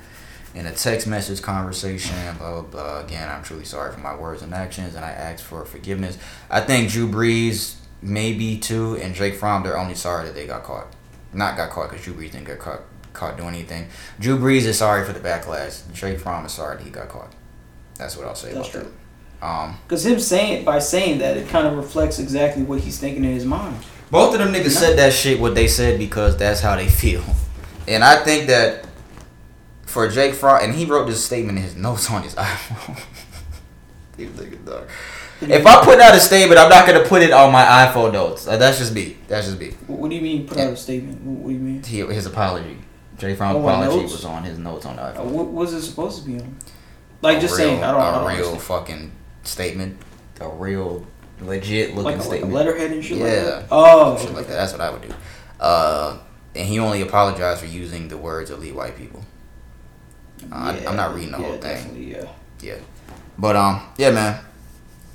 in a text message conversation." Blah blah blah. Again, I'm truly sorry for my words and actions, and I ask for forgiveness. I think Drew Brees maybe too, and Jake Fromm. They're only sorry that they got caught. Not got caught because Drew Brees didn't get caught caught doing anything. Drew Brees is sorry for the backlash. Jake Fromm is sorry that he got caught. That's what I'll say
That's
about
true.
that. Um.
Because him saying by saying that, it kind of reflects exactly what he's thinking in his mind.
Both of them niggas said that shit what they said because that's how they feel. And I think that for Jake Fromm, and he wrote this statement in his notes on his iPhone. These niggas dog. If I put out a statement, I'm not gonna put it on my iPhone notes. Uh, that's just me. That's just me.
What do you mean? Put out a statement. What, do you mean?
He, his apology. Jay Fromm's
Oh,
apology was on his notes on the
Uh,
iPhone.
what was it supposed to be on? Like
A
just
real,
saying. I don't. I
a
don't
real
understand.
fucking statement. A real legit looking
like, a, like a
statement.
letterhead and shit like
Yeah.
that. Oh,
shit like that. That's what I would do. Uh, and he only apologized for using the words of elite white people. Uh, I, I'm not reading the
yeah,
whole thing.
Yeah.
Yeah. But um, yeah, man.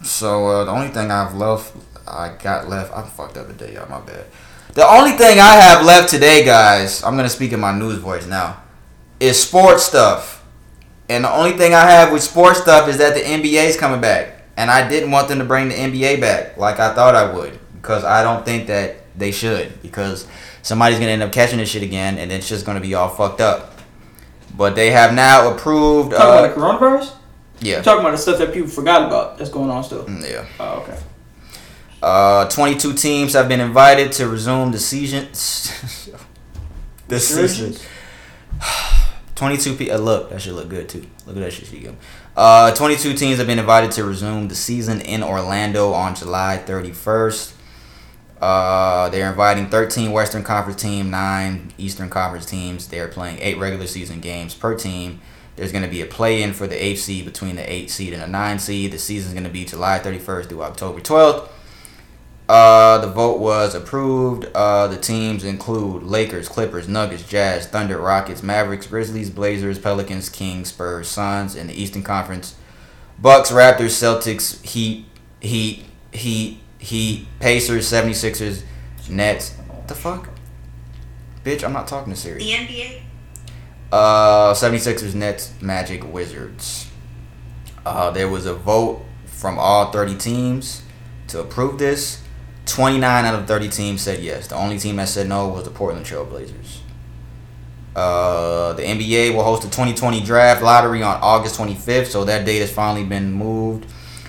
So uh, the only thing I've left, I got left. I'm fucked up today, y'all. My bad. The only thing I have left today, guys, I'm gonna speak in my news voice now, is sports stuff. And the only thing I have with sports stuff is that the NBA's coming back, and I didn't want them to bring the NBA back like I thought I would because I don't think that they should because somebody's gonna end up catching this shit again, and it's just gonna be all fucked up. But they have now approved.
Talking
Uh,
about the coronavirus.
yeah.
You're talking about the stuff that people forgot about that's going on still.
Mm, Yeah.
Oh, okay.
Uh, 22 teams have been invited to resume the season. the season.
Resurgence?
22 pe- uh, look, that should look good too. Look at that shit, she. Uh, 22 teams have been invited to resume the season in Orlando on July 31st. Uh, they're inviting 13 Western Conference team, nine Eastern Conference teams. They're playing eight regular season games per team. There's going to be a play-in for the eighth seed between the eight seed and the nine seed. The season's going to be July 31st through October 12th. Uh, the vote was approved. Uh, the teams include Lakers, Clippers, Nuggets, Jazz, Thunder, Rockets, Mavericks, Grizzlies, Blazers, Pelicans, Kings, Spurs, Suns in the Eastern Conference. Bucks, Raptors, Celtics, Heat, Heat, Heat, Heat, Pacers, 76ers, Nets. What the fuck? Bitch, I'm not talking to Siri.
The NBA
Uh, 76ers, Nets, Magic, Wizards. Uh, there was a vote from all 30 teams to approve this. 29 out of 30 teams said yes. The only team that said no was the Portland Trailblazers. Uh, the NBA will host the 2020 draft lottery on August 25th, so that date has finally been moved.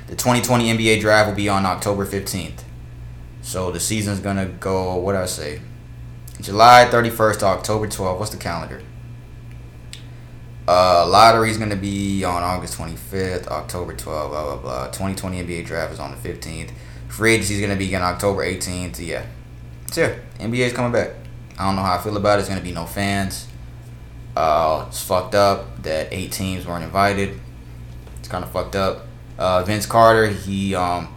The 2020 NBA draft will be on October 15th. So the season's gonna go, what did I say? July 31st to October 12th. What's the calendar? Uh, is gonna be on August 25th, October 12th, blah blah blah. 2020 NBA draft is on the 15th. Free agency's gonna be on October 18th. Yeah, it's here. NBA's coming back. I don't know how I feel about it. It's gonna be no fans. Uh, it's fucked up that eight teams weren't invited. It's kind of fucked up. Uh, Vince Carter, he um,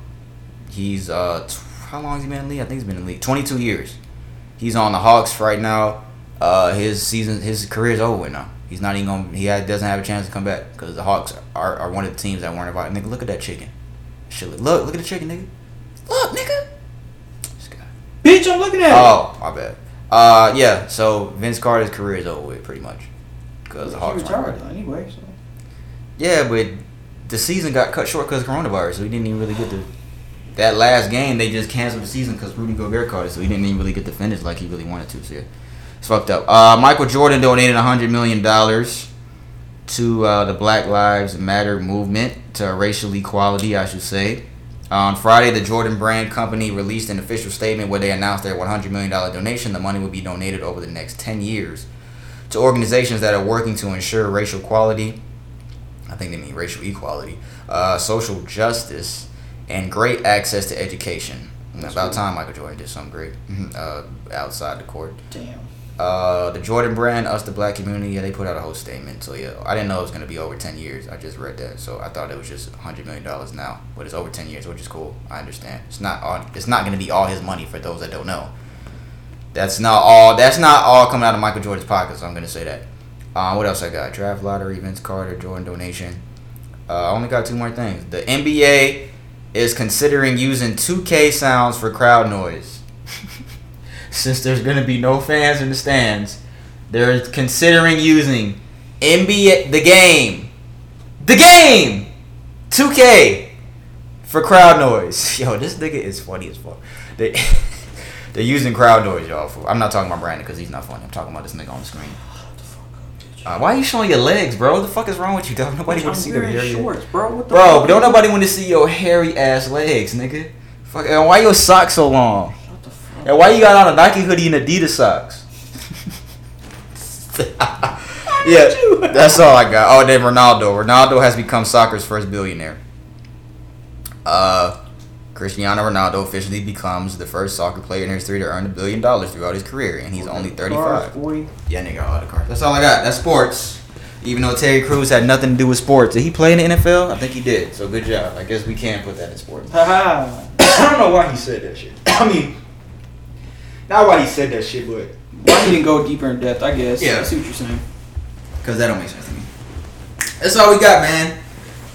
he's uh, t- how long has he been in the league? I think he's been in the league 22 years. He's on the Hawks right now. Uh, his season, his career is over now. He's not even gonna. He doesn't have a chance to come back because the Hawks are, are one of the teams that weren't invited. Nigga, look at that chicken. Shit, look, look at the chicken, nigga. Look, nigga. This guy.
Bitch, I'm looking at it.
Oh, my bad. Uh, yeah. So Vince Carter's career is over with, pretty much, because the
he
Hawks weren't
retired anyway. So.
Yeah, but the season got cut short because of coronavirus, so he didn't even really get to. That last game, they just canceled the season because Rudy Gobert caught it, so he didn't even really get to finish like he really wanted to. So yeah, it's fucked up. Uh, Michael Jordan donated hundred million dollars to uh, the Black Lives Matter movement to racial equality, I should say. On Friday, the Jordan Brand Company released an official statement where they announced their $100 million donation. The money will be donated over the next 10 years to organizations that are working to ensure racial equality. I think they mean racial equality, uh, social justice, and great access to education. And about time Michael Jordan did something great uh, outside the court.
Damn.
Uh, the Jordan brand, us the black community, yeah, they put out a whole statement. So yeah, I didn't know it was gonna be over ten years. I just read that, so I thought it was just hundred million dollars now, but it's over ten years, which is cool. I understand. It's not all. It's not gonna be all his money for those that don't know. That's not all. That's not all coming out of Michael Jordan's pocket. So I'm gonna say that. Uh, what else I got? Draft lottery, Vince Carter, Jordan donation. Uh, I only got two more things. The NBA is considering using 2K sounds for crowd noise. Since there's gonna be no fans in the stands, they're considering using NBA the game, the game, 2K for crowd noise. Yo, this nigga is funny as fuck. They they're using crowd noise, y'all. For, I'm not talking about Brandon because he's not funny. I'm talking about this nigga on the screen. Uh, why are you showing your legs, bro? What the fuck is wrong with you, dog? Nobody want to see your hairy
shorts, bro. What the
Bro,
fuck?
don't nobody want to see your hairy ass legs, nigga. Fuck, and why your socks so long?
What the fuck?
And why you got on a Nike hoodie and Adidas socks? yeah, that's all I got. Oh, then Ronaldo. Ronaldo has become soccer's first billionaire. Uh, Cristiano Ronaldo officially becomes the first soccer player in history to earn a billion dollars throughout his career, and he's only 35. Yeah, nigga, all the cards. That's all I got. That's sports. Even though Terry Crews had nothing to do with sports, did he play in the NFL? I think he did. So good job. I guess we can put that in sports.
Haha.
I don't know why he said that shit. I mean, not why he said that shit, but
Why he didn't go deeper in depth? I guess.
Yeah.
I see what you're saying.
Cause that don't make sense to me. That's all we got, man.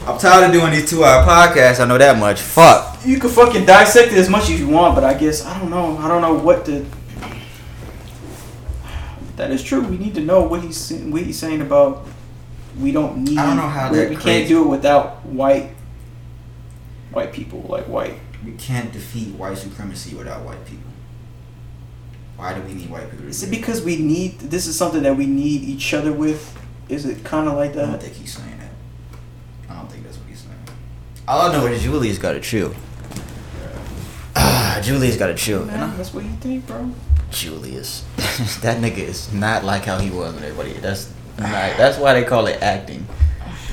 I'm tired of doing these two-hour podcasts. I know that much. Fuck.
You can fucking dissect it as much as you want, but I guess I don't know. I don't know what to. That is true. We need to know what he's what he's saying about. We don't need.
I don't know how
we,
that
we can't do it without white. White people like white.
We can't defeat white supremacy without white people. Why do we need white people?
Is it because we need? This is something that we need each other with. Is it kind of like that?
I don't think he's saying that. I don't think that's what he's saying. All I know is Julius got to chill. Ah, Julius got to chill. And
Man,
I-
that's what you think, bro.
Julius, that nigga is not like how he was with everybody. That's not, that's why they call it acting.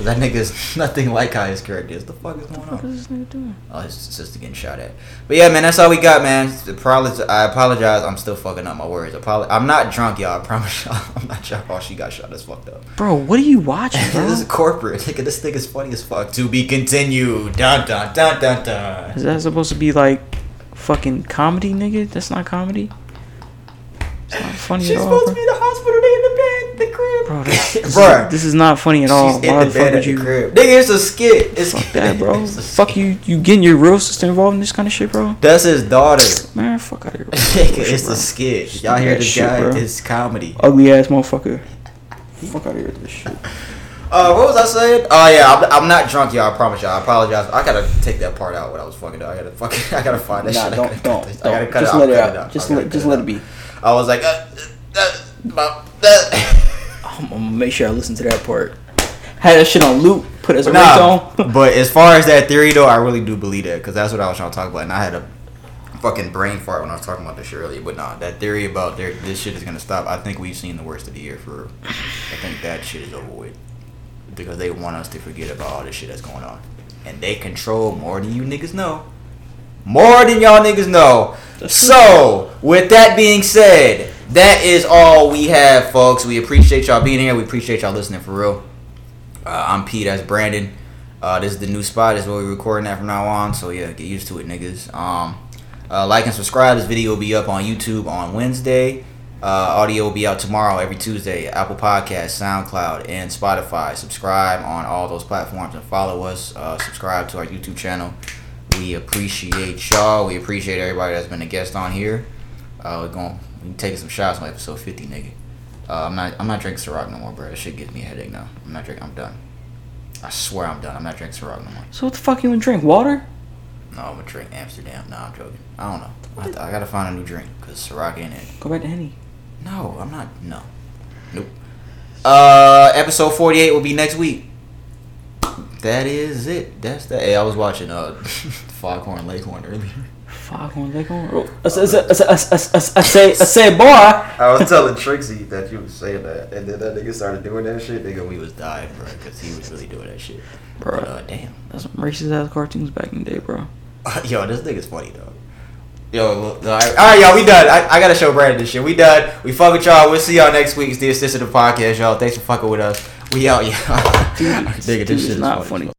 Cause that nigga is nothing like how his character is. The fuck is going on?
is this nigga doing?
Oh, his sister getting shot at. But yeah, man, that's all we got, man. I apologize. I'm still fucking up my words. Apolo- I'm not drunk, y'all. I promise y'all. I'm not drunk. Oh, she got shot. That's fucked up.
Bro, what are you watching, bro?
this is corporate. Nigga, this thing is funny as fuck. To be continued. Dun dun dun dun dun.
Is that supposed to be like fucking comedy, nigga? That's not comedy. It's not funny
She's
at all,
supposed
bro.
to be in the hospital. They in the bed, the crib.
Bro, this, this,
Bruh.
is, this is not funny at all.
She's in the
the
bed
would
at the
you?
crib. Nigga, it's a skit. It's
Fuck that, bro.
it's a
fuck you. You getting your real sister involved in this kind of shit, bro?
That's his daughter.
Man, fuck out of here. bro.
Nigga, it's
bro.
a skit. Y'all hear
that
this
shit,
guy?
bro.
It's comedy.
Ugly ass motherfucker. Fuck out of here with this shit.
Uh, what was I saying? Oh yeah, I'm, I'm not drunk, y'all. I promise y'all. I apologize. I gotta take that part out. What I was fucking. doing. I gotta fucking. I gotta find that
Nah,
shit.
Don't,
gotta
don't,
this-
don't.
I gotta cut
Just
it
let it
cut
out. Just let, just
it
let it be.
I was like, uh, uh, uh, uh,
I'm gonna make sure I listen to that part. Had that shit on loop. Put as a
Nah,
ringtone.
but as far as that theory though, I really do believe that because that's what I was trying to talk about, and I had a fucking brain fart when I was talking about this shit earlier. But nah, that theory about there, this shit is gonna stop. I think we've seen the worst of the year for. I think that shit is over with because they want us to forget about all this shit that's going on, and they control more than you niggas know. More than y'all niggas know. So, with that being said, that is all we have, folks. We appreciate y'all being here. We appreciate y'all listening for real. Uh, I'm Pete. That's Brandon. Uh, this is the new spot. This is where we're recording that from now on. So yeah, get used to it, niggas. Um, uh, like and subscribe. This video will be up on YouTube on Wednesday. Uh, audio will be out tomorrow, every Tuesday. Apple Podcast, SoundCloud, and Spotify. Subscribe on all those platforms and follow us. Uh, subscribe to our YouTube channel. We appreciate y'all. We appreciate everybody that's been a guest on here. Uh, we're going we taking some shots on episode 50, nigga. Uh, I'm not. I'm not drinking Ciroc no more, bro. That shit gives me a headache now. I'm not drinking. I'm done. I swear I'm done. I'm not drinking Ciroc no more.
So what the fuck you gonna drink? Water?
No, I'm gonna drink Amsterdam. No, I'm joking. I don't know. I, I gotta find a new drink because Ciroc ain't it.
Go back to Henny.
No, I'm not. No. Nope. Uh, episode 48 will be next week. That is it. That's that. Hey, I was watching uh, Foghorn Leghorn earlier.
Foghorn Leghorn. Oh, I say, I say, I say, I say, I say, I say, boy.
I was telling Trixie that you was saying that, and then that nigga started doing that shit. Nigga, we was dying, bro, because he was really doing that shit.
Bro.
But, uh, damn.
That's some racist ass cartoons back in the day, bro.
Yo, this nigga's funny, though. Yo, look, all right, all right, y'all, we done. I, I gotta show Brandon this shit. We done. We fuck with y'all. We'll see y'all next week. It's the Insensitive Podcast, y'all. Thanks for fucking with us. We out, y'all. Nigga,
Dude,
this shit is
not
funny.
funny.